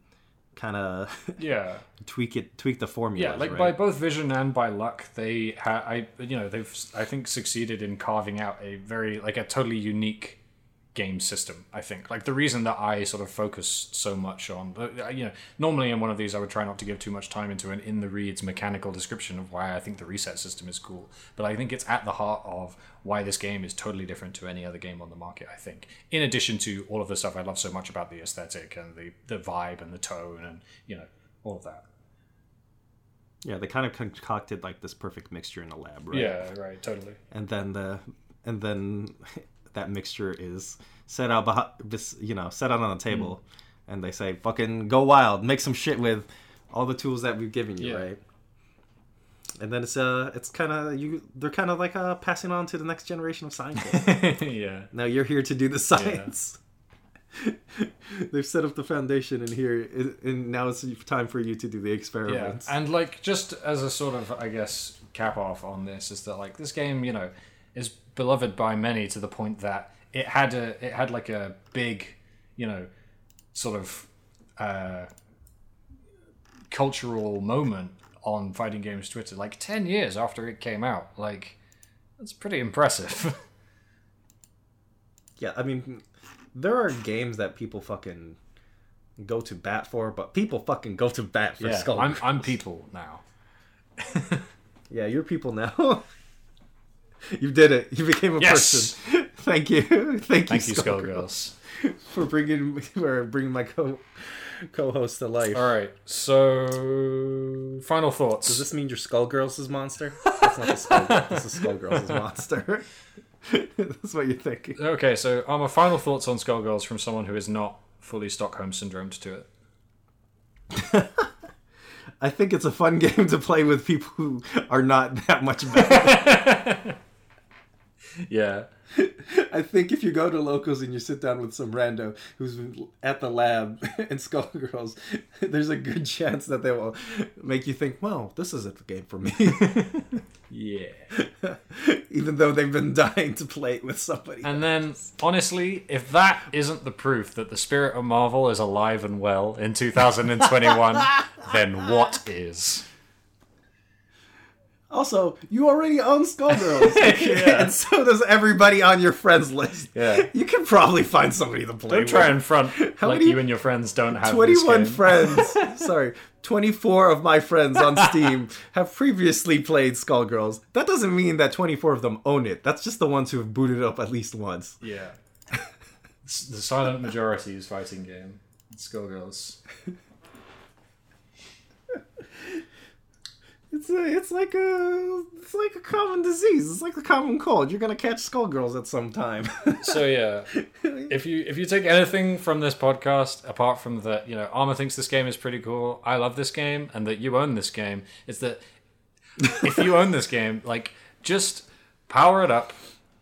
kind of yeah, (laughs) tweak it, tweak the formula. yeah. Like by both vision and by luck, they ha- I you know they've I think succeeded in carving out a very like a totally unique game system. I think like the reason that I sort of focus so much on uh, you know normally in one of these I would try not to give too much time into an in the reads mechanical description of why I think the reset system is cool, but I think it's at the heart of why this game is totally different to any other game on the market. I think in addition to all of the stuff I love so much about the aesthetic and the the vibe and the tone and you know all of that. yeah, they kind of concocted like this perfect mixture in a lab, right? Yeah, right, totally. and then the and then that mixture is set out behind you know set out on the table. And they say fucking go wild. Make some shit with all the tools that we've given you Yeah. right? And then it's uh it's kind of you they're kind of like uh passing on to the next generation of scientists. (laughs) Yeah. now you're here to do the science. (laughs) They've set up the foundation in here and now it's time for you to do the experiments. Yeah, experiments and like just as a sort of, I guess, cap off on this is that like this game, you know, is beloved by many to the point that it had a it had like a big, you know, sort of uh, cultural moment on fighting games Twitter, like ten years after it came out. Like that's pretty impressive. (laughs) Yeah, I mean, there are games that people fucking go to bat for, but people fucking go to bat for yeah, Skull. I'm I'm people now. (laughs) Yeah, you're people now. (laughs) you did it. You became a Yes! person. (laughs) (laughs) Thank you. Thank you, Thank you, Skullgirls. (laughs) for bringing for bringing my co co-host to life. All right, so final thoughts. Does this mean your Skullgirls is monster? That's not the Skullgirls. this is Skullgirls monster. That's what you're thinking. Okay, so are my final thoughts on Skullgirls from someone who is not fully Stockholm syndromed to it. I think it's a fun game to play with people who are not that much better. Yeah. (laughs) I think if you go to locals and you sit down with some rando who's at the lab (laughs) in Skullgirls, (laughs) there's a good chance that they will make you think, well, this isn't the game for me. Yeah. Even though they've been dying to play it with somebody. And then, honestly, if that isn't the proof that the spirit of Marvel is alive and well in 2021, then what is? Also, you already own Skullgirls. (laughs) Yeah. (laughs) And so does everybody on your friends list. Yeah. You can probably find somebody to play Don't try with. and front How like many- you and your friends don't have 21 this game. friends. (laughs) Sorry. 24 of my friends on Steam have previously played Skullgirls. That doesn't mean that 24 of them own it. That's just the ones who have booted it up at least once. Yeah. The silent majority is fighting game. Skullgirls. It's a, it's like a it's like a common disease. It's like a common cold. You're gonna catch Skullgirls at some time. (laughs) So yeah, if you if you take anything from this podcast apart from that, you know, Armor thinks this game is pretty cool. I love this game, and that you own this game. It's that if you own this game, like just power it up.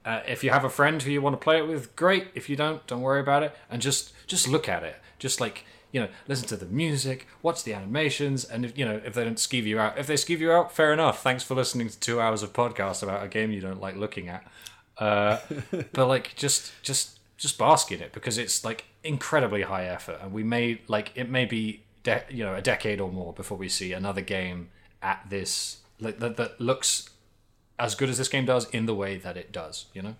Uh, if you have a friend who you want to play it with, great. If you don't, don't worry about it, and just just look at it. Just like you know, listen to the music, watch the animations, and if you know if they don't skeeve you out, if they skeeve you out, fair enough. Thanks for listening to two hours of podcast about a game you don't like looking at. Uh, (laughs) but like just just just bask in it because it's like incredibly high effort and we may like it may be de- you know a decade or more before we see another game at this like, that, that looks as good as this game does in the way that it does you know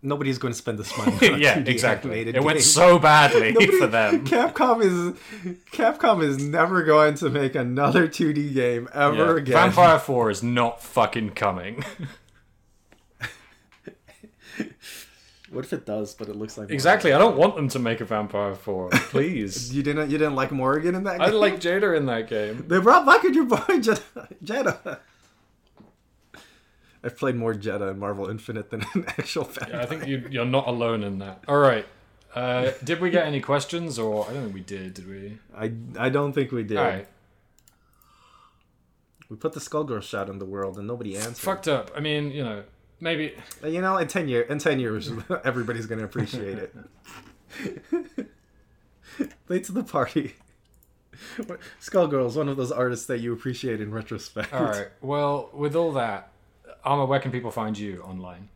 Nobody's going to spend this money. (laughs) On a yeah 2D exactly animated it went so badly (laughs) for them Capcom is Capcom is never going to make another 2D game ever Yeah. again. vampire 4 is not fucking coming (laughs) What if it does, but it looks like exactly i don't want them to make a vampire 4 please You didn't you didn't like Morrigan in that game? i game? like Jedah in that game They brought back your boy Jedah. Jedah. I've played more Jedah and Marvel Infinite than (laughs) in actual Vampire. Yeah, I think you, you're not alone in that. All right. Uh, did we get any questions, or I don't think we did. Did we? I I don't think we did. All right. We put the Skullgirl shot in the world and nobody answered. Fucked up. I mean, you know, maybe. You know, in ten year in ten years, (laughs) everybody's gonna appreciate it. (laughs) Late to the party. Skullgirl's one of those artists that you appreciate in retrospect. All right. Well, with all that, Armor, where can people find you online?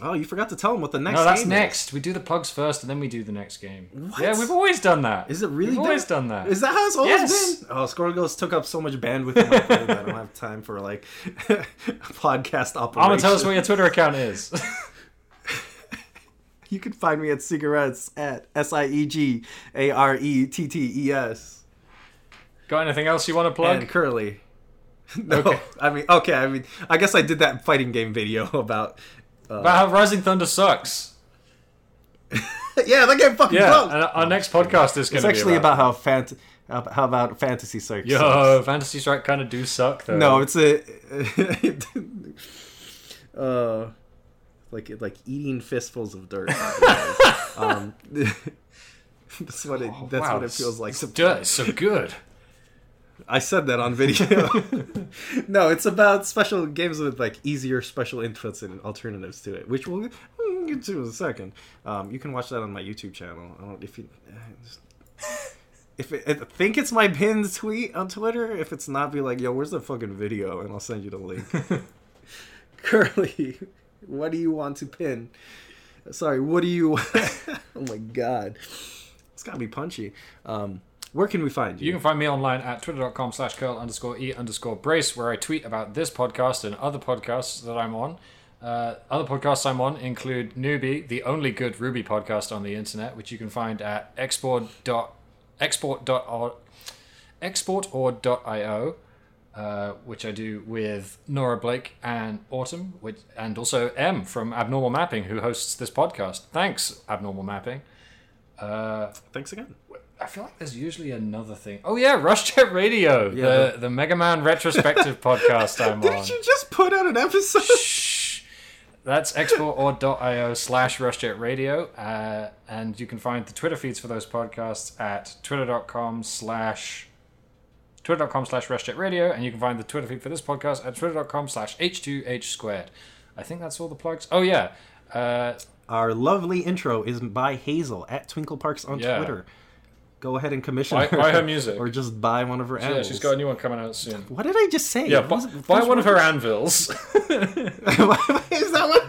Oh, you forgot to tell them what the next. no, that's next. We do the plugs first, and then we do the next game. What? Yeah, we've always done that. Is it really? We've always done? that. Is that how it's always Yes. been? Oh, Skullgirls took up so much bandwidth in my phone that I don't have time for like (laughs) podcast operation. Armor, tell us what your Twitter account is. (laughs) You can find me at cigarettes at s i e g a r e t t e s Got anything else you want to plug? and curly. (laughs) No, Okay. I mean, okay, I mean, I guess I did that fighting game video (laughs) about. About how Rising Thunder sucks. (laughs) yeah, that game fucking Yeah, blows. and our next podcast is going to be actually about how fant. How how about fantasy search? Yo, Fantasy Strike kind of do suck though. No, it's a. uh, like like eating fistfuls of dirt. um, that's what it. That's Wow, what it feels like. It's dirt. So good. I said that on video. (laughs) no, it's about special games with like easier special inputs and alternatives to it, which we'll, get to in a second. Um, you can watch that on my YouTube channel. I don't if you. If it, I think it's my pinned tweet on Twitter, if it's not, be like, "Yo, where's the fucking video?" and I'll send you the link. (laughs) Curly, what do you want to pin? Sorry, what do you? (laughs) oh my god, it's gotta be punchy. Um, where can we find you? You can find me online at twitter.com slash curl underscore e underscore brace, where I tweet about this podcast and other podcasts that I'm on. Uh, other podcasts I'm on include Newbie, the only good Ruby podcast on the internet, which you can find at export dot export dot or export or dot io, uh, which I do with Nora Blake and Autumn, which and also M from Abnormal Mapping, who hosts this podcast. Thanks, Abnormal Mapping. Uh, Thanks again. I feel like there's usually another thing. Oh yeah, Rushjet Radio, Yeah, the the Mega Man retrospective (laughs) podcast I'm on. Didn't you just put out an episode? Shh. That's export.io slash rushjet radio. Uh, and you can find the Twitter feeds for those podcasts at twitter.com slash twitter.com slash rushjet radio. And you can find the Twitter feed for this podcast at twitter.com slash h2h squared. I think that's all the plugs. Oh yeah. Uh, Our lovely intro is by Hazel at Twinkle Parks on Yeah. Twitter. Go ahead and commission Buy- her, buy her (laughs) music. or just buy one of her Anvils. yeah, she's got a new one coming out soon. What did I just say? Yeah, It bu- wasn't- buy one of her anvils. (laughs) (laughs) is that what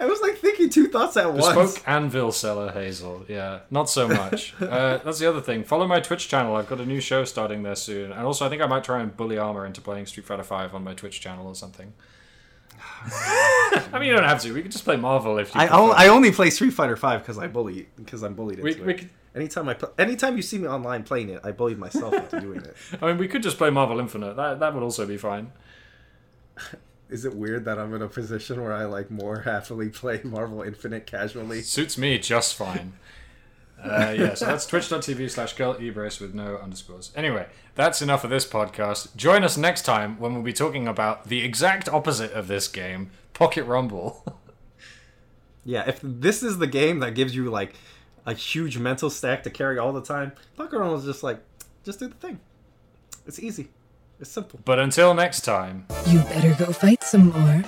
I, was like thinking two thoughts at once? Bespoke anvil seller Hazel. Yeah, not so much. uh, that's the other thing. Follow my Twitch channel. I've got a new show starting there soon, and also I think I might try and bully Armor into playing Street Fighter Five on my Twitch channel or something. I mean, you don't have to. We could just play Marvel if you. Want. I, prefer. o- I only play Street Fighter Five because I bully because I'm bullied We- into we it. could- Anytime I pl- anytime you see me online playing it, I bullied myself into (laughs) doing it. I mean, we could just play Marvel Infinite. That that would also be fine. (laughs) Is it weird that I'm in a position where I like more happily play Marvel Infinite casually? Suits me just fine. (laughs) Uh, yeah, so that's twitch.tv slash girl ebrace with no underscores. Anyway, that's enough of this podcast. Join us next time when we'll be talking about the exact opposite of this game, Pocket Rumble. Yeah, if this is the game that gives you like a huge mental stack to carry all the time, Poker Run was just like, just do the thing. It's easy. It's simple. but until next time. You better go fight some more.